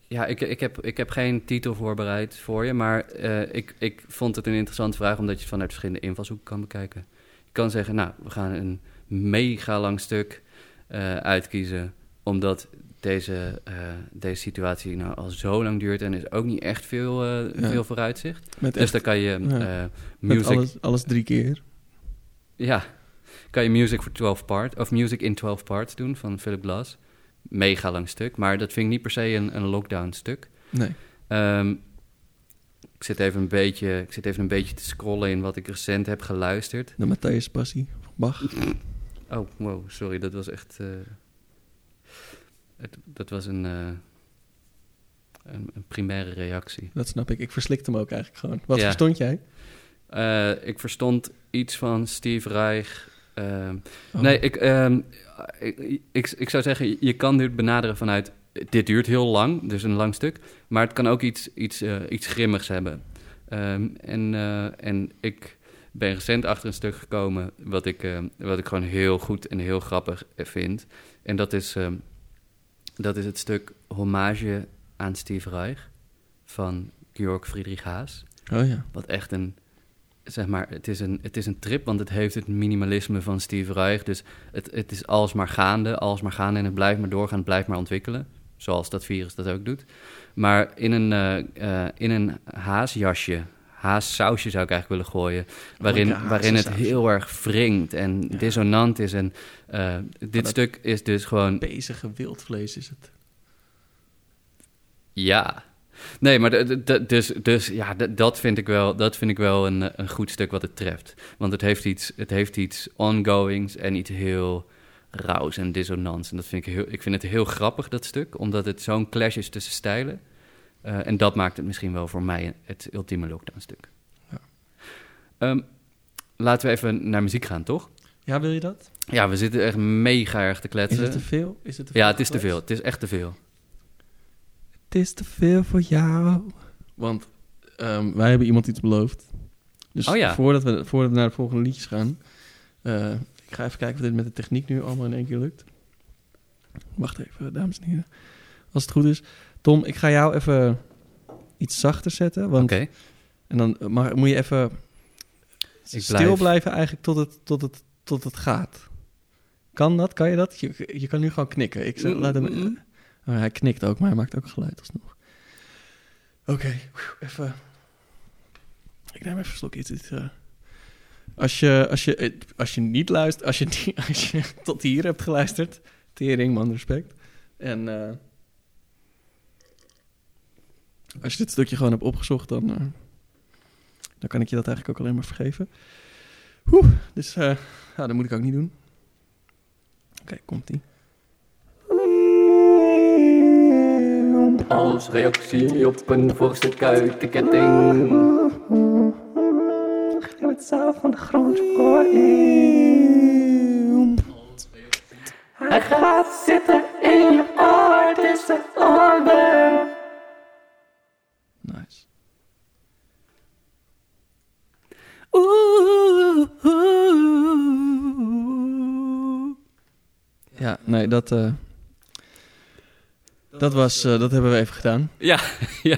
ja, ik, ik, heb, ik heb geen titel voorbereid voor je, maar eh, ik, ik vond het een interessante vraag omdat je het vanuit verschillende invalshoeken kan bekijken. Je kan zeggen, nou, we gaan een mega lang stuk eh, uitkiezen, omdat deze, eh, deze situatie nou al zo lang duurt en is ook niet echt veel, eh, Ja. veel vooruitzicht. Met, Dus echt, dan kan je Ja. eh, met music, alles, alles drie keer. ja, kan je music for 12 part of music in 12 parts doen van Philip Glass. Mega lang stuk, maar dat vind ik niet per se een, een lockdown stuk. Nee. Ehm, ik, zit even een beetje, ik zit even een beetje te scrollen in wat ik recent heb geluisterd. De Matthäus Passie van Bach. Oh, wow, sorry, dat was echt. Het, dat was een, eh, een, een primaire reactie. Dat snap ik. Ik verslikte hem ook eigenlijk gewoon. Wat Ja. verstond jij? Eh, ik verstond iets van Steve Reich. ehm, Oh. Nee, ik, ehm, ik, ik, ik zou zeggen, je kan dit benaderen vanuit... Dit duurt heel lang, dus een lang stuk. Maar het kan ook iets, iets, eh, iets grimmigs hebben. Ehm, en, en ik ben recent achter een stuk gekomen... wat ik, wat ik gewoon heel goed en heel grappig vind. En dat is, dat is het stuk Hommage aan Steve Reich... van Georg Friedrich Haas. Oh ja. Wat echt een, zeg maar, het is een, het is een trip, want het heeft het minimalisme van Steve Reich. Dus het, het is alsmaar gaande, alsmaar gaande en het blijft maar doorgaan, het blijft maar ontwikkelen. Zoals dat virus dat ook doet. Maar in een, eh, eh, in een haasjasje, haassausje zou ik eigenlijk willen gooien. Waarin, waarin het heel erg wringt en Ja. dissonant is. En eh, dit dat- stuk is dus gewoon Bezige wildvlees is het. Ja. Nee, maar dus, dus ja, dat vind ik wel, dat vind ik wel een, eh, een goed stuk wat het treft. Want het heeft iets, het heeft iets ongoings en iets heel rauws en dissonants. En dat vind ik heel, ik vind het heel grappig, dat stuk, omdat het zo'n clash is tussen stijlen. Eh, en dat maakt het misschien wel voor mij het ultieme lockdown-stuk. Ja. Ehm, laten we even naar muziek gaan, toch? Ja, wil je dat? Ja, we zitten echt mega erg te Is kletsen. het te veel? Is het te veel ja, het is te veel. Het is echt te veel. Het is te veel voor jou. Want ehm, wij hebben iemand iets beloofd. Dus Oh ja. voordat, we, voordat we naar de volgende liedjes gaan... eh, ik ga even kijken of dit met de techniek nu allemaal in één keer lukt. Wacht even, dames en heren. Als het goed is. Tom, ik ga jou even iets zachter zetten. Oké. Want, En dan mag, moet je even Ik stil blijf- blijven eigenlijk tot het, tot, het, tot het gaat. Kan dat? Kan je dat? Je, je kan nu gewoon knikken. Ik zeg, laat hem, Mm-mm. Oh, hij knikt ook, maar hij maakt ook geluid alsnog. Oké, even. Ik neem even een slokje. Dit, eh, als, je, als, je, eh, als je niet luistert, als je, niet- als je tot hier hebt geluisterd, tering, man, respect. En eh, als je dit stukje gewoon hebt opgezocht, dan, eh, dan kan ik je dat eigenlijk ook alleen maar vergeven. Oeh, dus eh, ja, dat moet ik ook niet doen. Oké, komt-ie. Als reactie op een voorstuk uit de ketting. Het zaal van de grote kooi. Hij gaat zitten in je oor, het is. Ja, nee, dat, eh, dat was, eh, dat hebben we even gedaan. Ja, ja.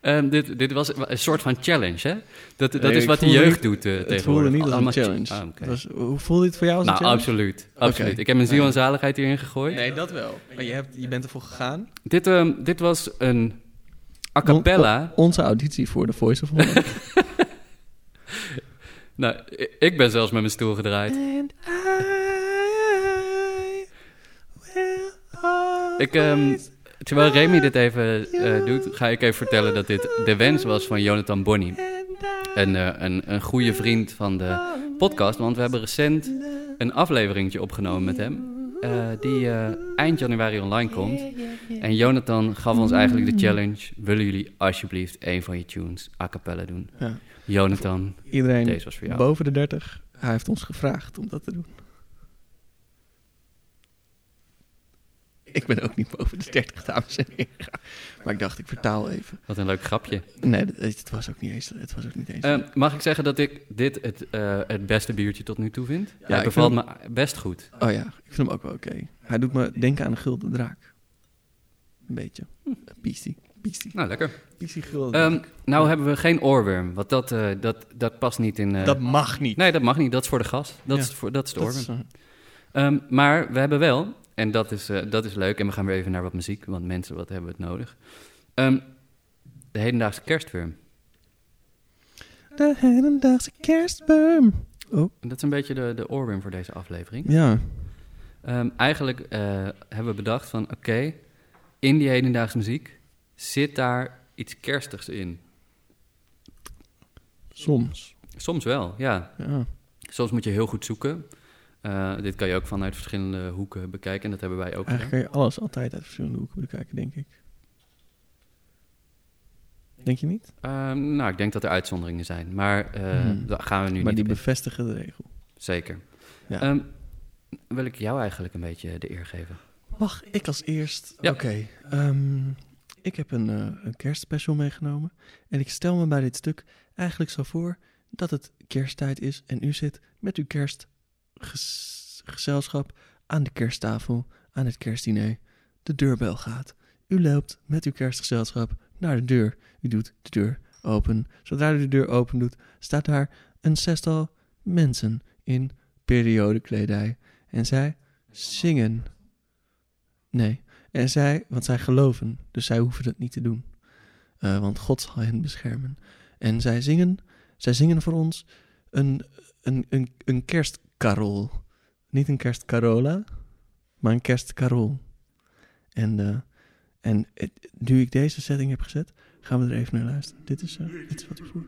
Ehm, dit, dit was een soort van challenge, hè? Dat, dat Nee, is wat de jeugd niet- doet uh, Het tegenwoordig. voelde niet als een challenge. Ah. Het was, hoe voelde het voor jou als Nou, een challenge? absoluut. absoluut. Ik heb mijn ziel en zaligheid hierin gegooid. Nee, dat wel. Maar je, hebt, je bent ervoor gegaan. Dit, ehm, dit was een a cappella. On- onze auditie voor de Voice of Holland. Nou, ik ben zelfs met mijn stoel gedraaid. And I will Ik, ehm, always terwijl Remy dit even eh, doet, ga ik even vertellen dat dit de wens was van Jonathan Bonny. Een, eh, een, een goede vriend van de podcast. Want we hebben recent een afleveringetje opgenomen met hem. eh, die eh, eind januari online komt. En Jonathan gaf ons eigenlijk de challenge. Willen jullie alsjeblieft een van je tunes a cappella doen? Ja. Jonathan, Iedereen deze was voor jou. boven de 30, hij heeft ons gevraagd om dat te doen. ik ben ook niet boven de 30, dames en heren. Maar ik dacht, ik vertaal even. Wat een leuk grapje. Nee, het was ook niet eens. Het was ook niet eens. Eh, mag ik zeggen dat ik dit het, eh, het beste biertje tot nu toe vind? Ja, het bevalt me best goed. oh ja, ik vind hem ook wel oké. Hij doet me denken aan een gulden draak. Een beetje. Beastie. Nou, lekker. Gulden Ehm, nou hebben we geen oorworm, want dat, eh, dat, dat past niet in... eh, Dat mag niet. Nee, dat mag niet. Dat is voor de gast. Dat, Ja. is, voor, dat is de Dat oorworm. is, eh, Ehm, maar we hebben wel, en dat is, eh, dat is leuk, en we gaan weer even naar wat muziek, want mensen, wat hebben we het nodig? Ehm, de hedendaagse kerstworm. de hedendaagse kerstboom. Oh, Dat is een beetje de, de oorworm voor deze aflevering. ja. Ehm, eigenlijk eh, hebben we bedacht van, oké, in die hedendaagse muziek zit daar iets kerstigs in. Soms. Soms wel, ja. Ja. Soms moet je heel goed zoeken. Eh, dit kan je ook vanuit verschillende hoeken bekijken en dat hebben wij ook gedaan. Eigenlijk kan je alles altijd uit verschillende hoeken bekijken, denk ik. Denk je niet? Ehm, nou, ik denk dat er uitzonderingen zijn, maar eh, Hmm. daar gaan we nu maar niet die op in. bevestigen de regel. Zeker. Ja. Ehm, wil ik jou eigenlijk een beetje de eer geven? Mag ik als eerst? Ja. Oké. ehm, ik heb een, eh, een kerstspecial meegenomen. En ik stel me bij dit stuk eigenlijk zo voor dat het kersttijd is. En u zit met uw kerstgezelschap aan de kersttafel, aan het kerstdiner. De deurbel gaat. U loopt met uw kerstgezelschap naar de deur. U doet de deur open. Zodra u de deur open doet, staat daar een zestal mensen in periodekledij. En zij zingen. Nee. En zij, want zij geloven, dus zij hoeven het niet te doen. Eh, want God zal hen beschermen. En zij zingen, zij zingen voor ons een, een, een, een kerstkarol. Niet een kerstcarola, maar een kerstkarol. En, eh, en nu ik deze setting heb gezet, gaan we er even naar luisteren. Dit is, eh, dit is wat ik voor.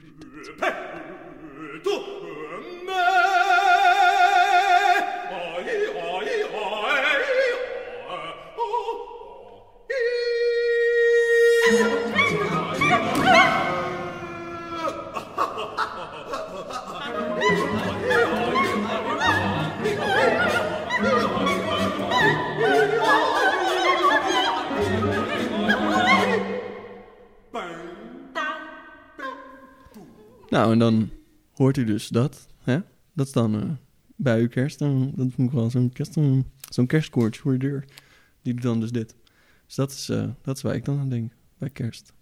Nou, en dan hoort u dus dat. Hè? Dat is dan eh, bij uw kerst. Dan, dat ik wel zo'n kerst, eh, zo'n voor je deur. Die doet dan dus dit. Dus dat is, eh, dat is waar ik dan aan denk bij kerst.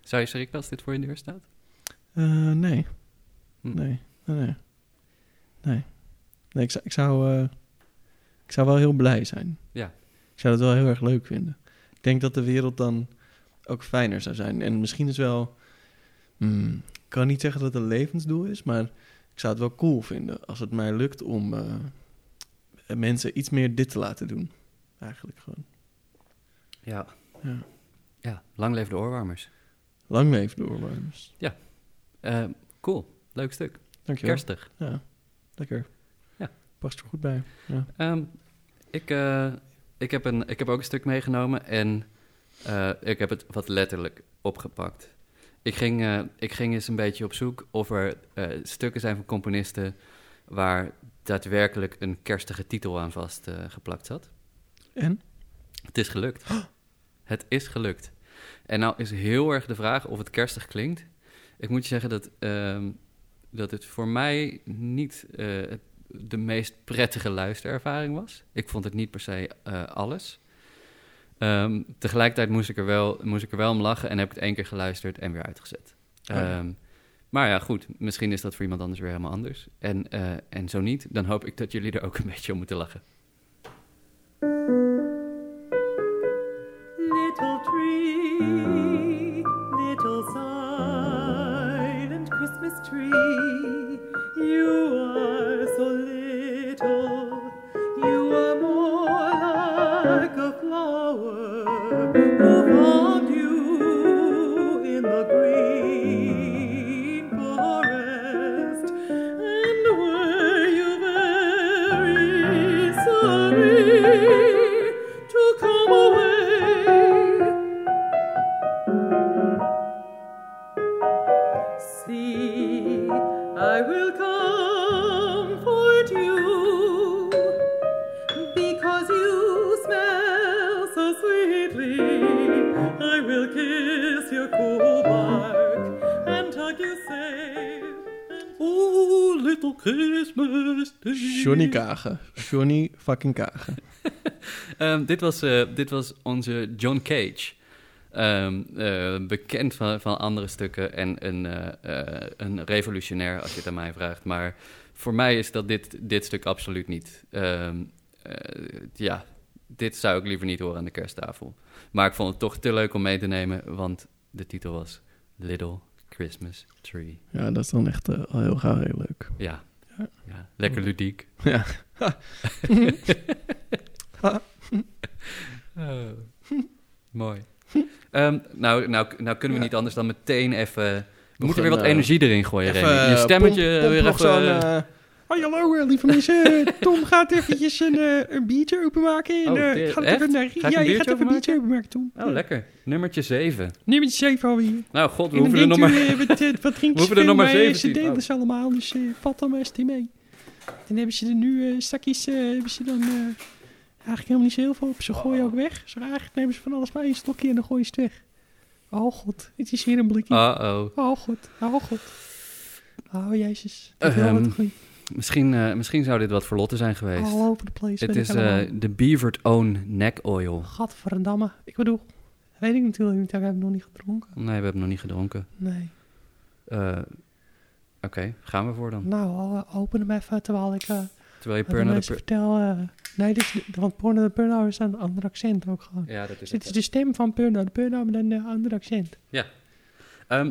Zou je schrikken als dit voor je deur staat? Nee. Hm. Nee. Nee. Nee. Nee. Nee, ik zou, ik, zou, ik zou wel heel blij zijn. Ja. Ik zou het wel heel erg leuk vinden. Ik denk dat de wereld dan ook fijner zou zijn. En misschien is wel... hmm, ik kan niet zeggen dat het een levensdoel is, maar ik zou het wel cool vinden als het mij lukt om eh, mensen iets meer dit te laten doen. Eigenlijk gewoon. Ja. Ja. Ja, lang leven de oorwarmers. Lang leven de oorwarmers. Eh, cool, leuk stuk. Dankjewel. Kerstig. Ja, lekker. Ja. Past er goed bij. Ja. Ehm, ik, eh, ik, heb een, ik heb ook een stuk meegenomen en eh, ik heb het wat letterlijk opgepakt. Ik ging, eh, ik ging eens een beetje op zoek of er eh, stukken zijn van componisten waar daadwerkelijk een kerstige titel aan vast eh, geplakt zat. En? Het is gelukt. Het is gelukt. En nou is heel erg de vraag of het kerstig klinkt. Ik moet je zeggen dat, ehm, dat het voor mij niet de meest prettige luisterervaring was. Ik vond het niet per se alles. Ehm, tegelijkertijd moest ik, er wel, moest ik er wel om lachen en heb ik het één keer geluisterd en weer uitgezet. Oh ja. Ehm, maar ja, goed, misschien is dat voor iemand anders weer helemaal anders. En, eh, en zo niet, dan hoop ik dat jullie er ook een beetje om moeten lachen. Little tree, little silent Christmas tree, you are Christmas. Johnny Kagen. Johnny fucking Kagen. Ehm, dit, was, eh, dit was onze John Cage. Ehm, eh, bekend van, van andere stukken en een, eh, een revolutionair, als je het aan mij vraagt. Maar voor mij is dat dit, dit stuk absoluut niet. Ehm, eh, ja, dit zou ik liever niet horen aan de kersttafel. Maar ik vond het toch te leuk om mee te nemen, want de titel was Little Christmas Tree. Ja, dat is dan echt al heel gauw heel leuk. Ja, Ja. lekker ludiek. Ja. Oh, mooi. Ehm, nou, nou, nou kunnen we niet anders dan meteen even... We moeten weer wat eh, energie erin gooien, Even. Je eh, stemmetje pomp- pomp weer even... eh, Hoi, hallo, lieve mensen. Tom gaat eventjes een, een biertje openmaken. En, Oh, dit- ik ga echt? even naar... Ja, je gaat even een biertje openmaken, Tom. Oh, lekker. Nummertje 7. Neem het zeven alweer. Nou, god, we hoeven er nog maar... wat, wat We hoeven er nog maar Ze 17. delen Oh. ze allemaal, dus vat dan maar eens die mee. Dan hebben ze er nu eh stakjes, eh, hebben ze dan eh, eigenlijk helemaal niet zo heel veel op. Ze gooien ook weg. Ze eigenlijk nemen ze van alles maar één stokje en dan gooien ze het weg. Oh god, het is hier een blikje. Uh-oh. Oh god, oh god. Oh jezus. Ehm, goeie. Misschien, eh, misschien zou dit wat voor Lotte zijn geweest. All over the place. Het is eh, de Beavered Own Neck Oil. Gadverdamme. Ik bedoel, weet ik natuurlijk niet. Ik heb hem nog niet gedronken. Nee, we hebben nog niet gedronken. Nee. Eh, Oké, gaan we voor dan. Nou, al- open hem even terwijl ik... eh, Terwijl je de Purna de mensen Pur- vertel... eh, nee, dit is, de- want Porno de Purno is een ander accent ook gewoon. Ja, dat is Dus dit is het. de stem van Purno de Purno met een eh, ander accent. Ehm,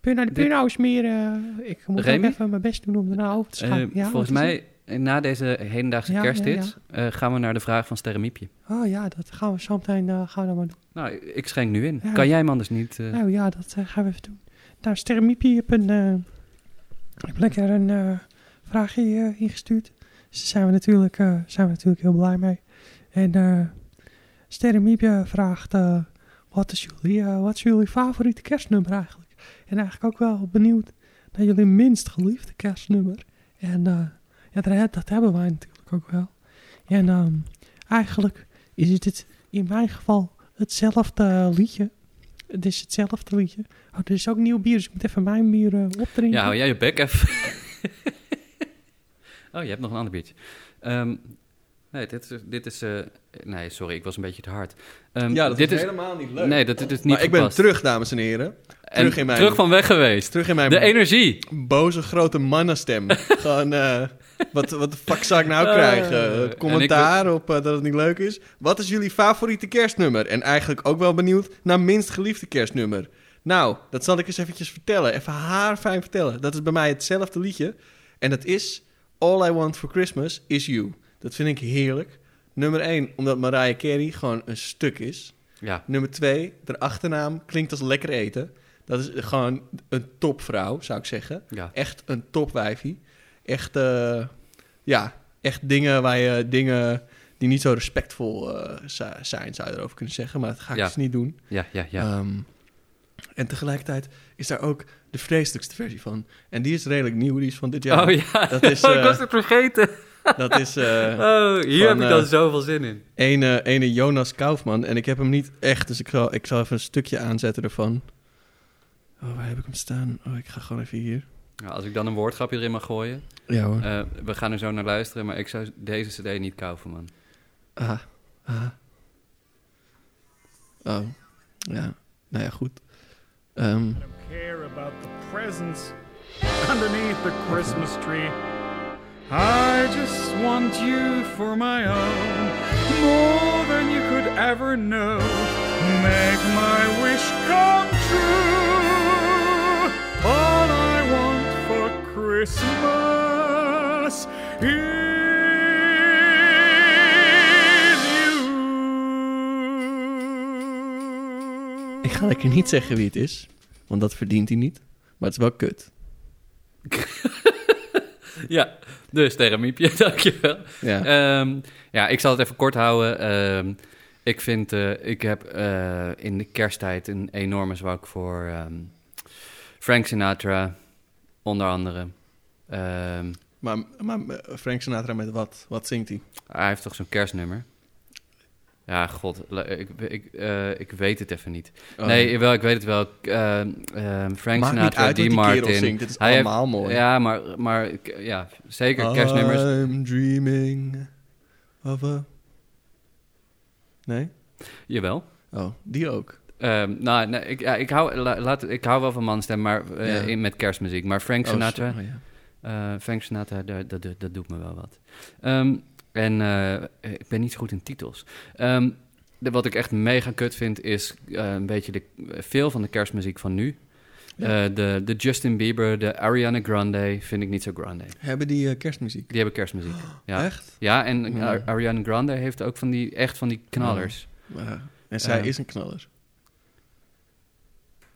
Purno de Dit- Purno is meer... eh, ik moet Remy? even mijn best doen om daarna over te eh, schakelen. ja, volgens is mij, eh, na deze hedendaagse Ja, ja, kersthits, eh, gaan we naar de vraag van Sterremiepje. Oh ja, dat gaan we zo meteen eh, gaan we maar doen. Nou, ik schenk nu in. Ja. Kan jij hem anders niet... eh, Nou ja, dat eh, gaan we even doen. Nou, Sterremiepie heb een, eh heb lekker een eh, vraagje eh, ingestuurd. Dus daar zijn we, natuurlijk, eh, zijn we natuurlijk heel blij mee. En Sterremiepje vraagt, wat, is jullie, wat is jullie favoriete kerstnummer eigenlijk? En eigenlijk ook wel benieuwd naar jullie minst geliefde kerstnummer. En ja, dat, hebben wij natuurlijk ook wel. En ehm, eigenlijk is het in mijn geval hetzelfde liedje. Het is hetzelfde liedje. Oh, er is ook nieuw bier, dus ik moet even mijn bier eh, opdrinken. Ja, hou jij je bek even. oh, je hebt nog een ander biertje. Ehm, nee, dit is... Dit is eh, nee, sorry, ik was een beetje te hard. Ehm, Ja, dat dit is, helemaal niet leuk. Nee, dat, dit is niet maar ik ben terug, dames en heren. En terug in mijn- terug van weg geweest. Terug in mijn De energie. boze grote mannenstem. Gewoon, eh, wat, wat de fuck zou ik nou Eh, krijgen? en Commentaar op dat het niet leuk is. Wat is jullie favoriete kerstnummer? En eigenlijk ook wel benieuwd naar minst geliefde kerstnummer. Nou, dat zal ik eens eventjes vertellen. Even haarfijn vertellen. Dat is bij mij hetzelfde liedje. En dat is All I Want For Christmas Is You. Dat vind ik heerlijk. Nummer 1, omdat Mariah Carey gewoon een stuk is. Ja, Nummer 2, de achternaam klinkt als lekker eten. Dat is gewoon een topvrouw, zou ik zeggen. ja. Echt een topwijfie. Echt, eh, ja, echt dingen waar je dingen die niet zo respectvol eh, zi- zijn, zou je erover kunnen zeggen. Maar dat ga ik Ja. dus niet doen. Ja, ja, ja. Ehm, en tegelijkertijd is daar ook de vreselijkste versie van. En die is redelijk nieuw, die is van dit jaar. oh ja, dat is, ik eh, was het vergeten. Dat is eh Oh, hier van, heb ik dan eh, zoveel zin in. ene, ene Jonas Kaufman. En ik heb hem niet echt, dus ik zal, ik zal even een stukje aanzetten ervan. Oh, waar heb ik hem staan? Oh, ik ga gewoon even hier. Nou, als ik dan een woordgrapje erin mag gooien. Ja hoor. eh, we gaan er zo naar luisteren, maar ik zou deze cd niet kaufen, man. Ah, ah. Oh, ja. Nou ja, goed. Ehm, I don't care about the presents underneath the Christmas tree. I just want you for my own, more than you could ever know. Make my wish come true. All I want for Christmas is you. ik ga lekker niet zeggen wie het is, want dat verdient hij niet. Maar het is wel kut. Ja, dus tegen Miepje, dankjewel. Ja. Ehm, ja, ik zal het even kort houden. Ehm, ik vind, eh, ik heb eh, in de kersttijd een enorme zwak voor ehm, Frank Sinatra, onder andere. Ehm, maar, maar Frank Sinatra met wat? Wat zingt hij? hij heeft toch zo'n kerstnummer? Ja, god, ik, ik, eh, ik weet het even niet. Oh. Nee, wel, ik weet het wel. Eh, eh, Frank Sinatra, uit die Martin. zingt. Het is Hij heeft- allemaal mooi. Ja, maar, maar ja, zeker kerstnummers. I'm dreaming of a... Nee? Jawel. Oh, die ook. Ehm, nou, nee, ik, ja, ik, hou, la- laat, ik hou wel van manstem, maar eh, Ja. in, met kerstmuziek. Maar Frank Oh, Sinatra, oh, Frank Sinatra dat, dat, dat, dat doet me wel wat. Ehm, en eh, ik ben niet zo goed in titels. Ehm, de, wat ik echt mega kut vind, is eh, een beetje de, veel van de kerstmuziek van nu. Ja. Eh, de, de Justin Bieber, de Ariana Grande vind ik niet zo grande. Hebben die kerstmuziek? Die hebben kerstmuziek. Ja, Echt? ja en Ja. Ar- Ariana Grande heeft ook van die, echt van die knallers. Ja. En zij is een knaller.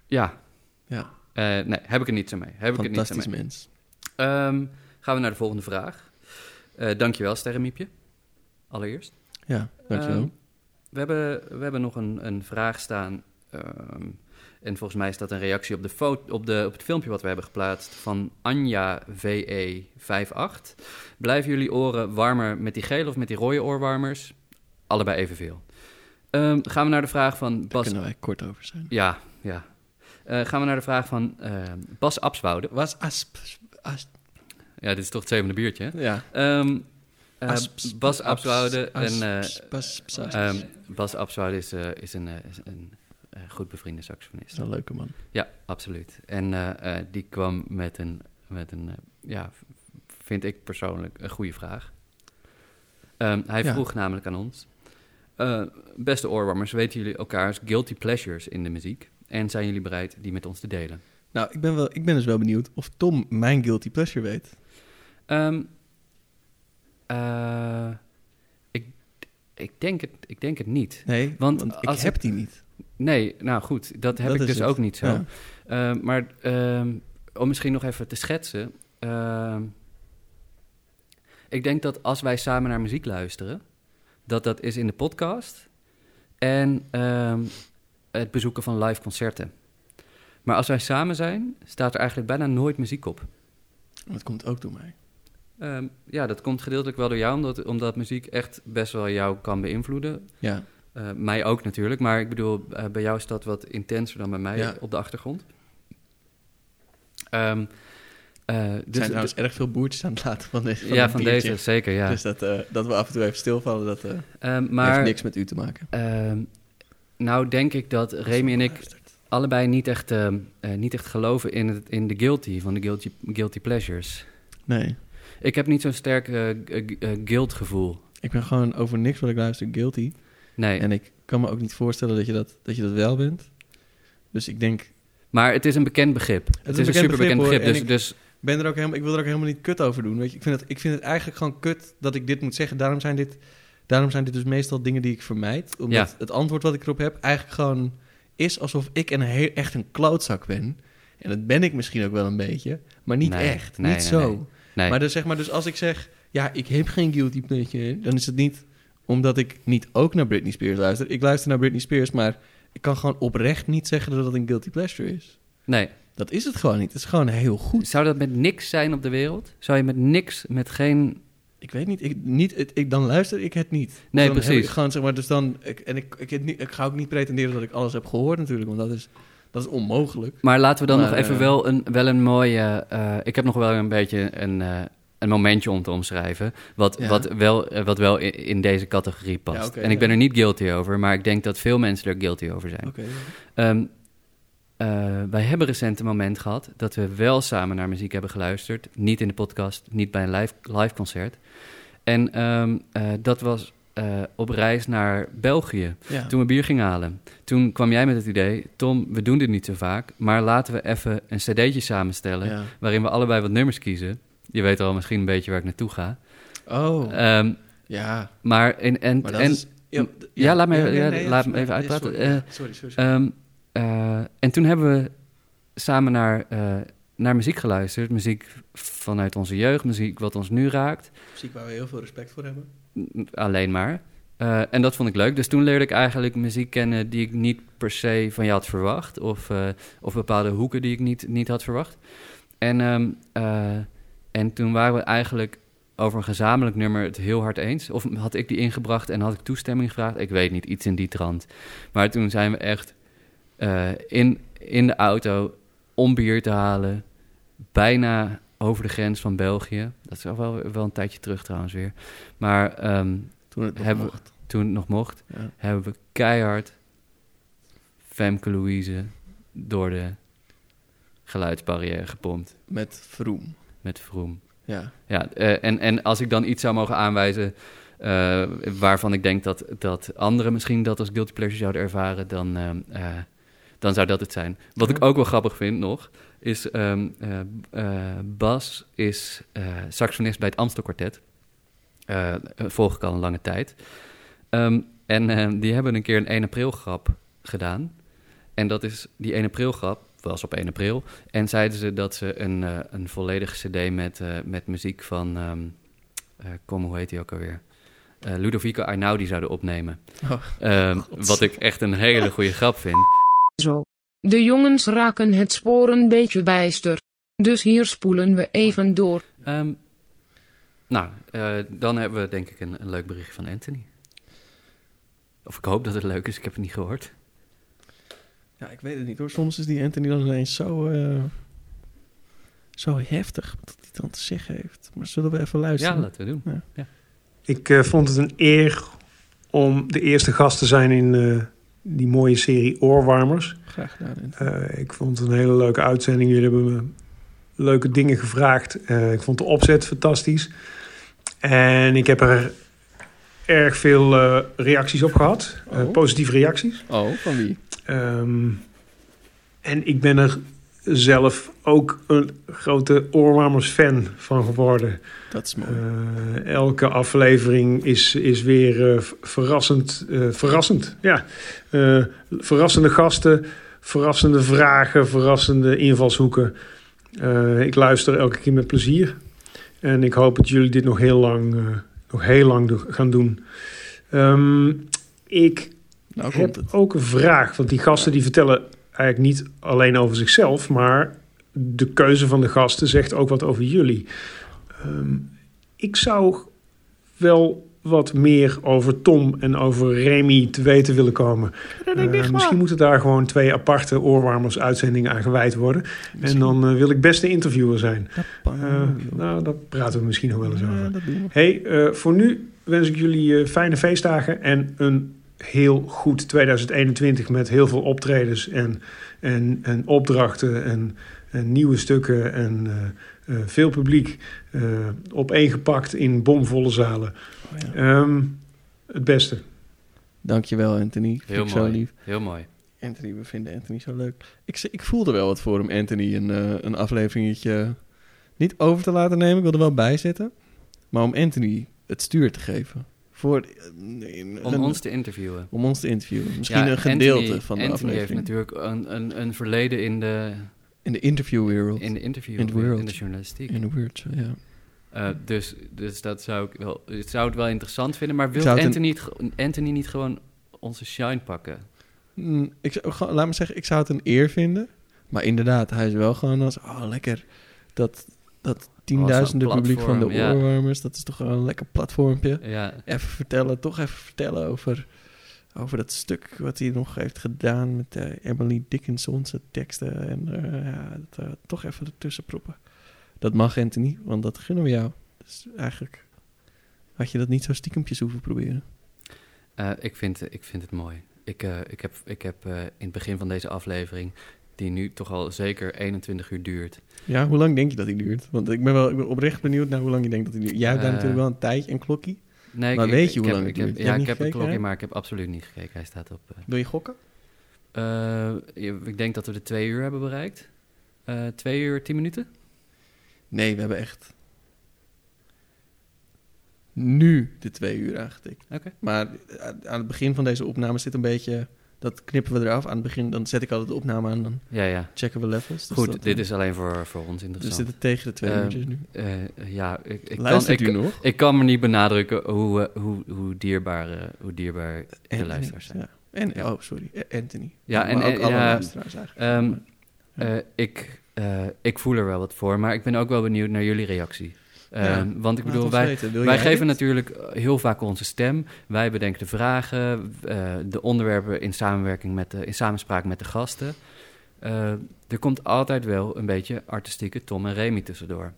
Ja, Ja, nee, heb ik er niet zo mee. Heb ik er niet zo fantastisch mee. mens. Ehm, gaan we naar de volgende vraag. Eh dankjewel, Sterrenmiepje. Allereerst. Ja, dankjewel. Ehm, we, hebben, we hebben nog een, een vraag staan. ehm, en volgens mij is dat een reactie op, de foto, op, de, op het filmpje wat we hebben geplaatst van Anja VE58. Blijven jullie oren warmer met die gele of met die rode oorwarmers? Allebei evenveel. Ehm, gaan we naar de vraag van Daar Bas. kunnen wij kort over zijn. Ja, ja. Eh, gaan we naar de vraag van ehm, Bas Abswoude. Was asp... asp Ja, dit is toch het zevende biertje, hè? ja. Ehm, eh, Bas Abswoude en... eh, ehm, Bas Abswoude is, eh, is een, is een goed bevriende is saxofonist. een leuke man. Ja, absoluut. En die kwam met een, met een ja, vind ik persoonlijk een goede vraag. Ehm, hij Ja. vroeg namelijk aan ons... beste oorwarmers, weten jullie elkaars guilty pleasures in de muziek? En zijn jullie bereid die met ons te delen? Nou, ik ben, wel, ik ben dus wel benieuwd of Tom mijn guilty pleasure weet. Ehm, eh, ik, ik, denk het, ik denk het niet. Nee, Want want, ik als heb ik- die niet. Nee, nou goed, dat heb Dat ik dus het. ook niet zo. Ja. Ehm, maar ehm, om misschien nog even te schetsen. ik denk dat als wij samen naar muziek luisteren, dat dat is in de podcast en het bezoeken van live concerten. Maar als wij samen zijn, staat er eigenlijk bijna nooit muziek op. Dat komt ook door mij. Ehm, ja, dat komt gedeeltelijk wel door jou, omdat, omdat muziek echt best wel jou kan beïnvloeden. Ja, Eh, mij ook natuurlijk, maar ik bedoel, eh, bij jou is dat wat intenser dan bij mij Ja. op de achtergrond. Eh, er dus, zijn trouwens erg veel boertjes aan het laten van, deze, van ja, van biertje. deze, zeker, ja. Dus dat, dat we af en toe even stilvallen, dat eh, Ehm, maar, heeft niks met u te maken. nou denk ik dat Remy en ik allebei niet echt, niet echt geloven in, het, in de guilty, van de guilty, guilty pleasures. Nee, Ik heb niet zo'n sterk eh, g- eh, guilt gevoel. ik ben gewoon over niks wat ik luister guilty. Nee, En ik kan me ook niet voorstellen dat je dat, dat, je dat wel bent. Dus ik denk, maar het is een bekend begrip. Het, is een super bekend begrip. Dus, dus ben er ook helemaal, ik wil er ook helemaal niet kut over doen. Weet je? Ik, vind het, ik vind het eigenlijk gewoon kut dat ik dit moet zeggen. Daarom zijn dit, daarom zijn dit dus meestal dingen die ik vermijd. Omdat Ja. het antwoord wat ik erop heb eigenlijk gewoon is alsof ik een heel, echt een klootzak ben. En dat ben ik misschien ook wel een beetje, maar niet Nee, echt. nee, niet nee, zo. Nee. Maar dus, zeg maar, dus als ik zeg, ja, ik heb geen guilty pleasure, dan is het niet omdat ik niet ook naar Britney Spears luister. Ik luister naar Britney Spears, maar ik kan gewoon oprecht niet zeggen dat dat een guilty pleasure is. nee. Dat is het gewoon niet. Het is gewoon heel goed. Zou dat met niks zijn op de wereld? Zou je met niks, met geen... Ik weet niet, ik, niet het, ik, dan luister ik het niet. Nee, dan precies. ik gewoon, zeg maar, dus dan, ik, en ik, ik, niet, ik ga ook niet pretenderen dat ik alles heb gehoord natuurlijk, want dat is, dat is onmogelijk. Maar laten we dan Maar, nog even eh, wel een, wel een mooie... eh, ik heb nog wel een beetje een, eh, een momentje om te omschrijven... wat, Ja. wat wel, wat wel in, in deze categorie past. Ja, en ik ben er niet guilty over... maar ik denk dat veel mensen er guilty over zijn. Ehm, eh, wij hebben recent een moment gehad... dat we wel samen naar muziek hebben geluisterd. Niet in de podcast, niet bij een live, live concert. En ehm, eh, dat was eh, op reis naar België... Ja. Toen we bier gingen halen. Toen kwam jij met het idee, Tom, we doen dit niet zo vaak, maar laten we even een cd'tje samenstellen, ja. waarin we allebei wat nummers kiezen. Je weet al misschien een beetje waar ik naartoe ga. Oh, Ehm, ja. maar en, en, Maar en, is... Ja, laat me- nee, ja, nee, laat me even Nee, uitpraten. sorry, Eh, ja, sorry, sorry. sorry. ehm, eh, en toen hebben we samen naar, naar muziek geluisterd. Muziek vanuit onze jeugd, muziek wat ons nu raakt. Muziek waar we heel veel respect voor hebben. Alleen maar. Eh, en dat vond ik leuk. Dus toen leerde ik eigenlijk muziek kennen die ik niet per se van je had verwacht. Of, eh, of bepaalde hoeken die ik niet, niet had verwacht. En, ehm, eh, en toen waren we eigenlijk over een gezamenlijk nummer het heel hard eens. Of had ik die ingebracht en had ik toestemming gevraagd? Ik weet niet, iets in die trant. Maar toen zijn we echt in, in de auto om bier te halen. Bijna over de grens van België. Dat is al wel, wel een tijdje terug trouwens weer. Maar ehm, Toen het nog we- mocht. toen het nog mocht, Ja. hebben we keihard Femke Louise door de geluidsbarrière gepompt Met Vroom. met Vroom. Ja. Ja, eh, en, en als ik dan iets zou mogen aanwijzen eh, waarvan ik denk dat, dat anderen misschien dat als guilty pleasure zouden ervaren, dan, eh, eh, dan zou dat het zijn. Wat ik ook wel grappig vind nog, is ehm, eh, eh, Bas is eh, saxofonist bij het Amstel Quartet. Volg ik al een lange tijd. Ehm, en eh, die hebben een keer een 1 april grap gedaan. En dat is die 1 april grap, was op 1 april. En zeiden ze dat ze een, een volledige cd met, met muziek van... ehm, kom, hoe heet die ook alweer? Ludovico Einaudi zouden opnemen. Oh, Ehm, wat ik echt een hele goede grap vind. Zo. De jongens raken het spoor een beetje bijster. Dus hier spoelen we even door. Ehm, nou, eh, dan hebben we denk ik een, een leuk bericht van Anthony. Of ik hoop dat het leuk is, ik heb het niet gehoord. Ja, ik weet het niet hoor. Soms is die Anthony dan ineens zo, eh, zo heftig wat hij dan te zeggen heeft. Maar zullen we even Ja, luisteren? laten we doen. Ik eh, vond het een eer om de eerste gast te zijn in eh, die mooie serie Oorwarmers. Graag gedaan. Eh, ik vond het een hele leuke uitzending. Jullie hebben me leuke dingen gevraagd. Eh, ik vond de opzet fantastisch. En ik heb er erg veel eh, reacties op gehad. Eh, Oh. positieve reacties. Oh, van wie? Ehm, en ik ben er zelf ook een grote Oorwarmers-fan van geworden. Dat is mooi. Eh, elke aflevering is, is weer eh, verrassend. eh, verrassend, ja. Verrassende gasten, verrassende vragen, verrassende invalshoeken. Ik luister elke keer met plezier. En ik hoop dat jullie dit nog heel lang, nog heel lang do- gaan doen. Ehm, ik nou heb ook een vraag, want die gasten die vertellen eigenlijk niet alleen over zichzelf, maar de keuze van de gasten zegt ook wat over jullie. Ehm, ik zou wel wat meer over Tom en over Remy te weten willen komen. Eh, misschien moeten daar gewoon twee aparte oorwarmers uitzendingen aan gewijd worden. En dan eh, wil ik best de interviewer zijn. Eh, nou, daar praten we misschien nog wel eens over. Ja. Hey, voor nu wens ik jullie fijne feestdagen en een heel goed 2021 met heel veel optredens en, en, en opdrachten en, en nieuwe stukken en eh, eh, veel publiek eh, opeengepakt in bomvolle zalen. Oh, ja. Ehm, het beste. Dankjewel, Anthony. Heel ik zo mooi. lief. Heel mooi. Anthony, we vinden Anthony zo leuk. Ik, ik voelde wel wat voor hem, Anthony, een, een afleveringetje niet over te laten nemen. Ik wilde er wel bij zitten. Maar om Anthony het stuur te geven. Voor, eh, een- Om ons te interviewen. om ons te interviewen. Misschien Ja, een gedeelte Anthony- van de Anthony heeft aflevering. natuurlijk een, een, een verleden in de, In de interviewwereld. in de interview, In in, world. de journalistiek. In de world, ja. Eh, dus, dus dat zou ik wel, ik zou het wel interessant vinden. Maar wil het een- Anthony, niet ge- Anthony niet gewoon onze shine pakken? Mm, ik laat me zeggen, ik zou het een eer vinden. Maar inderdaad, hij is wel gewoon als... Oh, lekker. Dat, dat tienduizenden publiek van de oorwarmers... dat is toch wel een lekker platformpje. Ja, Even vertellen, toch even vertellen over... over dat stuk wat hij nog heeft gedaan... met eh, Emily Dickinson's teksten. En eh, ja, dat, eh, toch even ertussen proppen. Dat mag, Anthony, want dat gunnen we jou. Dus eigenlijk had je dat niet zo stiekempjes hoeven proberen. Eh, ik, vind, ik vind het mooi. Ik, eh, ik heb, ik heb eh, in het begin van deze aflevering, die nu toch al zeker 21 uur duurt. Ja, hoe lang denk je dat die duurt? Want ik ben wel ik ben oprecht benieuwd naar hoe lang je denkt dat die duurt. Jij hebt daar Eh, natuurlijk wel een tijdje en klokkie. Nee, Maar ik, weet je hoe lang het ik heb, duurt? Ja, ik heb een klokje, hè? maar ik heb absoluut niet gekeken. Hij staat op. eh, Wil je gokken? eh, ik denk dat we de twee uur hebben bereikt. Twee uur, tien minuten? Nee, we hebben echt nu de twee uur aangetikt. Oké. Maar aan het begin van deze opname zit een beetje... Dat knippen we eraf. Aan het begin dan zet ik altijd de opname aan. Dan Ja, ja. checken we levels. Dus Goed, dat, dit eh, is alleen voor, voor ons Dus we interessant. zitten tegen de twee Eh, uurtjes nu. Eh, ja, ik, ik, kan, ik, nog? ik kan me niet benadrukken hoe, eh, hoe, hoe, dierbaar, hoe dierbaar de Anthony, luisteraars zijn. Ja. En, Ja. oh, sorry. Anthony. Ja, en- ook en- alle ja, luisteraars eigenlijk. ehm, Maar- Eh, ik, ik voel er wel wat voor, maar ik ben ook wel benieuwd naar jullie reactie. Ehm, want ik bedoel, wij, wij geven dit? natuurlijk eh, heel vaak onze stem. Wij bedenken de vragen, eh, de onderwerpen in samenwerking met de, in samenspraak met de gasten. Eh, er komt altijd wel een beetje artistieke Tom en Remy tussendoor.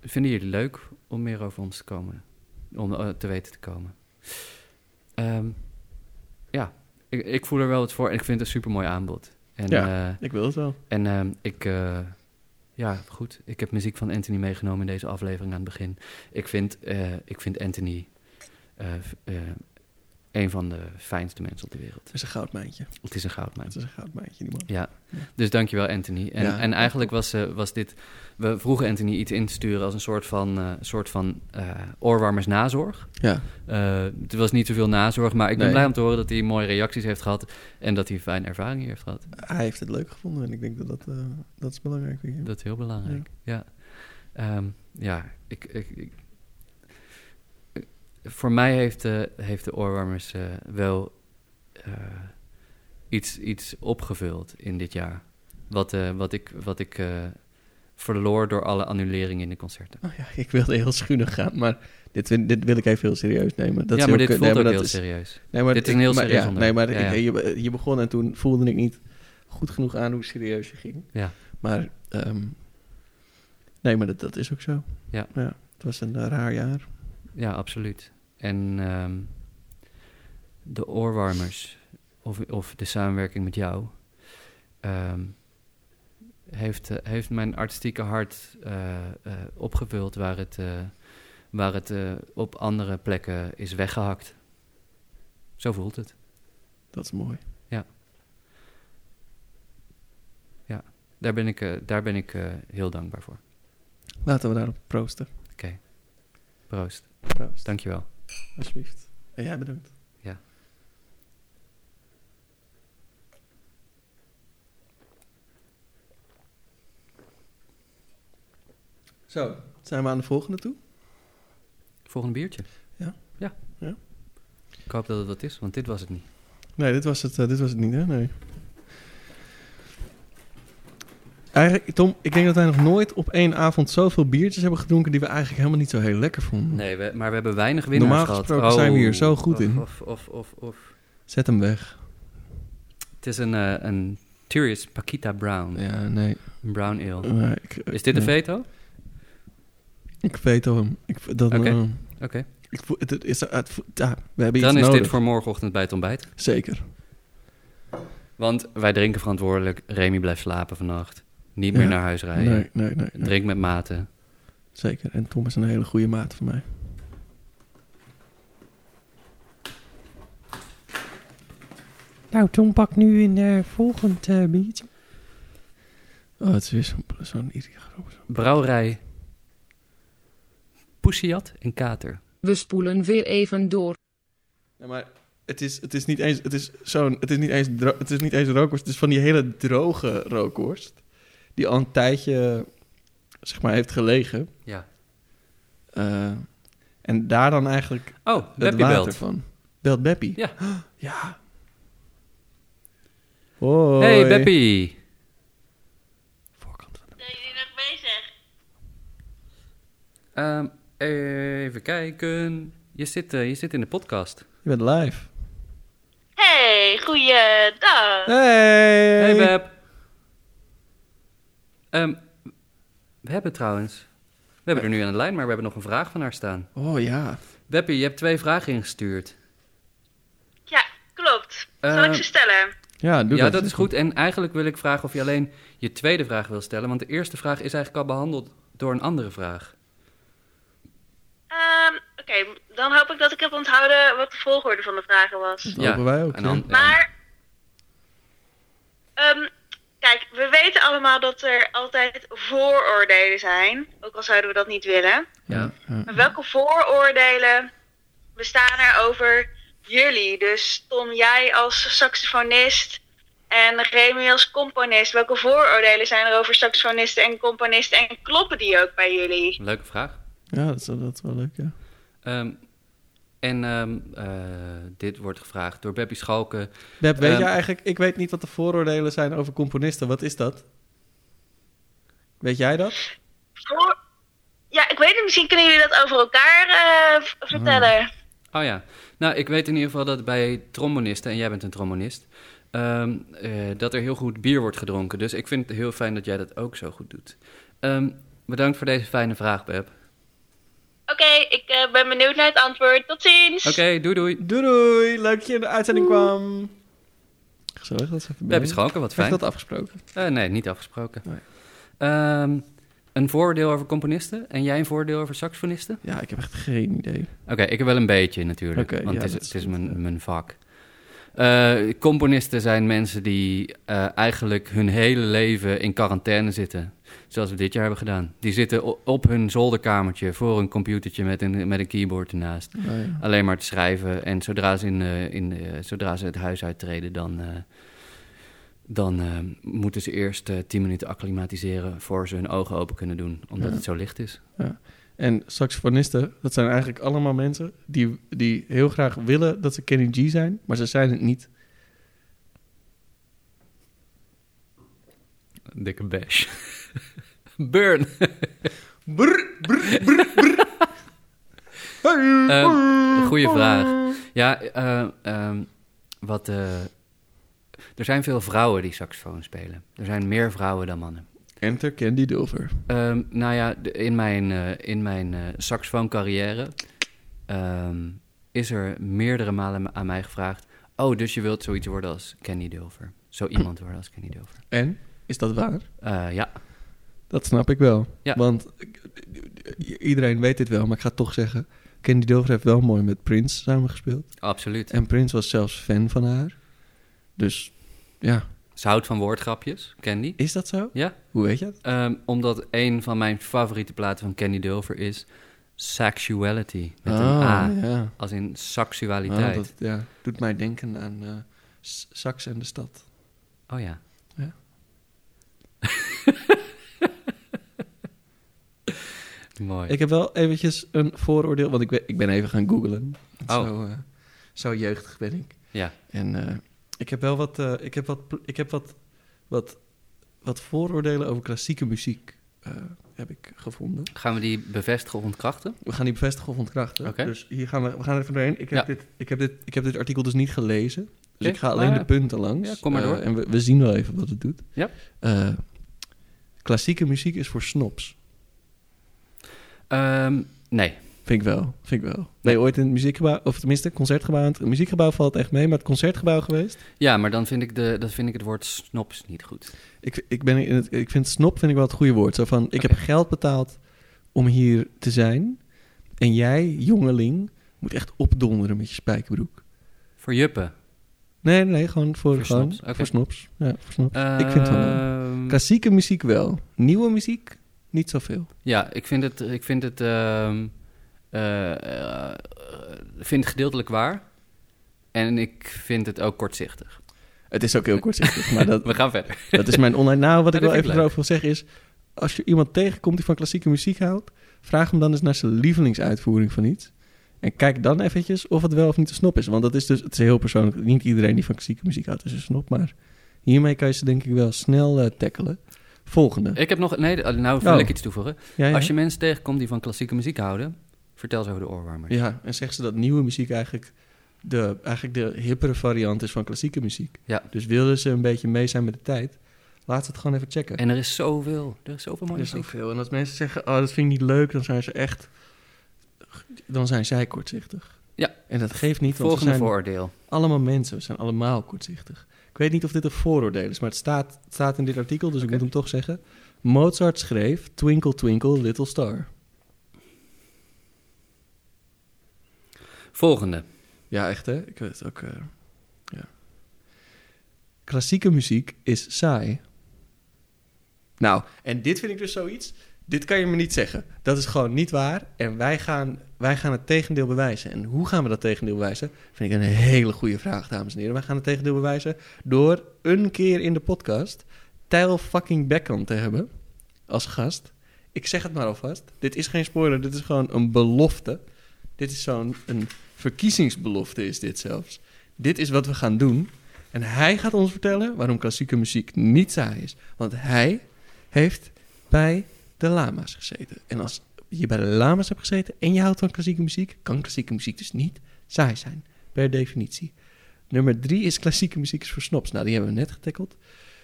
Vinden jullie leuk om meer over ons te komen, om te weten te komen? Ehm, ja, ik, ik voel er wel wat voor en ik vind het een supermooi aanbod. En, Ja. Ik wil het wel. en ehm, ik, ja, goed. Ik heb muziek van Anthony meegenomen in deze aflevering aan het begin. Ik vind, eh, ik vind Anthony eh, een van de fijnste mensen op de wereld. Het is een goudmijntje. Het is een goudmijn. Het is een goudmijntje, die man. Ja, dus dankjewel Anthony. En, Ja. en eigenlijk was, eh, was dit... We vroegen Anthony iets in te sturen als een soort van, eh, soort van eh, oorwarmers nazorg. Ja, het was niet zoveel nazorg, maar ik ben Nee. blij om te horen dat hij mooie reacties heeft gehad... en dat hij fijne ervaring hier heeft gehad. hij heeft het leuk gevonden en ik denk dat dat, dat is belangrijk. Weer. Dat is heel belangrijk, ja. Ehm, ja, ik, ik, ik- ik- voor mij heeft, de heeft de oorwarmers eh, wel eh, iets, iets opgevuld in dit jaar. Wat, eh, wat ik, wat ik verloor door alle annuleringen in de concerten. Oh ja, ik wilde heel schunig gaan, maar dit, dit wil ik even heel serieus nemen. Dat ja, maar dit voelt Nee, ook heel is- serieus. Nee, maar Dit is een heel maar, serieus ja. Nee, maar Ja, ik- ja. je, je begon en toen voelde ik niet goed genoeg aan hoe serieus je ging. Ja. Maar, ehm, nee, maar dat, dat is ook zo. Ja. Het was een raar jaar. Ja, absoluut. En ehm, de oorwarmers, of, of de samenwerking met jou, ehm, heeft, eh, heeft mijn artistieke hart eh, eh, opgevuld waar het, waar het op andere plekken is weggehakt. Zo voelt het. Dat is mooi. Daar ben ik, daar ben ik heel dankbaar voor. Laten we daarop proosten. Proost. Proost. Dankjewel. Alsjeblieft. En jij bedankt. Ja. Zo, zijn we aan de volgende toe? Volgende biertje. Ja. Ja. Ja. Ik hoop dat het wat is, want dit was het niet. Nee, dit was het, eh, dit was het niet, hè? Nee. Eigenlijk, Tom, ik denk dat wij nog nooit op één avond zoveel biertjes hebben gedronken die we eigenlijk helemaal niet zo heel lekker vonden. Nee, we, maar we hebben weinig winnaars Normaal gehad. gesproken zijn we hier Oh, zo goed of, in. Of, of, of, of. Zet hem weg. Het is een, eh een Turius Paquita Brown. Ja, nee. Een brown ale. Ik, Is dit een nee. veto? Ik veto hem. Ik, dat, Oké. eh, Oké. ik, voel- het, het is, het, voel- ja, we hebben Dan iets is nodig. dit voor morgenochtend bij het ontbijt. Zeker. Want wij drinken verantwoordelijk. Remy blijft slapen vannacht. Niet Ja. meer naar huis rijden. Nee, nee, nee, nee. Drink met maten. Zeker. En Tom is een hele goede maat van mij. Nou, Tom pakt nu een eh, volgend eh, biertje. Oh, het is weer zo'n irritant. Brouwerij. Poesiat en Kater. We spoelen weer even door. Ja, maar het is, het is niet eens, het is zo'n, het is niet eens, het is niet eens rookworst. Het is van die hele droge rookworst. Die al een tijdje, zeg maar, heeft gelegen. Ja. Eh, en daar dan eigenlijk Oh, het Beppie water belt. van. Belt Beppie? Ja. Ja. Hoi. Hey Beppie. Voorkant van de... Zijn jullie nog bezig? Ehm, even kijken. Je zit, eh, je zit in de podcast. Je bent live. Hey, goeiedag. Hey. Hey Beb. Ehm, we hebben trouwens... We hebben er nu aan de lijn, maar we hebben nog een vraag van haar staan. Oh ja. Beppie, je hebt twee vragen ingestuurd. Ja, klopt. Zal ik ze stellen? Ja, doe ja, dat. dat is goed. En eigenlijk wil ik vragen of je alleen je tweede vraag wil stellen. Want de eerste vraag is eigenlijk al behandeld door een andere vraag. Ehm, Oké, dan hoop ik dat ik heb onthouden wat de volgorde van de vragen was. Dat hopen wij ook. En ja. dan, ja. Maar, ehm, kijk, we weten allemaal dat er altijd vooroordelen zijn. Ook al zouden we dat niet willen. Ja. Ja. Maar welke vooroordelen bestaan er over jullie? Dus Tom, jij als saxofonist en Remy als componist. Welke vooroordelen zijn er over saxofonisten en componisten? En kloppen die ook bij jullie? Leuke vraag. Ja, dat is, dat is wel leuk, ja. Ehm, en ehm, eh, dit wordt gevraagd door Beppie Schalken. Beb, weet Ehm, je eigenlijk... Ik weet niet wat de vooroordelen zijn over componisten. Wat is dat? Weet jij dat? Voor... Ja, ik weet het. Misschien kunnen jullie dat over elkaar eh, v- vertellen. Oh ja. Nou, ik weet in ieder geval dat bij trombonisten, en jij bent een trombonist, ehm, eh, dat er heel goed bier wordt gedronken. Dus ik vind het heel fijn dat jij dat ook zo goed doet. Ehm, bedankt voor deze fijne vraag, Beb. Oké, ik eh, ben benieuwd naar het antwoord. Tot ziens. Oké, doei doei. Doei doei, leuk dat je in de uitzending kwam. Gezellig dat ze even Beb is geschonken, wat fijn. Heb je dat afgesproken? Eh, nee, niet afgesproken. Nee. Ehm, een voordeel over componisten en jij een voordeel over saxofonisten? Ja, ik heb echt geen idee. Oké, ik heb wel een beetje natuurlijk, want ja, het is, het is mijn, ja. mijn vak. Eh, componisten zijn mensen die eh, eigenlijk hun hele leven in quarantaine zitten. Zoals we dit jaar hebben gedaan. Die zitten op hun zolderkamertje voor een computertje met een, met een keyboard ernaast. Oh, ja. Alleen maar te schrijven. En zodra ze, in, eh, in, eh, zodra ze het huis uittreden, dan, eh, dan eh, moeten ze eerst tien minuten acclimatiseren voor ze hun ogen open kunnen doen. Omdat Ja. het zo licht is. En saxofonisten, dat zijn eigenlijk allemaal mensen die, die heel graag willen dat ze Kenny G zijn, maar ze zijn het niet. Een dikke bash. Burn! Brr, brr, brr, brr. Ehm, goeie vraag. Ja, eh, ehm, wat, eh, er zijn veel vrouwen die saxofoon spelen. Er zijn meer vrouwen dan mannen. Enter Candy Dulver. Ehm, nou ja, in mijn, eh in mijn saxofooncarrière is er meerdere malen aan mij gevraagd... Oh, dus je wilt zoiets worden als Kenny Dulver. Zo iemand worden als Kenny Dulver. En, is dat waar? Ja, Dat snap ik wel. Ja. Want iedereen weet dit wel, maar ik ga het toch zeggen. Candy Dulver heeft wel mooi met Prince samengespeeld. absoluut. En Prince was zelfs fan van haar. Dus, ja. Ze houdt van woordgrapjes, Candy. Is dat zo? Ja, Hoe weet je het? Ehm, omdat een van mijn favoriete platen van Kenny Dulver is Sexuality. Met een A. ja. Als in Ah, seksualiteit. dat ja, doet mij denken aan S- Sax en de Stad. Oh ja. Ja. Mooi. Ik heb wel eventjes een vooroordeel, want ik ben, ik ben even gaan googlen. Oh. Zo, eh, zo jeugdig ben ik. Ja. En eh, ik heb wel wat, eh, ik heb wat, ik heb wat, wat, wat vooroordelen over klassieke muziek heb ik gevonden. Gaan we die bevestigen of ontkrachten? We gaan die bevestigen of ontkrachten. Dus hier gaan we, we gaan er even doorheen. Ik heb, Ja. dit, ik, heb dit, ik heb dit artikel dus niet gelezen. Dus ik ga alleen de punten langs. Ja, kom maar door. en we, we zien wel even wat het doet. Ja. Klassieke muziek is voor snobs. Ehm, nee. Vind ik wel, vind ik wel. Ben je ooit in het muziekgebouw, of tenminste concertgebouw, het muziekgebouw valt echt mee, maar het concertgebouw geweest? Ja, maar dan vind ik, de, dan vind ik het woord snops niet goed. Ik, ik, ben in het, ik vind snop vind ik wel het goede woord. Zo van, ik heb geld betaald om hier te zijn. En jij, jongeling, moet echt opdonderen met je spijkerbroek. Voor juppen. Nee, nee, gewoon voor, Voor gewoon, snops, voor snops. Ja, voor snops. ik vind het wel. Ehm, Klassieke muziek wel. Nieuwe muziek, niet zoveel. Ja, ik vind het, ik vind het, ehm, eh, eh, vind het gedeeltelijk waar. En ik vind het ook kortzichtig. Het is ook heel kortzichtig, maar dat, We gaan verder. dat is mijn online... Nou, wat ik wel ik even erover wil zeggen is... Als je iemand tegenkomt die van klassieke muziek houdt... vraag hem dan eens naar zijn lievelingsuitvoering van iets. En kijk dan eventjes of het wel of niet een snop is. Want dat is dus, het is heel persoonlijk. Niet iedereen die van klassieke muziek houdt is een snop. Maar hiermee kan je ze denk ik wel snel eh, tackelen. Volgende. Ik heb nog, nee, nou wil Oh. ik iets toevoegen. Ja, ja. Als je mensen tegenkomt die van klassieke muziek houden, vertel ze over de oorwarmers. ja, en zeggen ze dat nieuwe muziek eigenlijk de, eigenlijk de hippere variant is van klassieke muziek. Ja. Dus willen ze een beetje mee zijn met de tijd... laat ze het gewoon even checken. En er is zoveel, er is zoveel Er mooie is muziek. zoveel. En als mensen zeggen, oh, dat vind ik niet leuk, dan zijn ze echt... Dan zijn zij kortzichtig. Ja. En dat geeft niet, want Volgende zijn vooroordeel. allemaal mensen. We zijn allemaal kortzichtig. Ik weet niet of dit een vooroordeel is, maar het staat, het staat in dit artikel, dus ik moet hem toch zeggen. Mozart schreef Twinkle Twinkle Little Star. Volgende. Ja, echt hè? Ik weet het ook. eh, ja. Klassieke muziek is saai. Nou, en dit vind ik dus zoiets. Dit kan je me niet zeggen. Dat is gewoon niet waar. En wij gaan, wij gaan het tegendeel bewijzen. En hoe gaan we dat tegendeel bewijzen? Vind ik een hele goede vraag, dames en heren. Wij gaan het tegendeel bewijzen door een keer in de podcast Tijl fucking Beckham te hebben als gast. Ik zeg het maar alvast. Dit is geen spoiler. Dit is gewoon een belofte. Dit is zo'n verkiezingsbelofte is dit zelfs. Dit is wat we gaan doen. En hij gaat ons vertellen waarom klassieke muziek niet saai is. Want hij heeft bij de lama's gezeten. En als je bij de lama's hebt gezeten en je houdt van klassieke muziek, kan klassieke muziek dus niet saai zijn, per definitie. Nummer drie is klassieke muziek is voor. Nou, die hebben we net getackeld.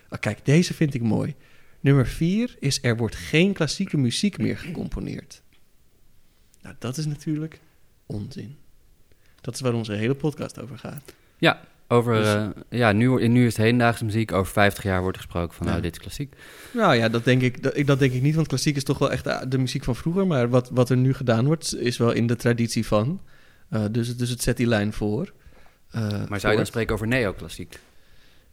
Ah, kijk, deze vind ik mooi. Nummer vier is er wordt geen klassieke muziek meer gecomponeerd. Nou, dat is natuurlijk onzin. Dat is waar onze hele podcast over gaat. Ja, over, Dus- eh, ja nu, nu is het hedendaagse muziek. Over 50 jaar wordt gesproken van, Ja. nou, dit is klassiek. Nou ja, dat denk ik, dat, ik- dat denk ik niet, want klassiek is toch wel echt de, de muziek van vroeger. Maar wat, wat er nu gedaan wordt, is wel in de traditie van. Eh, dus, het- dus het zet die lijn voor. Eh, Maar zou je dan spreken over neoclassiek?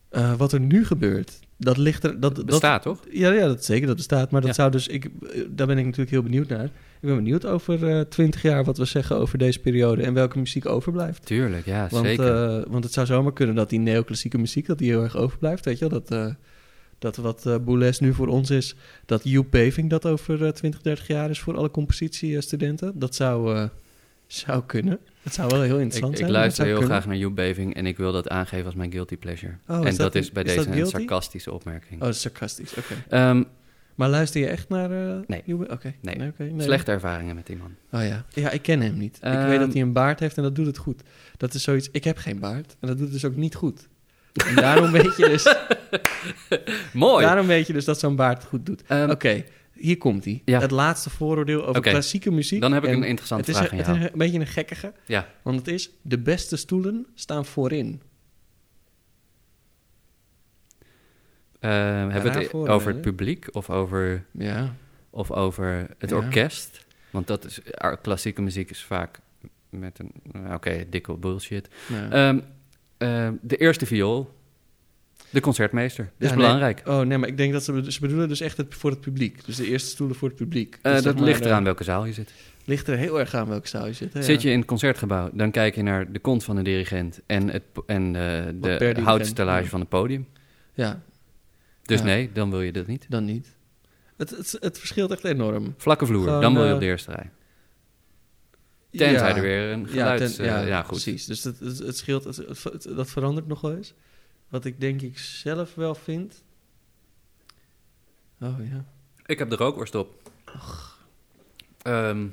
Eh, wat er nu gebeurt, dat ligt er... Dat, dat Bestaat, toch? Ja, ja, dat zeker, dat bestaat. Maar dat Ja. zou dus... Ik, eh, daar ben ik natuurlijk heel benieuwd naar. Ik ben benieuwd over twintig jaar wat we zeggen over deze periode... en welke muziek overblijft. Tuurlijk, ja, Want, zeker. eh, want het zou zomaar kunnen dat die neoclassieke muziek... dat die heel erg overblijft, weet je wel? Dat, eh, dat wat eh Boulez nu voor ons is... dat Hugh Paving dat over eh, 20, 30 jaar is... voor alle compositiestudenten. Dat zou, eh, zou kunnen. Het zou wel heel ik, interessant ik zijn. het luister heel kunnen. graag naar Joep Beving en ik wil dat aangeven als mijn guilty pleasure. Oh, en is dat, dat- is bij is deze een sarcastische opmerking. Oh, sarcastisch, oké. Ehm, Maar luister je echt naar... eh Nee. Oké. nee, nee. slechte ervaringen met die man. Oh ja. Ja, ik ken hem niet. ik Ehm, weet dat hij een baard heeft en dat doet het goed. Dat is zoiets... Ik heb geen baard en dat doet het dus ook niet goed. En daarom weet je dus... Mooi! Daarom weet je dus dat zo'n baard het goed doet. Ehm, Oké, hier komt hij. Ja. Het laatste vooroordeel over klassieke muziek. Dan heb ik En een interessante vraag een, aan Het is een, beetje een gekkige. Ja. Want het is, de beste stoelen staan voorin. Eh, hebben we het vooroordeel, over het publiek of over, Ja. of over het Ja. orkest? Want dat is, eh, klassieke muziek is vaak met een, nou, oké, dikke bullshit. ja. Ehm, ehm, de eerste viool, de concertmeester. Dat is Ja, belangrijk. Nee. Oh nee, maar ik denk dat ze, ze bedoelen dus echt het, voor het publiek. Dus de eerste stoelen voor het publiek. Eh, zeg dat maar, ligt eh, eraan welke zaal je zit. Ligt er heel erg aan welke zaal je zit. Hè? Zit je in het concertgebouw, dan kijk je naar de kont van de dirigent en, het, en eh, de houtstellage ja. van het podium. Ja, Dus Ja. nee, dan wil je dat niet. dan niet. Het, het, het verschilt echt enorm. Vlakke vloer, Gewoon, dan wil je eh, op de eerste rij. Tenzij Ja. er weer een Ja, geluids... ten- eh, ja, ja, goed. precies. Dus het, het, het scheelt, het, het- het- dat verandert nog wel eens. Wat ik denk ik zelf wel vind... Oh ja. Ik heb de rookworst op. Ehm,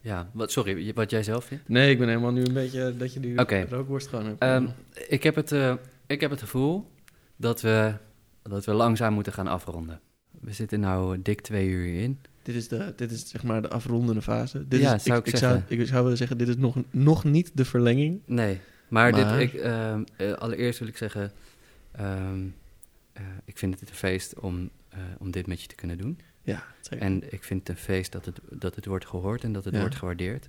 ja, wat, sorry, wat jij zelf vindt? Nee, ik ben helemaal nu een beetje dat je die Oké. rookworst gewoon hebt. Ehm, ik, heb het, eh, ik heb het gevoel dat we, dat we langzaam moeten gaan afronden. We zitten nou dik twee uur in. dit, is de, dit is zeg maar de afrondende fase. Dit Ja, is, zou ik Zou, zeggen. ik zou willen zeggen, dit is nog, nog niet de verlenging. Nee, maar, Maar- Dit, ik, ehm, eh, allereerst wil ik zeggen... ehm, eh, ik vind het een feest om, eh, om dit met je te kunnen doen. Ja, zeker. En ik vind het een feest dat het, dat het wordt gehoord en dat het Ja. wordt gewaardeerd.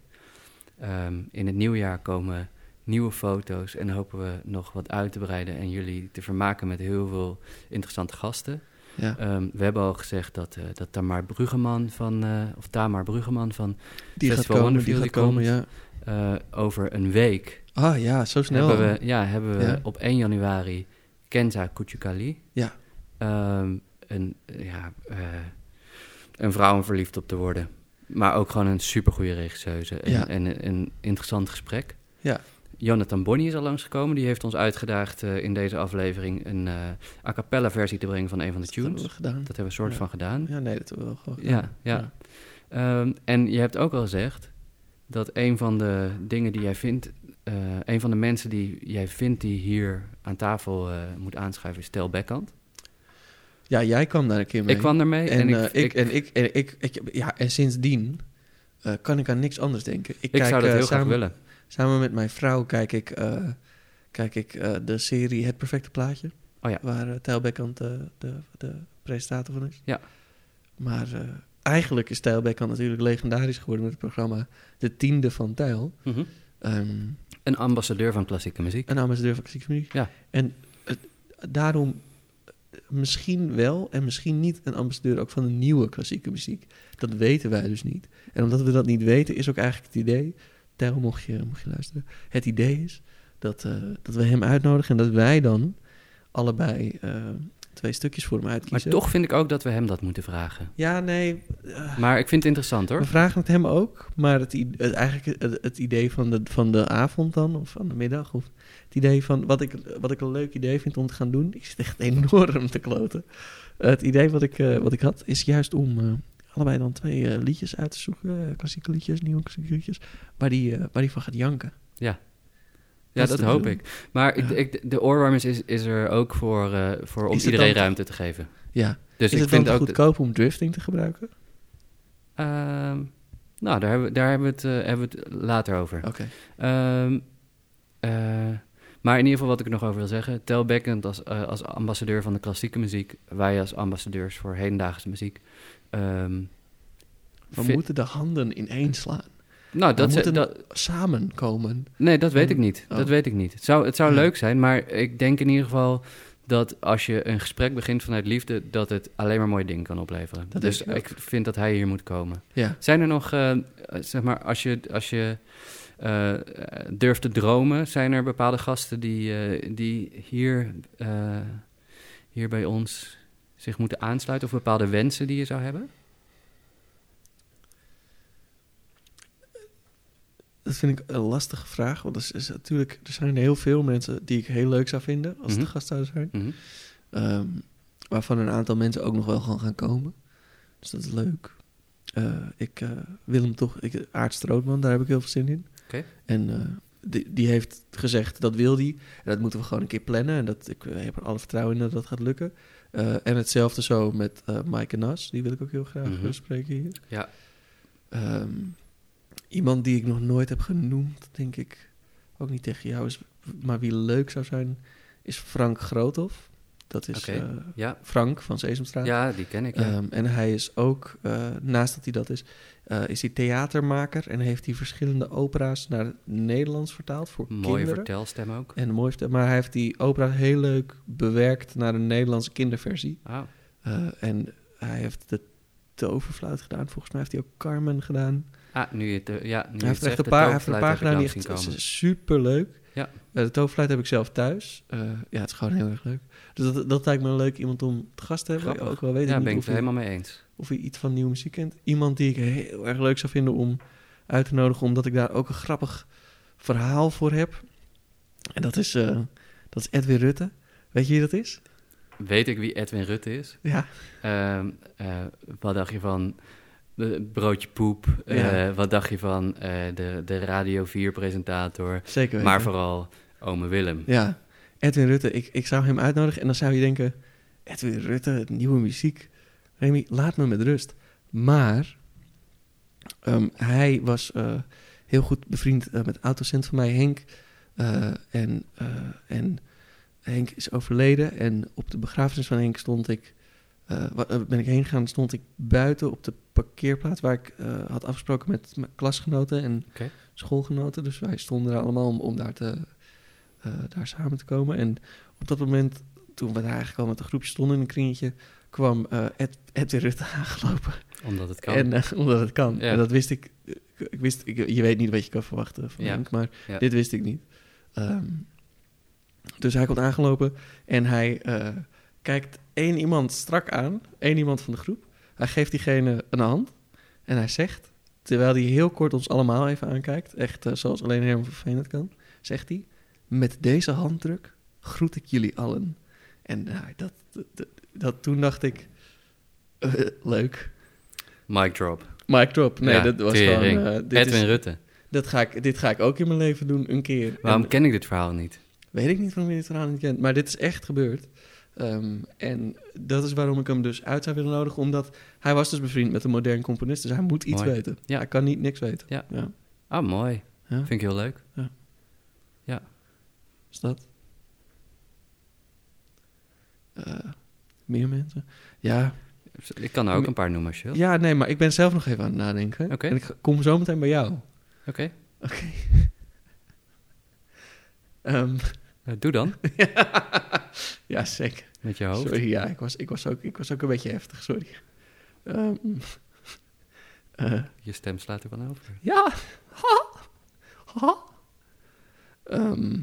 Ehm, in het nieuwjaar komen nieuwe foto's en hopen we nog wat uit te breiden en jullie te vermaken met heel veel interessante gasten. ja. We hebben al gezegd dat, eh, dat Tamar Bruggeman van, of Tamar Bruggeman van die gaat komen, die gaat komen, komt. ja. over een week Ah ja, zo snel. hebben we, ja, hebben we Ja. op 1 januari Kenza Kuchukali. Ja. Ehm, een, ja, eh, een vrouw om verliefd op te worden. Maar ook gewoon een supergoeie regisseuse. En, Ja. en een, interessant gesprek. Ja. Jonathan Bonny is al langsgekomen. Die heeft ons uitgedaagd eh, in deze aflevering een eh a cappella versie te brengen van een van de Dat hebben tunes. we gedaan. Dat hebben we soort Ja. van gedaan. Ja, nee, dat hebben we wel gewoon Ja, gedaan. ja. Ehm, en je hebt ook al gezegd dat een van de dingen die jij vindt, eh, een van de mensen die jij vindt die hier aan tafel eh, moet aanschuiven, is Tel Bekkant. Ja, jij kwam daar een keer mee. Ik kwam ermee En, eh, ik, ik, en, ik, en ik, ik, ja, en sindsdien kan ik aan niks anders denken. Ik, kijk, zou dat heel samen, graag willen. Samen met mijn vrouw kijk ik, kijk ik de serie Het Perfecte Plaatje. Oh ja. Waar Tijl Bekkant de, de, de presentator van is. Ja. Maar eigenlijk is Tijl Bekkant natuurlijk legendarisch geworden met het programma De Tiende van Tijl. Ehm, Een ambassadeur van klassieke muziek. een ambassadeur van klassieke muziek. Ja. En het, daarom eh, misschien wel en misschien niet een ambassadeur ook van de nieuwe klassieke muziek. Dat weten wij dus niet. En omdat we dat niet weten, is ook eigenlijk het idee, Tijl, mocht je, mocht je luisteren, het idee is dat, eh, dat we hem uitnodigen en dat wij dan allebei eh, twee stukjes voor hem Maar uitkiezen. toch vind ik ook dat we hem dat moeten vragen. Ja, nee. eh, Maar ik vind het interessant hoor. we vragen het hem ook, maar het, eigenlijk het, het idee van de, van de avond dan, of van de middag, of het idee van wat ik, wat ik een leuk idee vind om te gaan doen, ik zit echt enorm te kloten. het idee wat ik, eh, wat ik had, is juist om, eh, allebei dan twee liedjes uit te zoeken. klassieke liedjes, nieuwe klassieke liedjes. Waar die, waar die van gaat janken. Ja, Dat is dat hoop ik. Maar ik, Ja. ik, de oorwarmers is, is er ook voor, eh, voor om iedereen dan- ruimte te geven. Ja. Dus is ik het vind dan ook... goedkoop om drifting te gebruiken? Ehm, nou, daar hebben, we- daar hebben we het, eh, hebben we het later over. Oké. Ehm, eh, maar in ieder geval wat ik er nog over wil zeggen. Tel Beckend als, als ambassadeur van de klassieke muziek. Wij als ambassadeurs voor hedendaagse muziek. Ehm, We moeten de handen ineens slaan. Nou, dat, ze- moeten dat, samenkomen. nee, dat weet ik niet. Oh. Dat weet ik niet. Het zou, het zou Ja. leuk zijn, maar ik denk in ieder geval dat als je een gesprek begint vanuit liefde, dat het alleen maar mooie dingen kan opleveren. Dat dus ik ik vind dat hij hier moet komen. Ja. Zijn er nog, eh, zeg maar, als je, als je eh, durft te dromen, zijn er bepaalde gasten die, eh, die hier, hier bij ons zich moeten aansluiten of bepaalde wensen die je zou hebben? Dat vind ik een lastige vraag. Want er, is, natuurlijk, er zijn heel veel mensen die ik heel leuk zou vinden als de gast zouden zijn. Mhm. Ehm, waarvan een aantal mensen ook nog wel gewoon gaan komen. Dus dat is leuk. Eh, ik eh, wil hem toch... Ik, Aart Strootman, daar heb ik heel veel zin in. Oké. En eh, die, die heeft gezegd, dat wil die. En dat moeten we gewoon een keer plannen. En dat, ik heb er alle vertrouwen in dat dat gaat lukken. En hetzelfde zo met Maaike Nas. Die wil ik ook heel graag eh, spreken hier. Ja. Ehm, iemand die ik nog nooit heb genoemd, denk ik, ook niet tegen jou is, maar wie leuk zou zijn, is Frank Groothoff. Dat is eh, ja. Frank van Sesamstraat. Ja, die ken ik. Ja. Ehm, en hij is ook, eh, naast dat hij dat is, eh, is hij theatermaker en heeft hij verschillende opera's naar het Nederlands vertaald voor Mooie kinderen. vertelstem ook. En mooi vertel, maar hij heeft die opera heel leuk bewerkt naar een Nederlandse kinderversie. Oh, en hij heeft de toverfluit gedaan. Volgens mij heeft hij ook Carmen gedaan. Ah, nu je het, eh, ja, nu je Hij heeft er echt een paar, hij heeft een gedaan die echt komen. super leuk. Ja. de toverfluit heb ik zelf thuis. Eh, ja, het is gewoon heel erg leuk. Dus dat, dat lijkt me een leuk iemand om te gast te hebben. Grappig. Ook wel weet ik Ja, niet ben ik het helemaal mee eens. of hij iets van nieuwe muziek kent. Iemand die ik heel erg leuk zou vinden om uit te nodigen, omdat ik daar ook een grappig verhaal voor heb. En dat is, dat is Edwin Rutte. Weet je wie dat is? Weet ik wie Edwin Rutte is? Ja. Ehm, eh, wat dacht je van broodje poep? Eh, wat dacht je van eh, de, de Radio 4-presentator? Zeker weten. Maar vooral ome Willem. Ja, Edwin Rutte. Ik, ik zou hem uitnodigen en dan zou je denken... Edwin Rutte, nieuwe muziek. Remy, laat me met rust. Maar ehm, hij was eh, heel goed bevriend eh, met autocent van mij, Henk. Eh, en, eh, en Henk is overleden. En op de begrafenis van Henk stond ik... eh, eh, ben ik heen gegaan, stond ik buiten op de parkeerplaats... waar ik eh, had afgesproken met mijn klasgenoten en schoolgenoten. Dus wij stonden daar allemaal om, om daar, te, daar samen te komen. En op dat moment, toen we daar eigenlijk al met een groepje stonden in een kringetje... kwam Ed, Edwin Rutte aangelopen. Omdat het kan. En, omdat het kan. Ja. En dat wist ik. Ik, wist, ik, je weet niet wat je kan verwachten van Ja. Henk, maar Ja. dit wist ik niet. Ehm, dus hij komt aangelopen en hij kijkt één iemand strak aan, één iemand van de groep. Hij geeft diegene een hand en hij zegt, terwijl hij heel kort ons allemaal even aankijkt, echt eh, zoals alleen Herman van Veen het kan, zegt hij, met deze handdruk groet ik jullie allen. En nou, dat, dat, toen dacht ik, eh, leuk. Mic drop. Mic drop. Nee, Ja, dat was tering. gewoon... eh, dit Edwin is- Rutte. Dat ga ik, dit ga ik ook in mijn leven doen, een keer. Waarom En ken ik dit verhaal niet? weet ik niet waarom je dit verhaal niet kent, maar dit is echt gebeurd. Ehm, en dat is waarom ik hem dus uit zou willen nodigen, omdat hij was dus bevriend met een modern componist, dus hij moet iets Mooi. weten. Ja. Hij kan niet niks weten. Ja. ja. Ah, mooi. Ja. Vind ik heel leuk. Is dat? Eh, meer mensen? Ja. Ik kan er ook een paar noemen als je wil. ja, nee, maar ik ben zelf nog even aan het nadenken. Oké. En ik kom zo meteen bij jou. Oké. Oké. Ehm, Eh, doe dan. ja, zeker. Met je hoofd. Sorry, ja, ik was, ik, was ook, ik was ook een beetje heftig, sorry. Ehm, eh, Je stem slaat er van over. ja. Ha. Ha. Ehm,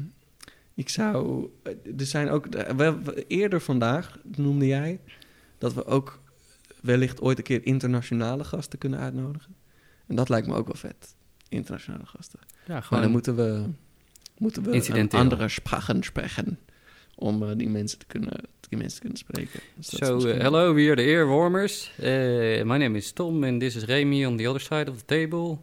ik zou... Er zijn ook... wel- Eerder vandaag noemde jij dat we ook wellicht ooit een keer internationale gasten kunnen uitnodigen. En dat lijkt me ook wel vet. Internationale gasten. Ja, Maar gewoon. dan moeten we, moeten we andere sprachen spreken om eh, die mensen te kunnen, te die mensen kunnen spreken. Dus So, uh, misschien- hello, we are the earwarmers. Uh, my name is Tom and this is Remy on the other side of the table.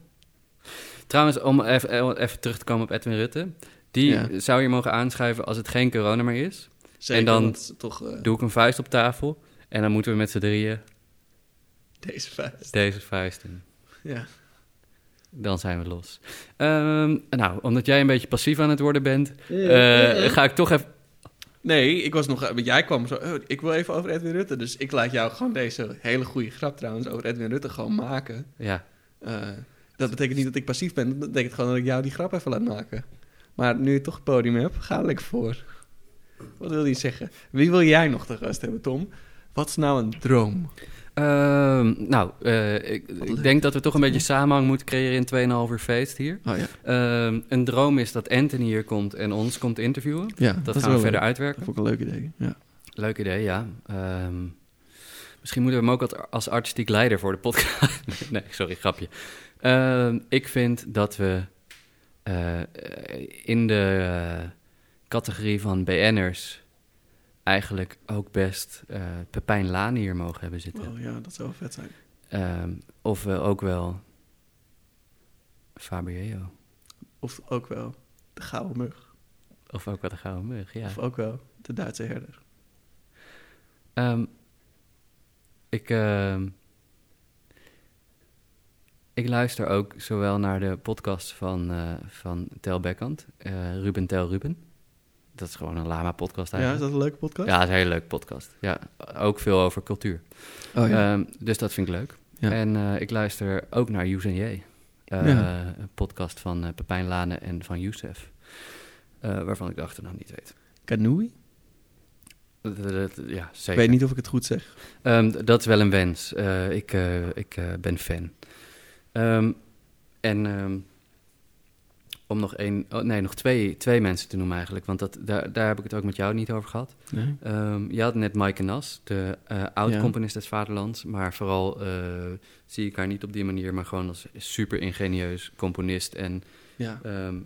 Trouwens, om even, eh, even terug te komen op Edwin Rutte. Die Ja. zou hier mogen aanschuiven als het geen corona meer is. Zeker, en dan toch eh, doe ik een vuist op tafel. En dan moeten we met z'n drieën deze vuist. deze vuist doen. Ja. Dan zijn we los. Ehm, nou, omdat jij een beetje passief aan het worden bent, eh, ga ik toch even... Nee, ik was nog... Jij kwam zo... oh, ik wil even over Edwin Rutte. Dus ik laat jou gewoon deze hele goede grap trouwens over Edwin Rutte gewoon maken. Ja, Eh, dat betekent niet dat ik passief ben. Dat betekent gewoon dat ik jou die grap even laat maken. Maar nu je toch het podium hebt, ga lekker voor. Wat wil je zeggen? Wie wil jij nog te gast hebben, Tom? Wat is nou een droom? Ehm, nou, eh, ik, denk dat we toch een beetje samenhang moeten creëren in 2,5 uur feest hier. Oh ja. Ehm, een droom is dat Anthony hier komt en ons komt interviewen. Ja, Dat, gaan we verder uitwerken. Dat vond ik een leuk idee. Ja. Leuk idee, ja. Ehm, misschien moeten we hem ook als- artistiek leider voor de podcast... nee, sorry, grapje. Ik vind dat we eh, in de eh, categorie van BN'ers... eigenlijk ook best eh Pepijn Laan hier mogen hebben zitten. Oh ja, dat zou vet zijn. Ehm, of we ook wel Fabio. Of ook wel de gouden mug. Of ook wel de Gouden Mug, ja. Of ook wel de Duitse herder. Ehm, ik, ehm, ik luister ook zowel naar de podcast van, eh van Tel Bekkant, eh, Ruben Tel Ruben. Dat is gewoon een lama-podcast Ja, is eigenlijk. dat een leuke podcast? Ja, dat is een hele leuke podcast. Ja, ook veel over cultuur. Oh ja. Ehm, dus dat vind ik leuk. Ja. En eh, ik luister ook naar Youssef J. Eh, Ja. Een podcast van eh, Pepijn Lane en van Youssef. eh, waarvan ik de achternaam niet weet. Dat- Ja, Ik zeker. weet niet of ik het goed zeg. Ehm, dat is wel een wens. Ik ik ben fan. Ehm, en om nog één, oh, nee, nog twee, twee mensen te noemen eigenlijk, want dat, daar, daar heb ik het ook met jou niet over gehad. Nee. Ehm, je had net Maaike Nas, de eh Ja. oud-componist des Vaderlands, maar vooral eh, zie ik haar niet op die manier, maar gewoon als super ingenieus componist en Ja. ehm,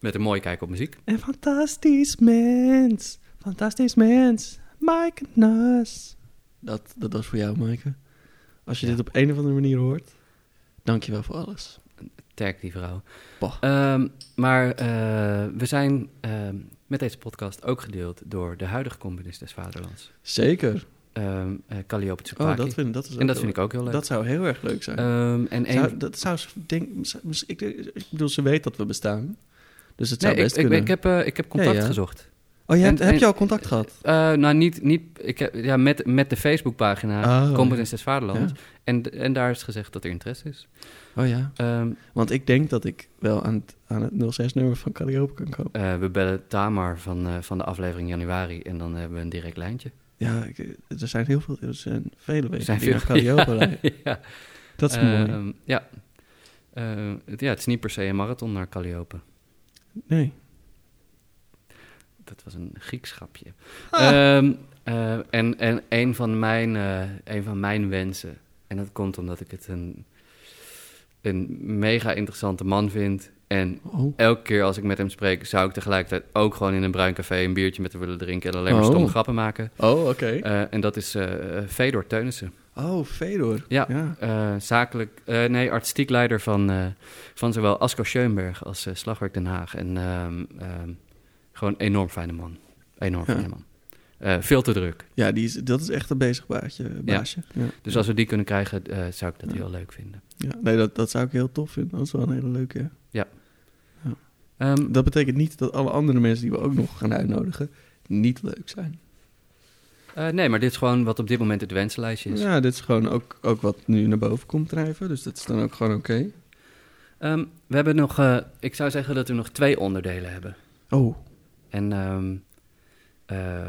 met een mooie kijk op muziek. Een fantastisch mens. Fantastisch mens. Maaike Nas. Dat, dat was voor jou, Maaike. Als je Ja. dit op een of andere manier hoort, dank je wel voor alles. Tag die vrouw. Ehm, maar eh, we zijn ehm, met deze podcast ook gedeeld door de huidige componist des Vaderlands. Zeker. Ehm uh, Calliope Tsupaki. Oh, dat vind, dat is en dat vind ik ook heel leuk. Dat zou heel erg leuk zijn. En een... Dat zou, denk, zou- ik, ik bedoel, ze weet dat we bestaan. Dus het zou nee, ik, best ik, kunnen. ik, heb, eh, ik heb contact Ja, ja. gezocht. Oh, je hebt, en- heb en- je al contact gehad? Eh, nou, niet, niet ik heb, ja, met, met de Facebookpagina Oh, Componist des Vaderlands. Ja. En, en daar is gezegd dat er interesse is. Oh ja. Ehm, Want ik denk dat ik wel aan het, aan het 06-nummer van Calliope kan komen. eh, we bellen Tamar van, eh, van de aflevering januari en dan hebben we een direct lijntje. Ja, ik, er zijn heel veel, er zijn vele wegen zijn die naar veel- Calliope ja. Dat is mooi. Ehm, ja. Het, ja, het is niet per se een marathon naar Calliope. Nee. Dat was een Grieks grapje. Ah. Ehm, eh, en en een, van mijn, eh, een van mijn wensen, en dat komt omdat ik het een, een mega interessante man vind. En Oh. elke keer als ik met hem spreek, zou ik tegelijkertijd ook gewoon in een bruin café een biertje met hem willen drinken en alleen maar Oh. stomme grappen maken. Oh, oké. Eh, en dat is Fedor Teunissen. Oh, Fedor. Ja, Ja. zakelijk, nee, artistiek leider van, van zowel Asko Schoenberg als Slagwerk Den Haag. En ehm, ehm, gewoon een enorm fijne man. Enorm Ja. fijne man. Eh, veel te druk. Ja, die is, dat is echt een bezig baasje, baasje. Ja. Dus als we die kunnen krijgen, eh, zou ik dat heel leuk vinden. Ja, nee, dat, dat zou ik heel tof vinden. Dat is wel een hele leuke. Ehm, Dat betekent niet dat alle andere mensen die we ook nog gaan uitnodigen niet leuk zijn. eh, nee, maar dit is gewoon wat op dit moment het wensenlijstje is. Ja, dit is gewoon ook, ook wat nu naar boven komt drijven. Dus dat is dan ook gewoon oké. Ehm, we hebben nog, ik zou zeggen dat we nog twee onderdelen hebben. Oh, En ehm, eh,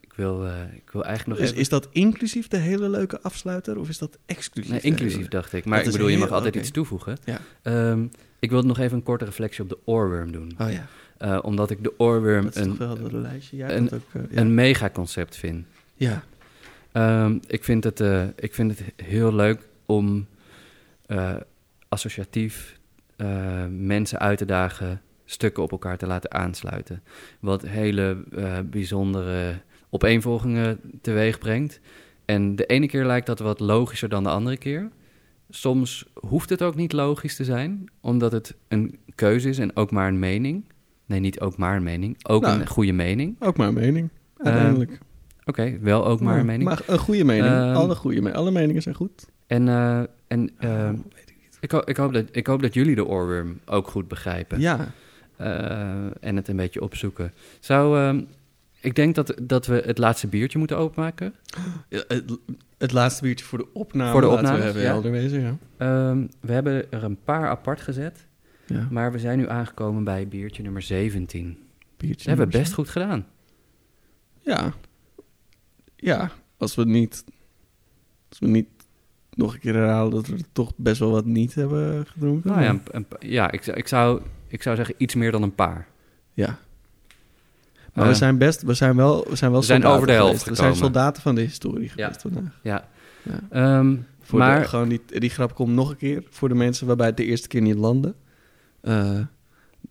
ik, wil, eh, ik wil eigenlijk nog is, even... is dat inclusief de hele leuke afsluiter of is dat exclusief? Nee, hele- inclusief dacht ik. Maar Dat ik bedoel, je mag altijd iets toevoegen. Ja. Ehm, ik wil nog even een korte reflectie op de oorworm doen. Oh ja, Eh, omdat ik de oorworm een, een- ook, ja. een megaconcept vind. ja. Ehm, ik, vind het, eh, ik vind het heel leuk om associatief mensen uit te dagen, stukken op elkaar te laten aansluiten. Wat hele eh, bijzondere opeenvolgingen teweeg brengt. En de ene keer lijkt dat wat logischer dan de andere keer. Soms hoeft het ook niet logisch te zijn, omdat het een keuze is en ook maar een mening. Nee, niet ook maar een mening, ook Nou. een goede mening. Ook maar een mening, uiteindelijk. Oké, wel ook maar een mening. Maar een goede mening. Ehm, alle, goede me- alle meningen zijn goed. En, eh, en Oh, weet ik ho- hoop dat, ik hoop dat jullie de oorworm ook goed begrijpen. Ja, en het een beetje opzoeken. Zou, ehm, ik denk dat, dat we het laatste biertje moeten openmaken. Ja, het, het laatste biertje voor de opname. Voor de laten we even ja. helder wezen, ja. Ehm, we hebben er een paar apart gezet. ja. Maar we zijn nu aangekomen bij biertje nummer 17. Dat Biertje hebben we best goed gedaan. Ja. Ja, als we niet... Als we niet nog een keer herhalen dat we toch best wel wat niet hebben gedronken. Nou ja, een, een- ja ik, ik, zou, ik zou zeggen iets meer dan een paar. Ja. Maar Eh, we zijn best... We zijn wel, we zijn wel we zijn soldaten over de helft. We zijn soldaten van de historie geweest vandaag. Ja. Ja. Ehm, Voor maar de, gewoon die, die grap komt nog een keer voor de mensen waarbij het de eerste keer niet landde. Eh,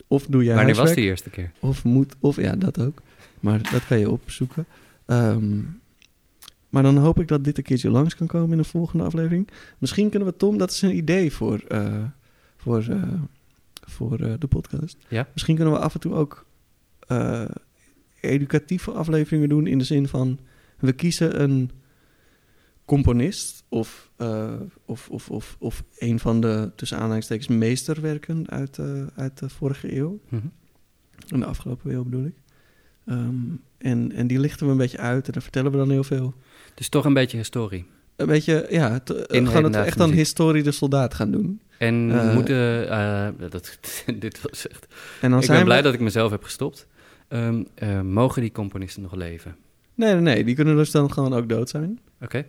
of doe jij wanneer was de eerste keer? Of moet, of ja, dat ook. Maar dat kan je opzoeken. Ehm, maar dan hoop ik dat dit een keertje langs kan komen in een volgende aflevering. Misschien kunnen we Tom, dat is een idee voor, eh, voor, eh, voor eh, de podcast. Ja. Misschien kunnen we af en toe ook eh, educatieve afleveringen doen in de zin van we kiezen een componist of, eh, of, of, of, of een van de tussen aanhalingstekens meesterwerken uit, uit de vorige eeuw. Mhm. In de afgelopen eeuw bedoel ik. Ehm, en, en die lichten we een beetje uit en daar vertellen we dan heel veel. Dus toch een beetje historie. Een beetje, ja, het, In we hedendaagse echt dan historie de soldaat gaan doen. En Eh, moeten... eh, dat, dit was echt... En dan ik zijn ben blij we... dat ik mezelf heb gestopt. Ehm, eh, mogen die componisten nog leven? Nee, nee, nee, die kunnen dus dan gewoon ook dood zijn. Oké.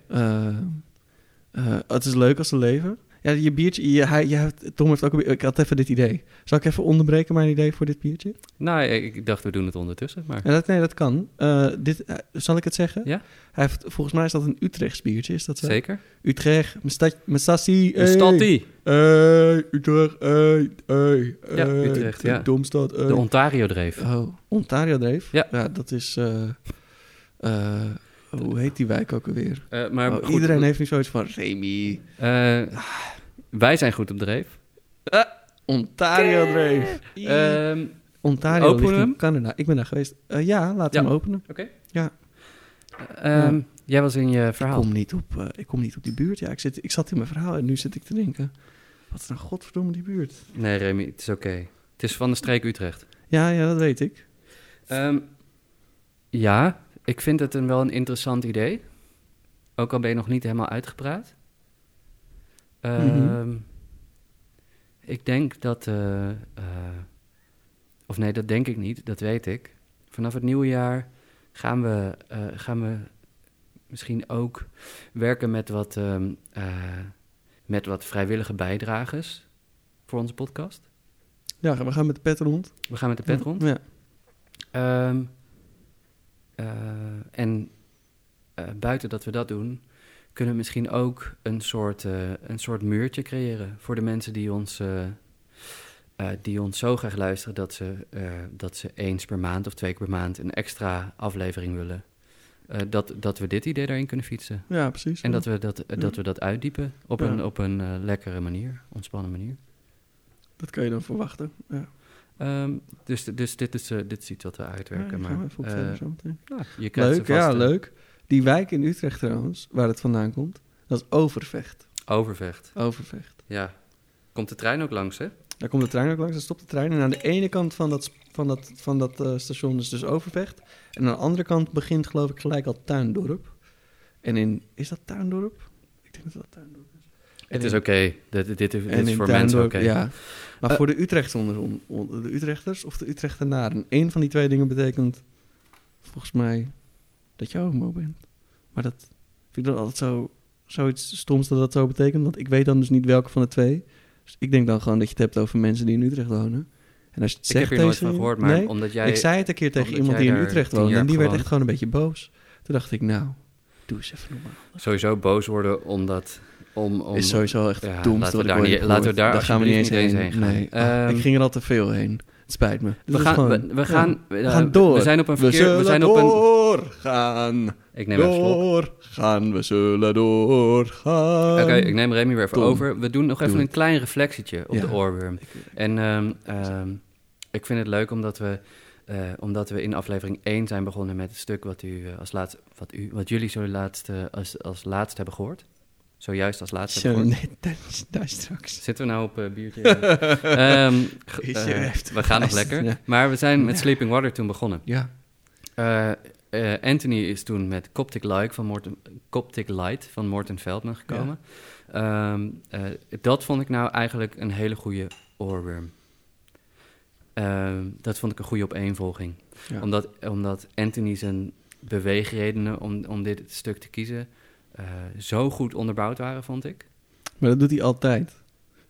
Het is leuk als ze leven. Ja, je biertje, je, hij, je, Tom heeft ook een, Ik had even dit idee. Zal ik even onderbreken mijn idee voor dit biertje? Nou, ik, dacht we doen het ondertussen, maar... Ja, dat, nee, dat kan. Eh, dit, eh, zal ik het zeggen? Ja? Hij heeft, volgens mij is dat een Utrechts biertje, is dat zo? Zeker? Utrecht, mijn stad- mijn stassie. Een stad die. Hey, Utrecht, hey, hey, Ja, Utrecht, ja. Domstad, hey. De Ontario-dreef. Oh, Ontario Dreef? Ja. dat is... eh, hoe heet die wijk ook alweer? Maar Oh, goed, iedereen heeft nu zoiets van Remy. eh, wij zijn goed op dreef. Ontario Dreef. Ehm, Ontario openen ligt we in? Canada. Ik ben daar geweest. Eh, ja, laten we Ja. hem openen. ehm, Jij was in je Ik verhaal. kom, niet op, eh, ik kom niet op die buurt. Ja, ik, zit, ik zat in mijn verhaal en nu zit ik te denken... Wat is nou godverdomme die buurt? Nee, Remy, het is oké. Het is van de streek Utrecht. Ja, ja, dat weet ik. Ehm, ja, ik vind het een, wel een interessant idee. Ook al ben je nog niet helemaal uitgepraat. Ehm, Ik denk dat... eh, eh, of nee, dat denk ik niet. Dat weet ik. Vanaf het nieuwe jaar gaan we, eh, gaan we misschien ook werken met wat, ehm, eh, met wat vrijwillige bijdrages voor onze podcast. Ja, we gaan met de pet rond. We gaan met de pet rond. Ja. Ehm, eh, en buiten dat we dat doen, kunnen we misschien ook een soort, eh, een soort muurtje creëren voor de mensen die ons, eh, eh, die ons zo graag luisteren dat ze, dat ze eens per maand of twee keer per maand een extra aflevering willen. Dat, dat we dit idee daarin kunnen fietsen. Ja, precies. En dat we dat, dat, we dat uitdiepen op Ja. een, op een lekkere manier, ontspannen manier. Dat kan je dan verwachten. Ja. Ehm, dus dus dit, is, dit is iets wat we uitwerken. Ja, gaan we maar, nou, je krijgt Leuk, ja, leuk. Die wijk in Utrecht trouwens, waar het vandaan komt, dat is Overvecht. Overvecht. Overvecht. Ja. Komt de trein ook langs, hè? Daar komt de trein ook langs, daar stopt de trein. En aan de ene kant van dat, van dat, van dat eh, station is dus Overvecht. En aan de andere kant begint geloof ik gelijk al Tuindorp. En in, is dat Tuindorp? Ik denk dat dat Tuindorp is. En Het is oké. Dit, dit, dit, dit En is voor mensen oké. Tuindorp, ja. Maar Eh, voor de Utrechters onder, on- on- de Utrechters of de Utrechtenaren. Eén van die twee dingen betekent volgens mij dat je homo bent. Maar dat vind ik dan altijd zo, zoiets stoms dat dat zo betekent. Want ik weet dan dus niet welke van de twee. Dus ik denk dan gewoon dat je het hebt over mensen die in Utrecht wonen. En als je het Ik heb zegt hier nooit tegen van gehoord, maar Nee, omdat jij... ik zei het een keer tegen iemand die in daar Utrecht woonde. En die werd echt gewoon een beetje boos. Toen dacht ik, nou, doe eens even normaal. Sowieso boos worden omdat... Om, om, is sowieso echt ja, het domste laten we daar niet- heb laten we gehoord. daar gaan we niet eens heen. heen Nee, gaan. Ehm, ik ging er al te veel heen. Het spijt me. We gaan, gewoon- we, we ja. gaan, we eh, gaan door. We zijn op een We verkeer... We, zullen zijn op een... doorgaan. Ik neem even. Doorgaan, we zullen doorgaan. Oké, ik neem Remy weer even Tom, over. We doen nog doe even een klein reflectietje op Ja. de oorworm. En ehm, ehm, ik vind het leuk omdat we, eh, omdat we in aflevering 1 zijn begonnen met het stuk wat, u, eh, als laatste, wat, u, wat jullie zo laatst, eh, als, als laatst hebben gehoord. Zojuist als laatste Zo, nee, daar, straks. Zitten we nou op eh biertje? Ehm, eh, we gaan nog lekker. ja. Maar we zijn met. Sleeping Water toen begonnen. Ja. Eh, Anthony is toen met Coptic Light van Morten, Coptic Light van Morten Veldman gekomen. Ehm, eh, dat vond ik nou eigenlijk een hele goede oorworm. Ehm, dat vond ik een goede opeenvolging. Ja. Omdat, omdat Anthony zijn beweegredenen om, om dit stuk te kiezen eh, zo goed onderbouwd waren, vond ik. Maar dat doet hij altijd.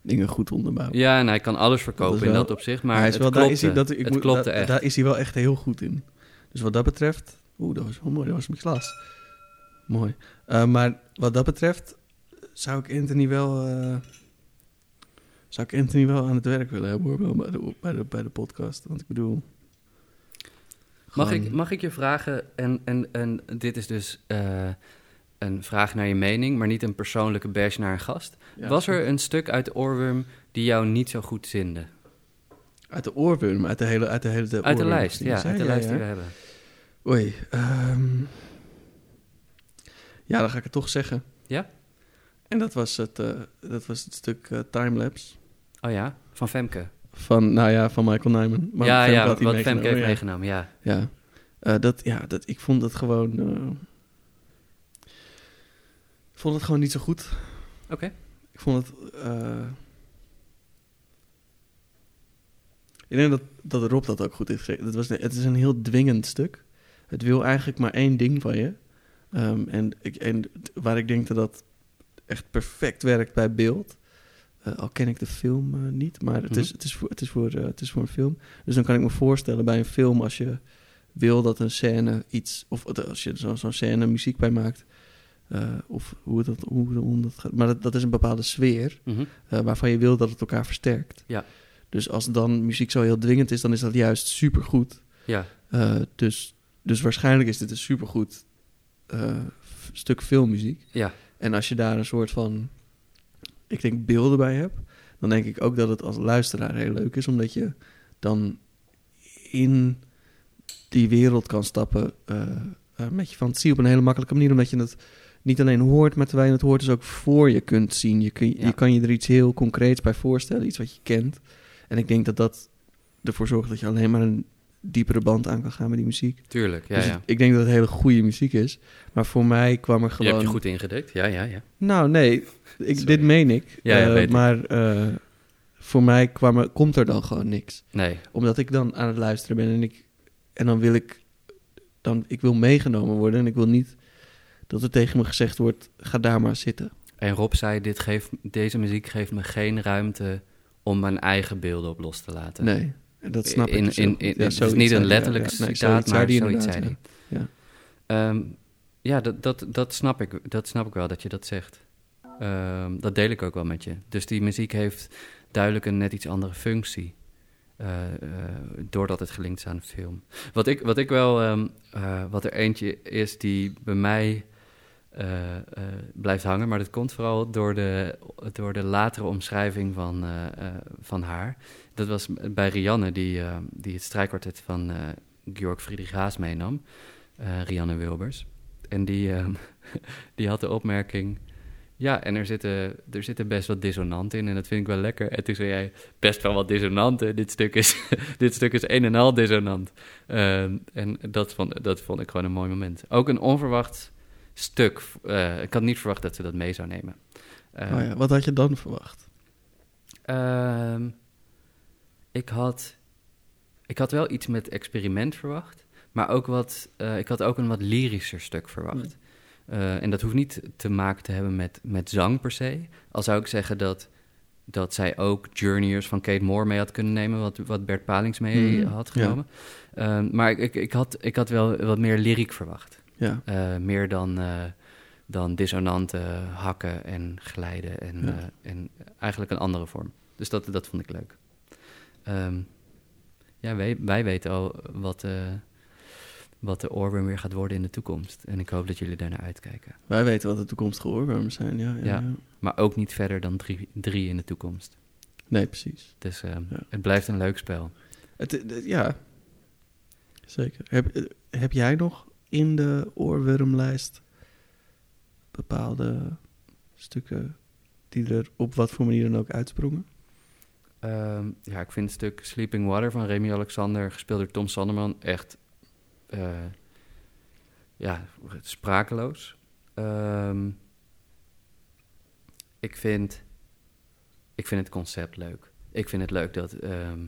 Dingen goed onderbouwen. Ja, en hij kan alles verkopen in dat opzicht, maar hij is het wel, klopte. daar is hij, dat, ik het moet, klopte daar, echt. Daar is hij wel echt heel goed in. Dus wat dat betreft... Oeh, dat was wel mooi. Dat was mijn glas. Mooi. Eh, maar wat dat betreft zou ik Anthony wel... eh, zou ik Anthony wel aan het werk willen hebben hoor, bij de, bij de, bij de podcast. Want ik bedoel... Mag gewoon- ik, mag ik je vragen, en, en, en dit is dus een vraag naar je mening, maar niet een persoonlijke bash naar een gast. Ja, Was er een stuk uit de oorworm die jou niet zo goed zinde? Uit de oorworm, uit de hele... Uit de, hele Uit de lijst, ja, uit de lijst die we hebben. Oei. ehm, ja, dan ga ik het toch zeggen. Ja? En dat was het, eh, dat was het stuk eh, timelapse Oh ja, van Femke. van, nou ja, van Michael Nyman. Maar ja, Femke ja, wat Femke heeft ja. meegenomen, ja. Ja, Eh, dat, ja dat, ik vond het gewoon... ik vond het gewoon niet zo goed. Oké. Ik vond het... eh, ik denk dat, dat Rob dat ook goed heeft gezegd. Het, was, het is een heel dwingend stuk. Het wil eigenlijk maar één ding van je. Ehm, en, ik, en waar ik denk dat dat echt perfect werkt bij beeld. eh, al ken ik de film eh, niet, maar het, is, Mhm. het, is voor, het, is voor, het is voor een film. Dus dan kan ik me voorstellen bij een film als je wil dat een scène iets... of als je zo- zo'n scène muziek bij maakt... eh, of hoe dat, hoe, hoe dat gaat. Maar dat, dat is een bepaalde sfeer Mhm. eh, waarvan je wil dat het elkaar versterkt. Ja. Dus als dan muziek zo heel dwingend is, dan is dat juist supergoed. Ja. Eh, dus, dus waarschijnlijk is dit een supergoed stuk filmmuziek. Ja. En als je daar een soort van, ik denk, beelden bij hebt, dan denk ik ook dat het als luisteraar heel leuk is, omdat je dan in die wereld kan stappen met je fantasie op een hele makkelijke manier, omdat je het niet alleen hoort, maar terwijl je het hoort, dus ook voor je kunt zien. Je, kun, Ja. je kan je er iets heel concreets bij voorstellen, iets wat je kent. En ik denk dat dat ervoor zorgt dat je alleen maar een diepere band aan kan gaan met die muziek. Tuurlijk, ja, Dus ja. ik denk dat het hele goede muziek is. Maar voor mij kwam er Je gewoon... hebt je goed ingedekt, ja, ja, ja. Nou, nee, ik, dit meen ik. Ja, ja, Eh, maar eh, voor mij kwam er, komt er dan gewoon niks. Nee. Omdat ik dan aan het luisteren ben en, ik, en dan wil ik... Dan, ik wil meegenomen worden en ik wil niet dat er tegen me gezegd wordt... ga daar maar zitten. En Rob zei, dit geeft, deze muziek geeft me geen ruimte om mijn eigen beelden op los te laten. Nee, dat snap ik in, dus in. Ja, Het is niet een letterlijk ja. Nee, citaat, maar hij zoiets zei hij. ja. Ehm, ja, dat, dat, dat, snap ik, dat snap ik wel, dat je dat zegt. Ehm, dat deel ik ook wel met je. Dus die muziek heeft duidelijk een net iets andere functie. eh, eh, doordat het gelinkt is aan een film. Wat ik, wat ik wel, ehm, eh, wat er eentje is die bij mij eh, blijft hangen, maar dat komt vooral door de, door de latere omschrijving van, eh, van haar. Dat was bij Rianne, die, die het strijkkwartet van Georg Friedrich Haas meenam, Rianne Wilbers. En die, die had de opmerking. Ja, en er zitten, er zitten best wat dissonanten in en dat vind ik wel lekker. En toen zei jij, best wel wat dissonanten. Dit stuk is, dit stuk is een en al dissonant. Ehm, en dat vond, dat vond ik gewoon een mooi moment. Ook een onverwacht stuk. Eh, ik had niet verwacht dat ze dat mee zou nemen. Eh, Oh ja, wat had je dan verwacht? Ehm, ik, had, ik had wel iets met experiment verwacht, maar ook wat, eh, ik had ook een wat lyrischer stuk verwacht. En dat hoeft niet te maken te hebben met, met zang per se. Al zou ik zeggen dat, dat zij ook Journeyers van Kate Moore mee had kunnen nemen, wat, wat Bert Palings mee Mhm, had genomen. Ehm, maar ik, ik, ik, had, ik had wel wat meer lyriek verwacht. Ja. Eh, meer dan, eh, dan dissonante hakken en glijden en, Ja. eh, en eigenlijk een andere vorm. Dus dat, dat vond ik leuk. Ehm, ja, wij, wij weten al wat, wat de oorworm weer gaat worden in de toekomst. En ik hoop dat jullie daarnaar uitkijken. Wij weten wat de toekomstige oorwormen zijn, ja. ja. Maar ook niet verder dan drie, drie in de toekomst. Nee, precies. Dus ehm, het blijft een leuk spel. Het, het- ja, zeker. Heb, heb jij nog in de oorwormlijst bepaalde stukken die er op wat voor manier dan ook uitsprongen? Ehm, ja, ik vind het stuk Sleeping Water van Remy Alexander, gespeeld door Tom Sanderman, echt eh, ja, sprakeloos. Ehm, ik, vind, ik vind het concept leuk. Ik vind het leuk dat. ehm,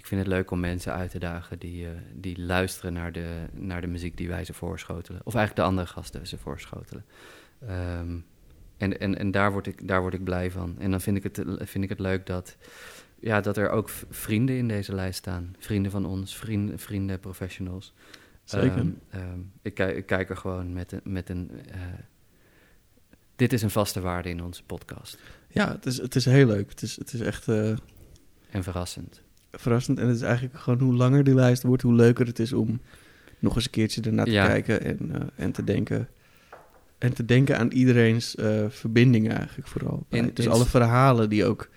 ik vind het leuk om mensen uit te dagen die, eh, die luisteren naar de, naar de muziek die wij ze voorschotelen. Of eigenlijk de andere gasten ze voorschotelen. Ehm, en en, en daar, word ik, daar word ik blij van. En dan vind ik het, vind ik het leuk dat, ja, dat er ook vrienden in deze lijst staan. Vrienden van ons, vrienden, vrienden professionals. Zeker. Ehm, ehm, ik, kijk, ik kijk er gewoon met een... Met een eh, dit is een vaste waarde in onze podcast. Ja, het is, het is heel leuk. Het is, het is echt eh, En verrassend. Verrassend. En het is eigenlijk gewoon hoe langer die lijst wordt, hoe leuker het is om nog eens een keertje ernaar te Ja. kijken en, eh, en te denken. En te denken aan iedereen's eh verbindingen eigenlijk vooral. Bij- dus alle verhalen die ook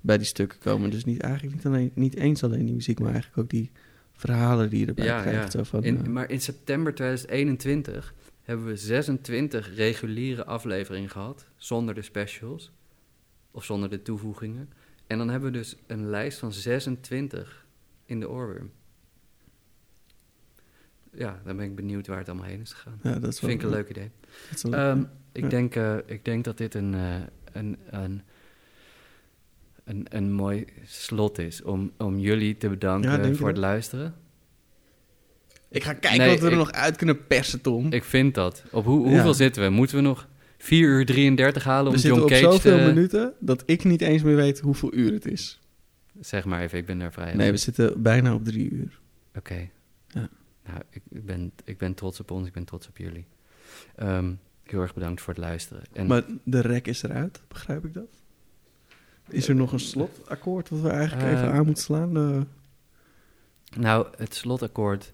bij die stukken komen. Dus niet, eigenlijk niet, alleen, niet eens alleen die muziek, maar eigenlijk ook die verhalen die je erbij Ja, krijgt. ja. Zo van, In, eh, maar in september 2021 hebben we 26 reguliere afleveringen gehad, zonder de specials of zonder de toevoegingen. En dan hebben we dus een lijst van 26 in de oorworm. Ja, dan ben ik benieuwd waar het allemaal heen is gegaan. ja, dat is wel, Vind ik een leuk idee. dat is wel leuk. Ehm, ik, Ja. denk, eh, ik denk dat dit een, eh, een, een, een, een mooi slot is om, om jullie te bedanken voor het dat? luisteren. ik ga kijken nee, wat we er nog uit kunnen persen, Tom. Ik vind dat. Op hoe, Ja. hoeveel zitten we? Moeten we nog 4 uur 33 halen om we zitten John op Cage zoveel te... minuten dat ik niet eens meer weet hoeveel uur het is. Zeg maar even, ik ben daar vrij. Nee, we zitten bijna op drie uur. Oké. Ja. Nou, ik, ik, ben, ik ben trots op ons, ik ben trots op jullie. Ehm, heel erg bedankt voor het luisteren. En Maar de rek is eruit, begrijp ik dat? Is er nog een slotakkoord wat we eigenlijk Eh, even aan moeten slaan? Eh, Nou, het slotakkoord.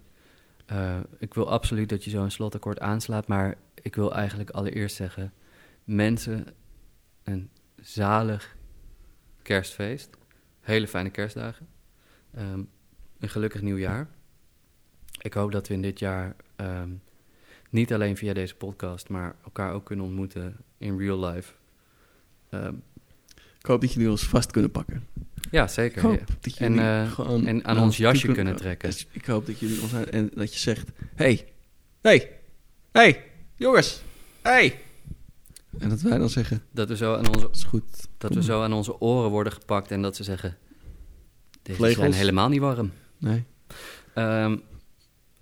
eh, ik wil absoluut dat je zo'n slotakkoord aanslaat, maar ik wil eigenlijk allereerst zeggen: mensen, een zalig kerstfeest. Hele fijne kerstdagen. Ehm, een gelukkig nieuwjaar. Ik hoop dat we in dit jaar ehm, niet alleen via deze podcast, maar elkaar ook kunnen ontmoeten in real life. Ehm, ik hoop dat jullie ons vast kunnen pakken. ja, zeker. Ja. En, eh, gewoon en aan ons jasje kunnen trekken. Dus ik hoop dat jullie ons en dat je zegt: hey, hey, hey, jongens, hey. En dat wij dan zeggen: Dat we zo aan onze dat is goed. Dat we zo aan onze oren worden gepakt en dat ze zeggen... Deze Vlegels. zijn helemaal niet warm. Nee. Ehm,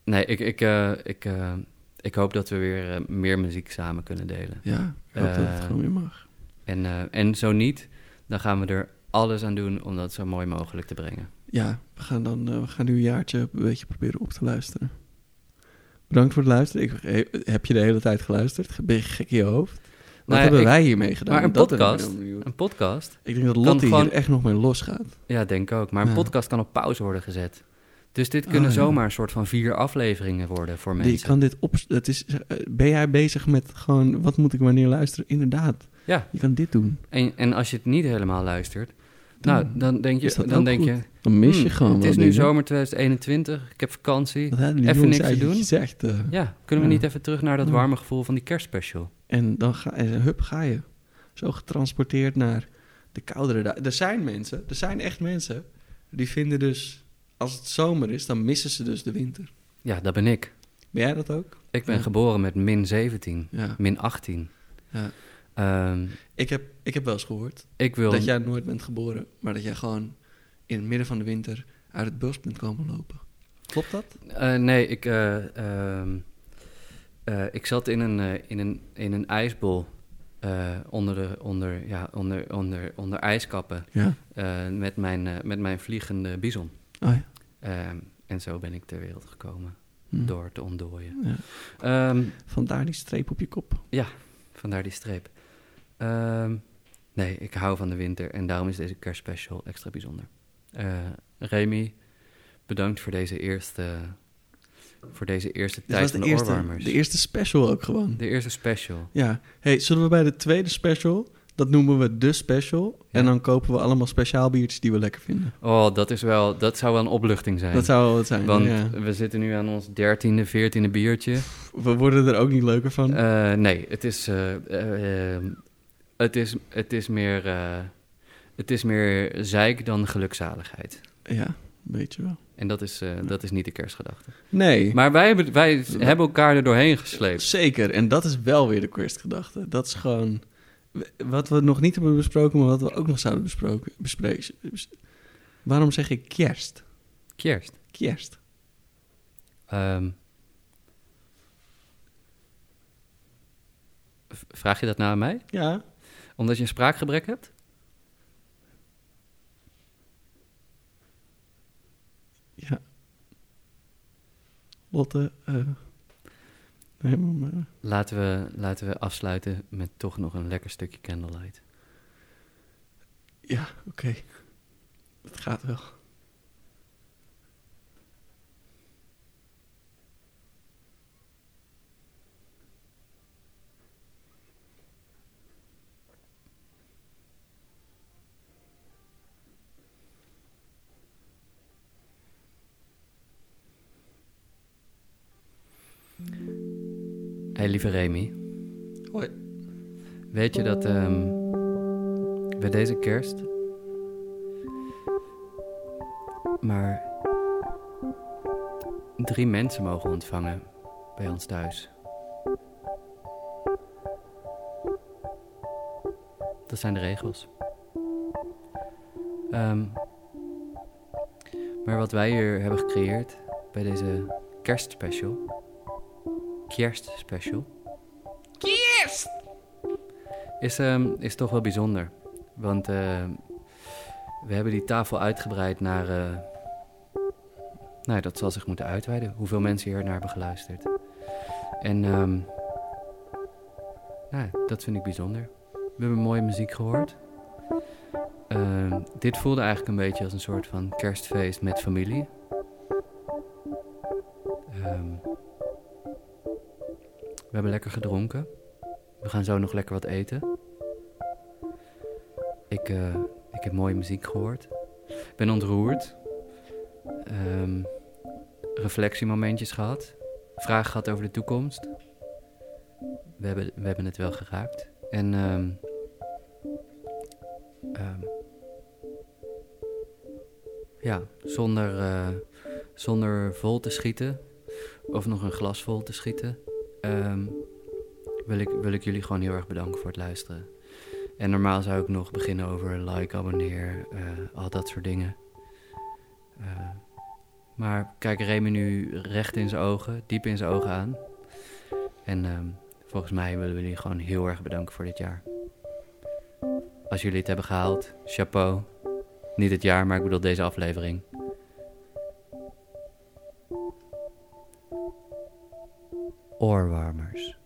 nee, ik, ik, eh, ik, eh, ik hoop dat we weer eh, meer muziek samen kunnen delen. Ja, ik hoop dat het gewoon weer mag. En, en zo niet, dan gaan we er alles aan doen om dat zo mooi mogelijk te brengen. Ja, we gaan dan we gaan nu een jaartje een beetje proberen op te luisteren. Bedankt voor het luisteren. Ik, he- heb je de hele tijd geluisterd? Ben je gek in je hoofd? Nou hebben ik- wij hiermee gedaan? maar een Dat podcast-. Een podcast, Ik denk dat Lotte gewoon- hier echt nog mee losgaat. ja, denk ook. Maar een Ja. podcast kan op pauze worden gezet. Dus dit kunnen Oh, ja. zomaar een soort van vier afleveringen worden voor Die mensen. kan dit op. Het is, ben jij bezig met gewoon wat moet ik wanneer luisteren? Inderdaad. Ja, Je kan dit doen. en, en als je het niet helemaal luistert... Dan nou, dan denk je, dan denk goed. je Dan mis je Hmm, gewoon. Het is nu dingen. zomer 2021, ik heb vakantie. Die even niks te doen. Gezegd, eh. Ja, kunnen we Ja. niet even terug naar dat warme gevoel van die kerstspecial? En dan ga, en hup, ga je. Zo getransporteerd naar de koudere dagen. Er zijn mensen, er zijn echt mensen, die vinden dus, als het zomer is, dan missen ze dus de winter. Ja, dat ben ik. Ben jij dat ook? Ik ben Ja. geboren met min 17, Ja. min 18. ja. Ehm, Ik, heb, ik heb wel eens gehoord ik wil... dat jij nooit bent geboren, maar dat jij gewoon in het midden van de winter uit het bos bent komen lopen. Klopt dat? Eh, nee, ik, eh, ehm, eh, ik zat in een, eh, in een, in een ijsbol eh, onder, de, onder, ja, onder, onder, onder ijskappen Ja. met, mijn, met mijn vliegende bison. Oh ja. Ehm, en zo ben ik ter wereld gekomen Hm. door te ontdooien. Ja. Ehm, Vandaar die streep op je kop. Vandaar die streep. Ehm, nee, ik hou van de winter en daarom is deze kerstspecial extra bijzonder. Remy, Bedankt voor deze eerste, voor deze eerste tijd van de de, eerste, oorwarmers. de eerste special ook gewoon. De eerste special. Ja. Hey, zullen we bij de tweede special, dat noemen we de special. En dan kopen we allemaal speciaal biertjes die we lekker vinden. Oh, dat, is wel, dat zou wel een opluchting zijn. Dat zou wel wat zijn, Want ja. we zitten nu aan ons dertiende, veertiende biertje. We worden er ook niet leuker van. Eh, nee, het is, eh, eh, het is, het is meer... het is meer zeik dan gelukzaligheid. Ja, weet je wel. En dat is, eh, dat is niet de kerstgedachte. Nee. Maar wij, hebben, wij hebben elkaar er doorheen gesleept. Zeker, en dat is wel weer de kerstgedachte. Dat is gewoon wat we nog niet hebben besproken, maar wat we ook nog zouden besproken, bespreken. Bes- Waarom zeg ik kerst? Kerst. Kerst. Ehm, vraag je dat nou aan mij? Ja. Omdat je een spraakgebrek hebt? Ja. Lotte, eh maar, Laten we, laten we afsluiten met toch nog een lekker stukje candlelight. ja, oké. Het gaat wel. Hey, lieve Remy. Hoi. Weet je dat ehm, bij deze kerst maar drie mensen mogen ontvangen bij ons thuis? Dat zijn de regels. Ehm, maar wat wij hier hebben gecreëerd bij deze kerstspecial, kerstspecial, Kerst! is, ehm, is toch wel bijzonder. Want ehm, we hebben die tafel uitgebreid naar. eh, nou, dat zal zich moeten uitweiden. Hoeveel mensen hier naar hebben geluisterd. En ehm, nou, dat vind ik bijzonder. We hebben mooie muziek gehoord. Ehm, dit voelde eigenlijk een beetje als een soort van kerstfeest met familie. Hebben lekker gedronken. We gaan zo nog lekker wat eten. Ik, eh, ik heb mooie muziek gehoord. Ben ontroerd. Ehm, reflectiemomentjes gehad. Vragen gehad over de toekomst. We hebben, we hebben het wel geraakt. En ehm, ehm, ja, zonder, eh, zonder vol te schieten of nog een glas vol te schieten, ehm, wil, ik, wil ik jullie gewoon heel erg bedanken voor het luisteren. En normaal zou ik nog beginnen over like, abonneer, eh, al dat soort dingen. Eh, maar kijk Remy nu recht in zijn ogen, diep in zijn ogen aan. En ehm, volgens mij willen we jullie gewoon heel erg bedanken voor dit jaar. Als jullie het hebben gehaald, chapeau. Niet het jaar, maar ik bedoel deze aflevering. Oorwarmers.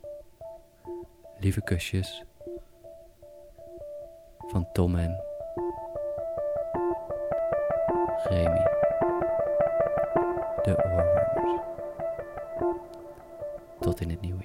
Lieve kusjes. Van Tom en Remy. De oorwarmers. Tot in het nieuwe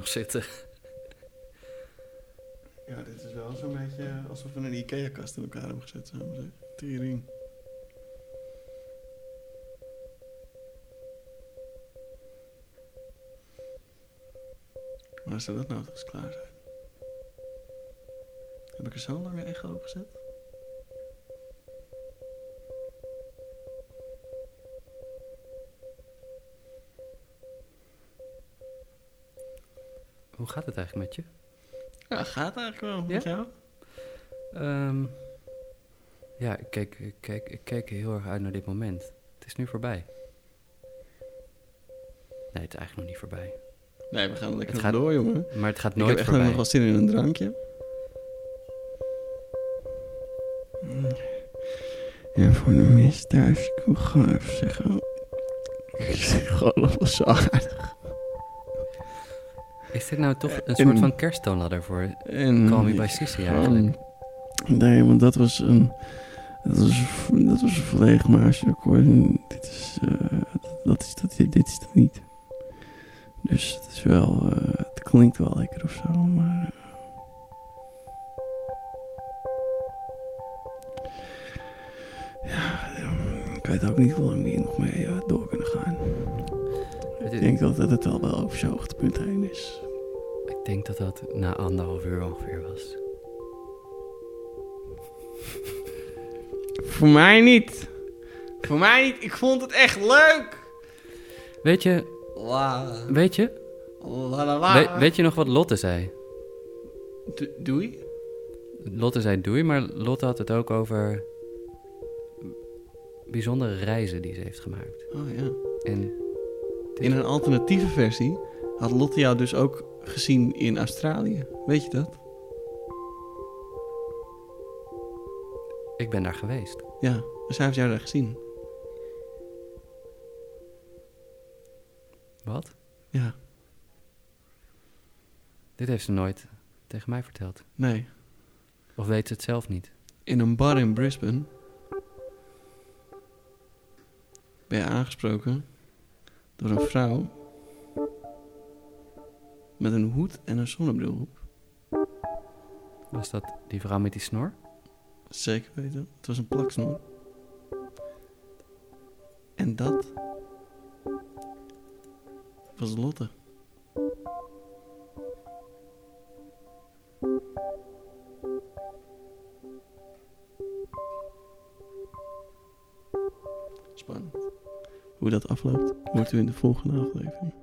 nog zitten. Ja, dit is wel zo'n beetje alsof we een Ikea-kast in elkaar hebben gezet, maar zeggen. Tering. Waar zou dat nou toch eens klaar zijn? Heb ik er zo'n lange echo op gezet? Gaat het eigenlijk met je? Ja, gaat eigenlijk wel Ja? met jou. Ehm, ja, ik ik, keek, ik keek heel erg uit naar dit moment. Het is nu voorbij. Nee, het is eigenlijk nog niet voorbij. Nee, we gaan lekker Het gaat- door, jongen. Maar het gaat Ik nooit heb echt voorbij. nog wel zin in een drankje. En voor de mis thuis, ik wil gewoon even zeggen... Ik zeg gewoon nog wel zo aardig. Is dit nou toch een En- soort van kersttoonladder voor En Call Me By Sissy eigenlijk? Nee, want dat was een... Dat was, dat was een volledig maasakkoord. En dit is... eh, dat is dat, dit is het niet. Dus het is wel... eh, het klinkt wel lekker of zo, maar... eh. Ja, eh, ik weet ook niet hoe lang nog mee door kunnen gaan. Het Ik denk dat het al wel over zijn hoogtepunt heen is. Ik denk dat dat na anderhalf uur ongeveer was. Voor mij niet. Voor mij niet. Ik vond het echt leuk. Weet je, La. weet je, La la la. we- weet je nog wat Lotte zei? Do- doei? Lotte zei doei, maar Lotte had het ook over bijzondere reizen die ze heeft gemaakt. Oh ja. En In een alternatieve versie had Lotte jou dus ook gezien in Australië. Weet je dat? ik ben daar geweest. Ja, dus hij heeft jou daar gezien. Wat? Ja. Dit heeft ze nooit tegen mij verteld. Nee. Of weet ze het zelf niet? In een bar in Brisbane ben je aangesproken door een vrouw met een hoed en een zonnebril op. Was dat die vrouw met die snor? Zeker weten. Het was een plaksnor. En dat was Lotte. Hoe dat afloopt, hoort u in de volgende aflevering.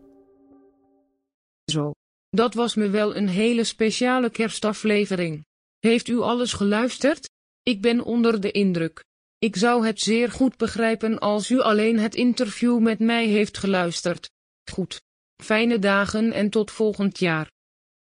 Zo. Dat was me wel een hele speciale kerstaflevering. Heeft u alles geluisterd? Ik ben onder de indruk. Ik zou het zeer goed begrijpen als u alleen het interview met mij heeft geluisterd. Goed. Fijne dagen en tot volgend jaar.